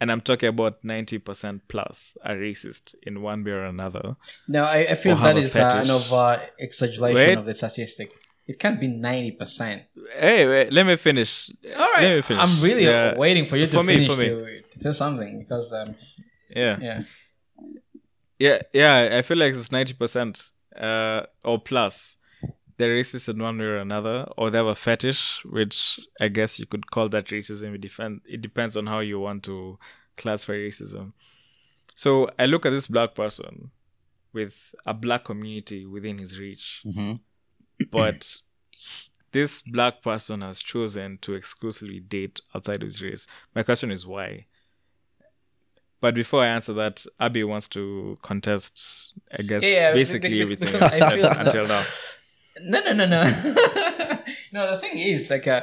and I'm talking about ninety percent plus, are racist in one way or another. no, I, I feel that is have that a is uh, an over exaggeration Wait. of the statistic. It can't be ninety percent. Hey, wait, let me finish. All right, Let me finish. I'm really Yeah. waiting for you to For me, finish me. To, to say something because um, Yeah. yeah, Yeah, yeah, I feel like it's ninety percent uh, or plus. They're racist in one way or another, or they have a fetish, which I guess you could call that racism. It depend. It depends on how you want to classify racism. So I look at this black person with a black community within his reach, hmm but (clears throat) this black person has chosen to exclusively date outside of his race. My question is why? But before I answer that, Abby wants to contest, I guess, Yeah, basically be- be- everything I've said until now. No, no, no, no. (laughs) no, the thing is, like, uh,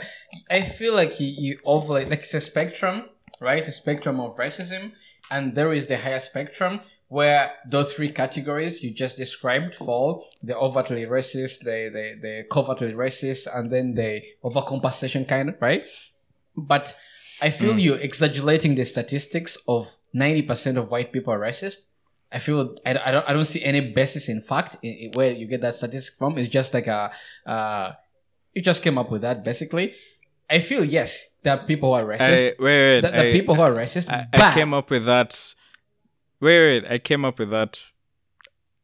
I feel like you, you overlay, like, it's a spectrum, right? A spectrum of racism. And there is the higher spectrum where those three categories you just described fall the overtly racist, the, the, the covertly racist, and then the overcompensation kind, of right? But I feel you exaggerating the statistics of 90% of white people are racist. I feel I, I don't I don't see any basis in fact in, in where you get that statistic from. It's just like a uh, you just came up with that basically. I feel yes, that people who are I, racist. wait, wait, the, the I, people who are racist, I, I came up with that. Wait, wait, I came up with that,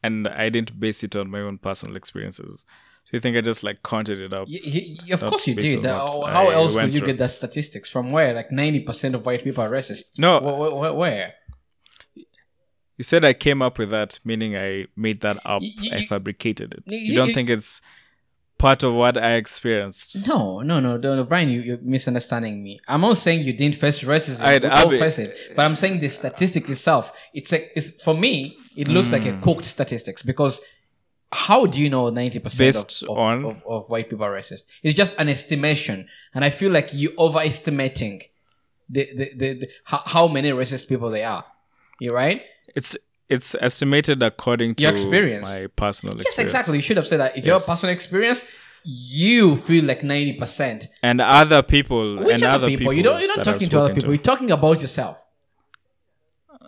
and I didn't base it on my own personal experiences. You think I just like counted it up? Y- y- of course you did. Uh, how I else would you through. get that statistics from? Where like ninety percent of white people are racist? No, Wh- wh- wh- where? You said I came up with that, meaning I made that up. Y- I fabricated it. you don't think it's part of what I experienced. No, no, no, no, no, Brian, you, you're misunderstanding me. I'm not saying you didn't face racism. I'd- we I'll all be- face it, but I'm saying the statistic itself. It's a, it's for me. It looks like Hmm. a cooked statistics because how do you know 90 percent Based of, of, of, of white people are racist? It's just an estimation, and I feel like you're overestimating the the, the, the how, many racist people they are. You're right? It's it's estimated according to Your experience. my personal experience. Yes, exactly. You should have said that. If your Yes. personal experience, you feel like 90 percent. And other people Which and other other people? You don't. You're not talking to other people. You're talking about yourself.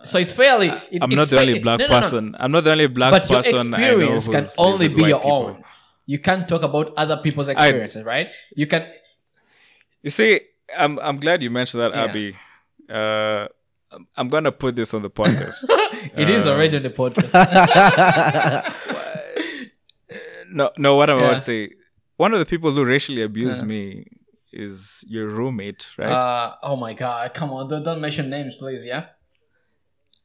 So it's fairly. it- I'm it's not the only black no, no, no. person. I'm not the only black But your person I know experience can only be your people. own. You can't talk about other people's experiences, right? You can. You see, I'm I'm glad you mentioned that, Yeah. Abby. Uh, I'm- gonna put this on the podcast. (laughs) It is Uh, already on the podcast. (laughs) no, no. What I'm about to say, one of the people who racially abused me is your roommate, right? uh, oh my god! Come on, don't, don't mention names, please. Yeah.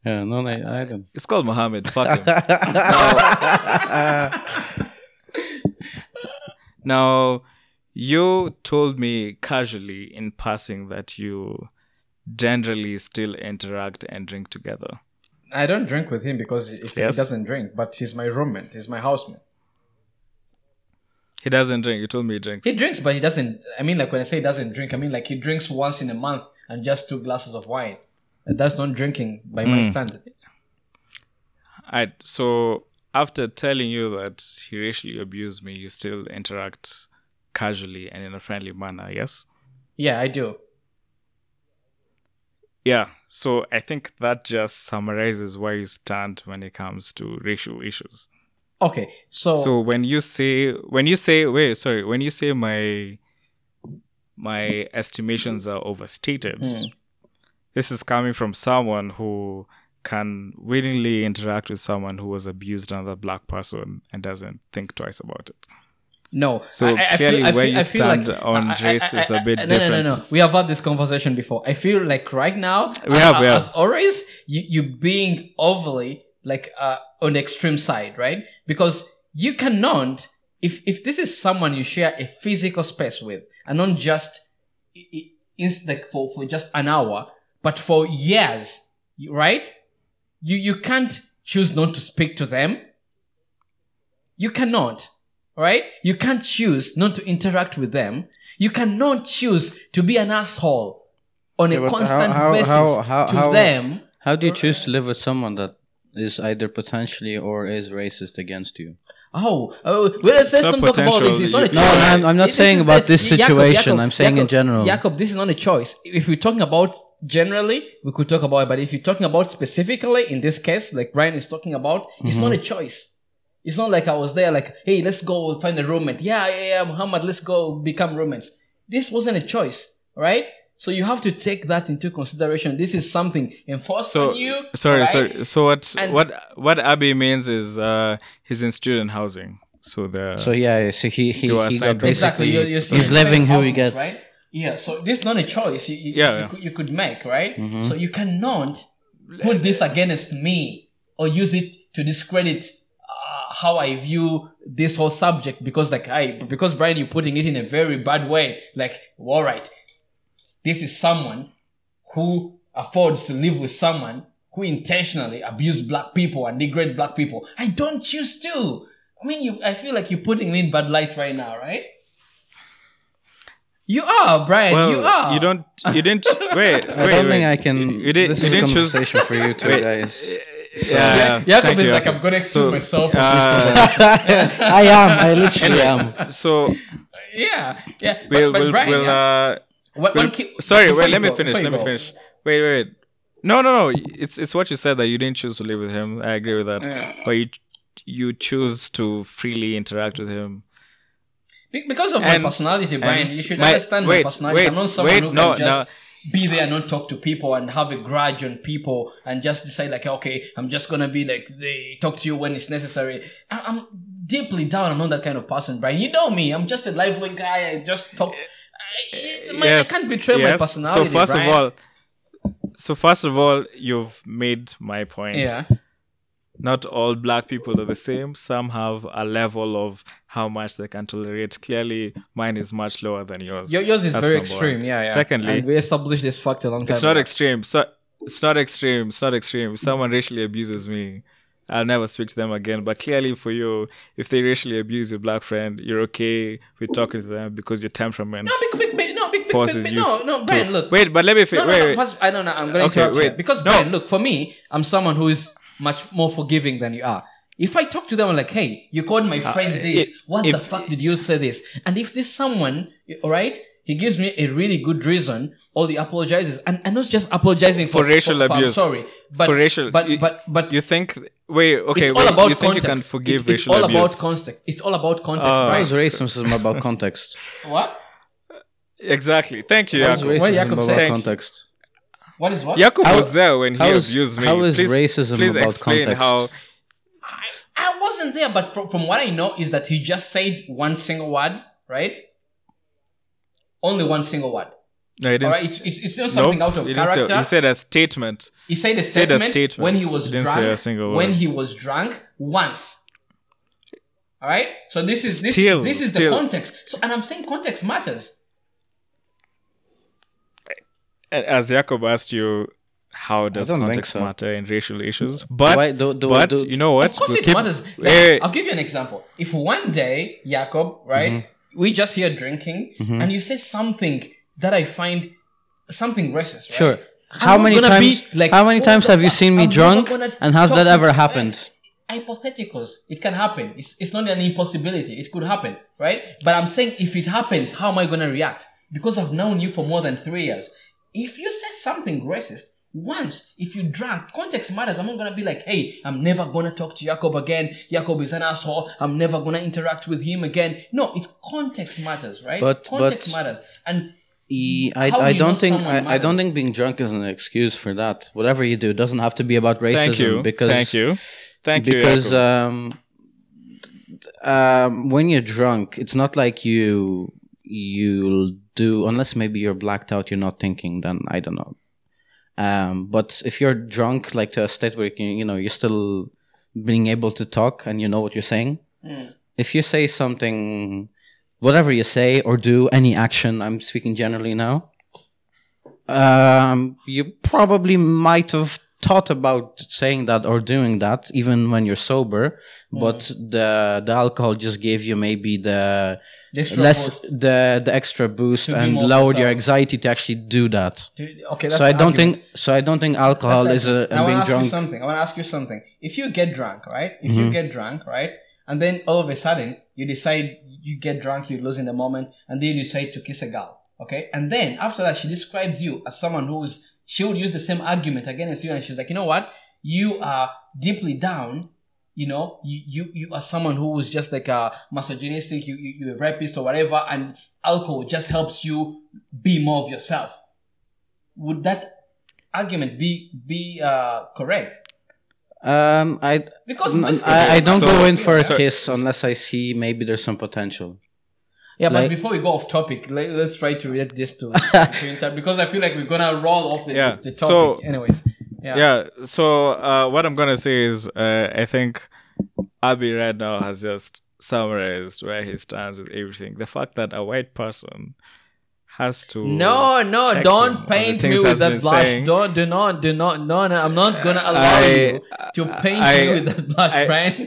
Yeah, no, I, I don't. it's called Mohammed. Fuck him. (laughs) Now, you told me casually in passing that you generally still interact and drink together. I don't drink with him because if Yes. he doesn't drink, but he's my roommate. He's my housemate. He doesn't drink. You told me he drinks. He drinks, but he doesn't. I mean, like when I say he doesn't drink, I mean like he drinks once in a month and just two glasses of wine. And that's not drinking by my Mm. standard. I so after telling you that he racially abused me, you still interact casually and in a friendly manner. Yes. Yeah, I do. Yeah. So I think that just summarizes where you stand when it comes to racial issues. Okay, so, So when you say when you say wait sorry when you say my my estimations are overstated, this is coming from someone who can willingly interact with someone who was abused another black person and doesn't think twice about it. no. So clearly where you stand on race is a bit no, No, no, no. We have had this conversation before. I feel like right now, We have, we have. as always, you you being overly like uh, on the extreme side, right? Because you cannot, if if this is someone you share a physical space with, and not just i- i- like for for just an hour, but for years, right? You you can't choose not to speak to them. You cannot, right? You can't choose not to interact with them. You cannot choose to be an asshole on Yeah, a but how- constant how- basis how- how- to how- them. How do you choose to live with someone that is either potentially or is racist against you? Oh, oh, well, let's, let's not not talk about potential, this. It's not a you- No. I'm- I'm not This saying about the- this situation, Jacob, I'm saying in general. Jacob, this is not a choice. If we're talking about generally, we could talk about it. But if you're talking about specifically, in this case, like Brian is talking about, it's not a Mm-hmm. choice. It's not like I was there, like, hey, let's go find a roommate. Yeah, yeah, yeah, Muhammad, let's go become roommates. This wasn't a choice, right? So you have to take that into consideration. This is something enforced So on you. sorry, right? sorry. So what And- what what Abby means is uh he's in student housing. So the So yeah, so he he, he got to- Exactly. basically You're, you're he's living who he gets. right? Yeah. So this is not a choice you, you, Yeah, you, yeah. could, you could make, right? Mm-hmm. So you cannot put this against me or use it to discredit uh, how I view this whole subject because, like, I because Brian, you're putting it in a very bad way. Like, all right, this is someone who affords to live with someone who intentionally abuse black people and degrade black people. I don't choose to. I mean, you. I feel like you're putting me in bad light right now, right? You are, Brian. well, you are. You don't you didn't (laughs) wait wait I don't wait. think I can. You, you didn't this you is a didn't choose. conversation for you two Wait. guys. Yeah, yeah. Jacob Thank is you, like, I'm gonna excuse So, myself. From uh, (laughs) I am. I literally am. so yeah, yeah. But, we'll but we'll, Brian, we'll yeah. uh One- we'll- one key- sorry wait you let me finish let you me finish wait wait no no no it's it's what you said that you didn't choose to live with him I agree with that Yeah. but you you choose to freely interact with him Be- Because of And- my personality, Brian, you should my- understand wait, my personality. I'm not someone wait, who no, can just no. be there and not talk to people and have a grudge on people and just decide like, okay, I'm just gonna be like they talk to you when it's necessary. I- I'm deeply down. I'm not that kind of person, Brian. You know me. I'm just a lively guy. I just talk. I, my- I can't betray my yes. personality. So first Brian. of all, so first of all, you've made my point. yeah, not all black people are the same. Some have a level of how much they can tolerate. Clearly, mine is much lower than yours. Your- yours is That's very number one. extreme. Yeah, yeah. Secondly, and we established this fact a long time. it's not ago. extreme. So it's not extreme. It's not extreme. If someone racially abuses me, I'll never speak to them again. But clearly, for you, if they racially abuse your black friend, you're okay with talking to them because your temperament no, big, big, big, no, big, big, forces big, you. no, no, Brian, to, look. Wait, but let me. Fi- No, no, wait, no, wait. first, I don't know. I'm going to Okay, interrupt wait. because No. Brian, look, for me, I'm someone who is much more forgiving than you are. If I talk to them, I'm like, "Hey, you called my friend this. Uh, if- what the fuck did you say this?" And if this someone, all right, he gives me a really good reason, or the apologizes, and, and not just apologizing for, For racial for- I'm abuse. sorry, but For racial- but you- but but You think? Wait, okay. it's wait, all about you think context. you can forgive It- it's all abuse? about context. It's all about context. How right? is racism about context? What? Exactly. Thank you, How is Jakob. What racism about said? Thank you. context? What is what? Jakob How- was there when he how is- abused me. how is please, racism please about explain context? how. I, I wasn't there, but from, from what I know is that he just said one single word, right? Only one single word. No, he didn't. right, it's, it's, it's not something Nope, out of he didn't say- character. he said a statement. He said a said a statement, statement. when he was He didn't drunk. say a single when he was drunk once. All right. So this is this Still, this is still. the context. So and I'm saying context matters. And As Jakob asked you, how does context so. matter in racial issues? But Why do- do- but do- you know what? Of course, We'll it keep- matters. Like, I'll give you an example. If one day, Jakob, right, Mm-hmm. we just here drinking, and you say something that I find something racist, right? Sure. I'm How many times? be like, how many "Oh, times have you seen me I'm drunk? And has that ever eh, happened? Hypotheticals. It can happen. It's, it's not an impossibility. It could happen, right? But I'm saying if it happens, how am I gonna react? Because I've known you for more than three years. If you say something racist once, if you drank, context matters. I'm not gonna be like, hey, I'm never gonna talk to Jacob again. Jacob is an asshole. I'm never gonna interact with him again. No, it's context matters, right? But- context but- matters. And I, How I don't think I, I don't think being drunk is an excuse for that. Whatever you do doesn't have to be about racism. thank you. Because thank you. Thank you. because um, um, when you're drunk, it's not like you you'll do unless maybe you're blacked out. You're not thinking. Then I don't know. Um, but if you're drunk, like to a state where you, can, you know you're still being able to talk and you know what you're saying. Mm. If you say something, whatever you say or do, any action, I'm speaking generally now. Um, you probably might have thought about saying that or doing that even when you're sober, but the the alcohol just gave you maybe the this less boost- the the extra boost To and lowered your anxiety to actually do that. Okay, that's So I don't argument. think so. I don't think alcohol That's is a the- I being ask you drunk. something. I want to ask you something. If you get drunk, right? If you mm-hmm. get drunk, right? And then all of a sudden you decide you get drunk, you lose in the moment, and then you decide to kiss a girl, okay? And then after that, she describes you as someone who's she would use the same argument against you, and she's like, you know what? You are deeply down. You know, you you, you are someone who is just like a misogynistic, you, you you're a rapist or whatever, and alcohol just helps you be more of yourself. Would that argument be be uh, correct? Um, I Because n- basically- I, I don't So- go in for a so- kiss unless I see maybe there's some potential. Yeah, but before we go off topic, let, us try to read this to, (laughs) to because I feel like we're gonna roll off the, Yeah, the, the so- Anyways, yeah. yeah. So uh, what I'm gonna say is, uh, I think Abby right now has just summarized where he stands with everything. The fact that a white person has to No, no, don't paint me with that blush. saying. Don't, do not, do not, no, no. I'm not gonna allow I- you to paint I- me with that blush, I- Brian.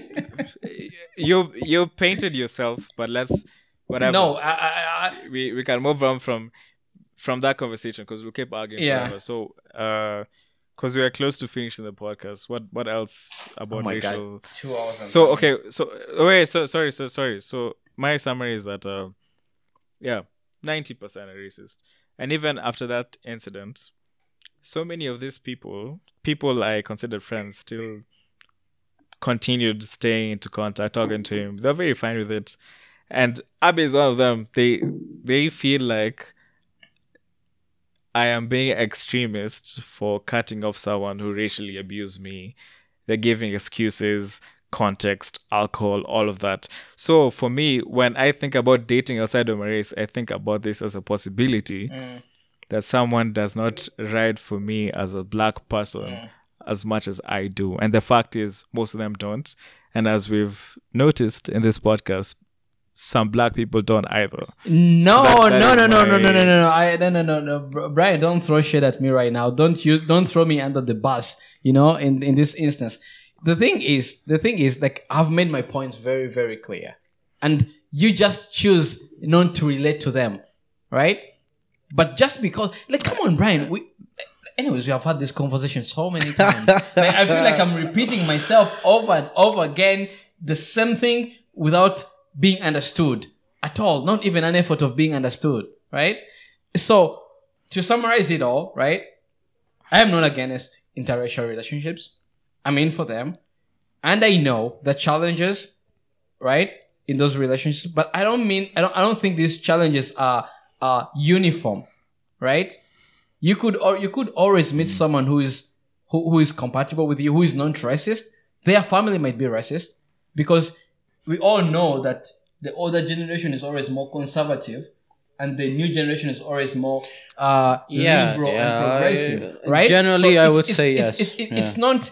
(laughs) you you painted yourself, but let's whatever. no, I, I, I, we we can move on from from that conversation because we'll keep arguing Yeah. forever. So, uh, because we are close to finishing the podcast, what what else about oh my racial? god, two hours. So ten okay, so wait, so sorry, so sorry. So my summary is that, uh, yeah, ninety percent are racist, and even after that incident, so many of these people, people I considered friends, still continued staying into contact, talking to him. They're very fine with it, and Abby is one of them. They they feel like I am being extremist for cutting off someone who racially abused me. They're giving excuses, context, alcohol, all of that. So for me, when I think about dating outside of my race, I think about this as a possibility Mm. that someone does not ride for me as a black person, as much as I do. And the fact is, most of them don't. And as we've noticed in this podcast, some black people don't either. No, So that- that no, no, no, no, no, no, no, no. I, no, no, no, no. Brian, don't throw shit at me right now. Don't you? Don't throw me under the bus. You know, in in this instance, the thing is, the thing is, like I've made my points very, very clear, and you just choose not to relate to them, right? But just because, like, come on, Brian, we. Anyways, we have had this conversation so many (laughs) times. like, I feel like I'm repeating myself over and over again, the same thing without being understood at all. Not even an effort of being understood, right? So, to summarize it all, right? I am not against interracial relationships. I'm in for them. And I know the challenges, right, in those relationships, but I don't mean, I don't, I don't think these challenges are, are uniform, right? You could, or you could always meet mm. someone who is, who, who is compatible with you, who is non-racist. Their family might be racist because we all know that the older generation is always more conservative and the new generation is always more uh, Yeah, liberal yeah, and progressive, I- right? generally, I would it's- say it's, yes, It's, it- yeah. it's not.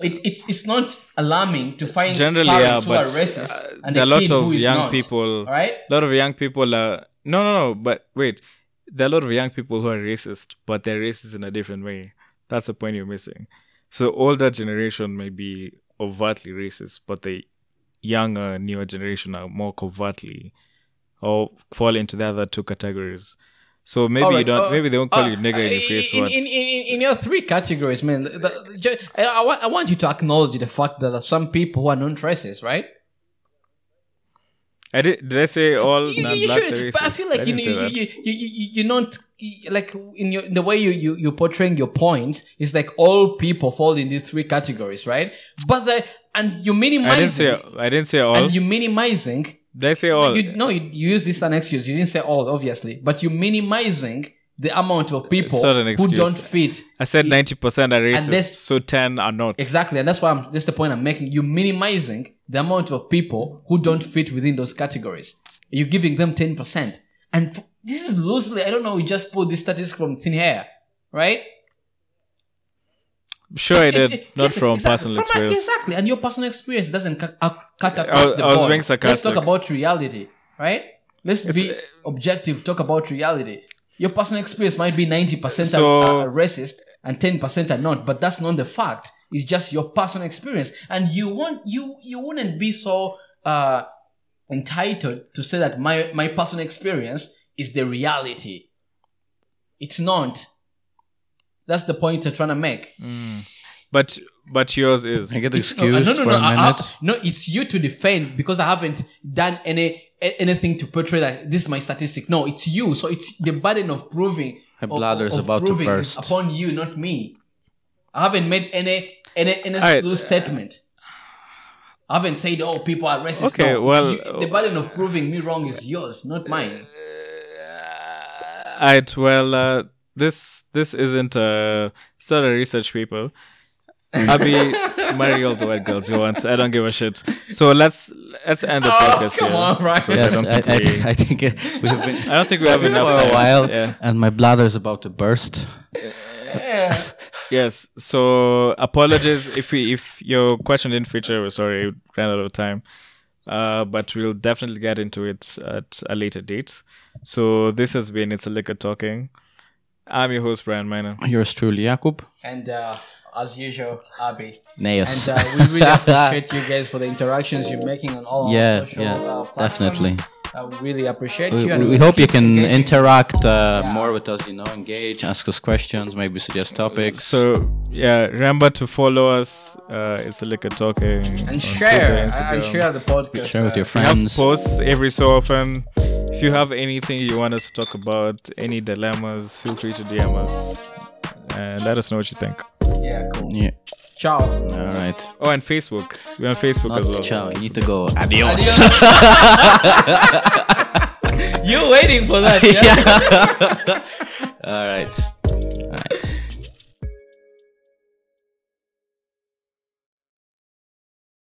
It, it's it's not alarming to find Generally, parents yeah, who but are racist uh, and a lot of young not, people. right? A lot of young people are no, no, no. But wait, there are a lot of young people who are racist, but they're racist in a different way. That's the point you're missing. So older generation may be overtly racist, but the younger, newer generation are more covertly or fall into the other two categories. So maybe you don't. uh, maybe they won't call uh, you nigger in your face. In, in, in, in your three categories, man, the, the, I, I, want, I want you to acknowledge the fact that there are some people who are non-racist, right? I did. Did I say all You- you should. But I feel like you, didn't you, you, you, you, you're not like in your in the way you you you're portraying your point. It's like all people fall in these three categories, right? But the and you're minimizing. I didn't say. I didn't say all. and you're minimizing. Did I say all? You, no, you, you use this as an excuse. You didn't say all, obviously, but you're minimizing the amount of people who don't fit. I said ninety percent are racist, so ten are not. Exactly, and that's why I'm. That's the point I'm making. You're minimizing the amount of people who don't fit within those categories. You're giving them ten percent, and this is loosely. I don't know. We just pulled this statistic from thin air, right? Sure, I did, It- (laughs) not yes, from exactly. personal From experience. exactly, and your personal experience doesn't cut, uh, cut I across was- the I was board. being Let's talk about reality, right? Let's be objective. Talk about reality. Your personal experience might be ninety percent So- are, are racist and ten percent are not, but that's not the fact. It's just your personal experience, and you want you you wouldn't be so uh, entitled to say that my my personal experience is the reality. It's not. That's the point I'm trying to make. But but yours is. I get excused uh, no, no, for no, a I- I- minute. no, it's you to defend because I haven't done any anything to portray that this is my statistic. No, it's you. So it's the burden of proving. My of- bladder is of about to proving is burst. upon you, not me. I haven't made any any any Alright. loose statement. I haven't said, "Oh, people are racist." Okay, No, well, you- the burden of proving me wrong is yours, not mine. Alright, well, uh, this this isn't a it's not a research paper. Abby, (laughs) marry all the white girls you want. I don't give a shit. So let's let's end the Oh, podcast come here. on, right? Yes, I don't I, think we, I, (laughs) I think uh, we have been I don't think we have enough for enough a while, Yeah. and my bladder is about to burst. Yeah. Yes. So apologies if we if your question didn't feature. We're sorry, we ran out of time. Uh, but we'll definitely get into it at a later date. So this has been It's a Liquor Talking. I'm your host Brian Miner. Yours truly, Jakub. And uh, as usual, Abby. Neos. And uh, we really (laughs) appreciate you guys for the interactions you're making on all Yeah, our social yeah, uh, platforms. definitely. I really appreciate we, you. and we we'll hope you can engaging. interact uh, Yeah. more with us. You know, engage, ask us questions, maybe suggest topics. So yeah, remember to follow us. Uh, it's a liquor talking and share Twitter, and share the podcast. share with uh, your We have friends. posts every so often. If you have anything you want us to talk about, any dilemmas, feel free to DM us and let us know what you think. Yeah, cool. Yeah. Ciao. All right. Oh, and Facebook. We're on Facebook Not as well. ciao. You need to go. Adios. (laughs) You're waiting for that. Yeah? (laughs) (laughs) Alright. All right.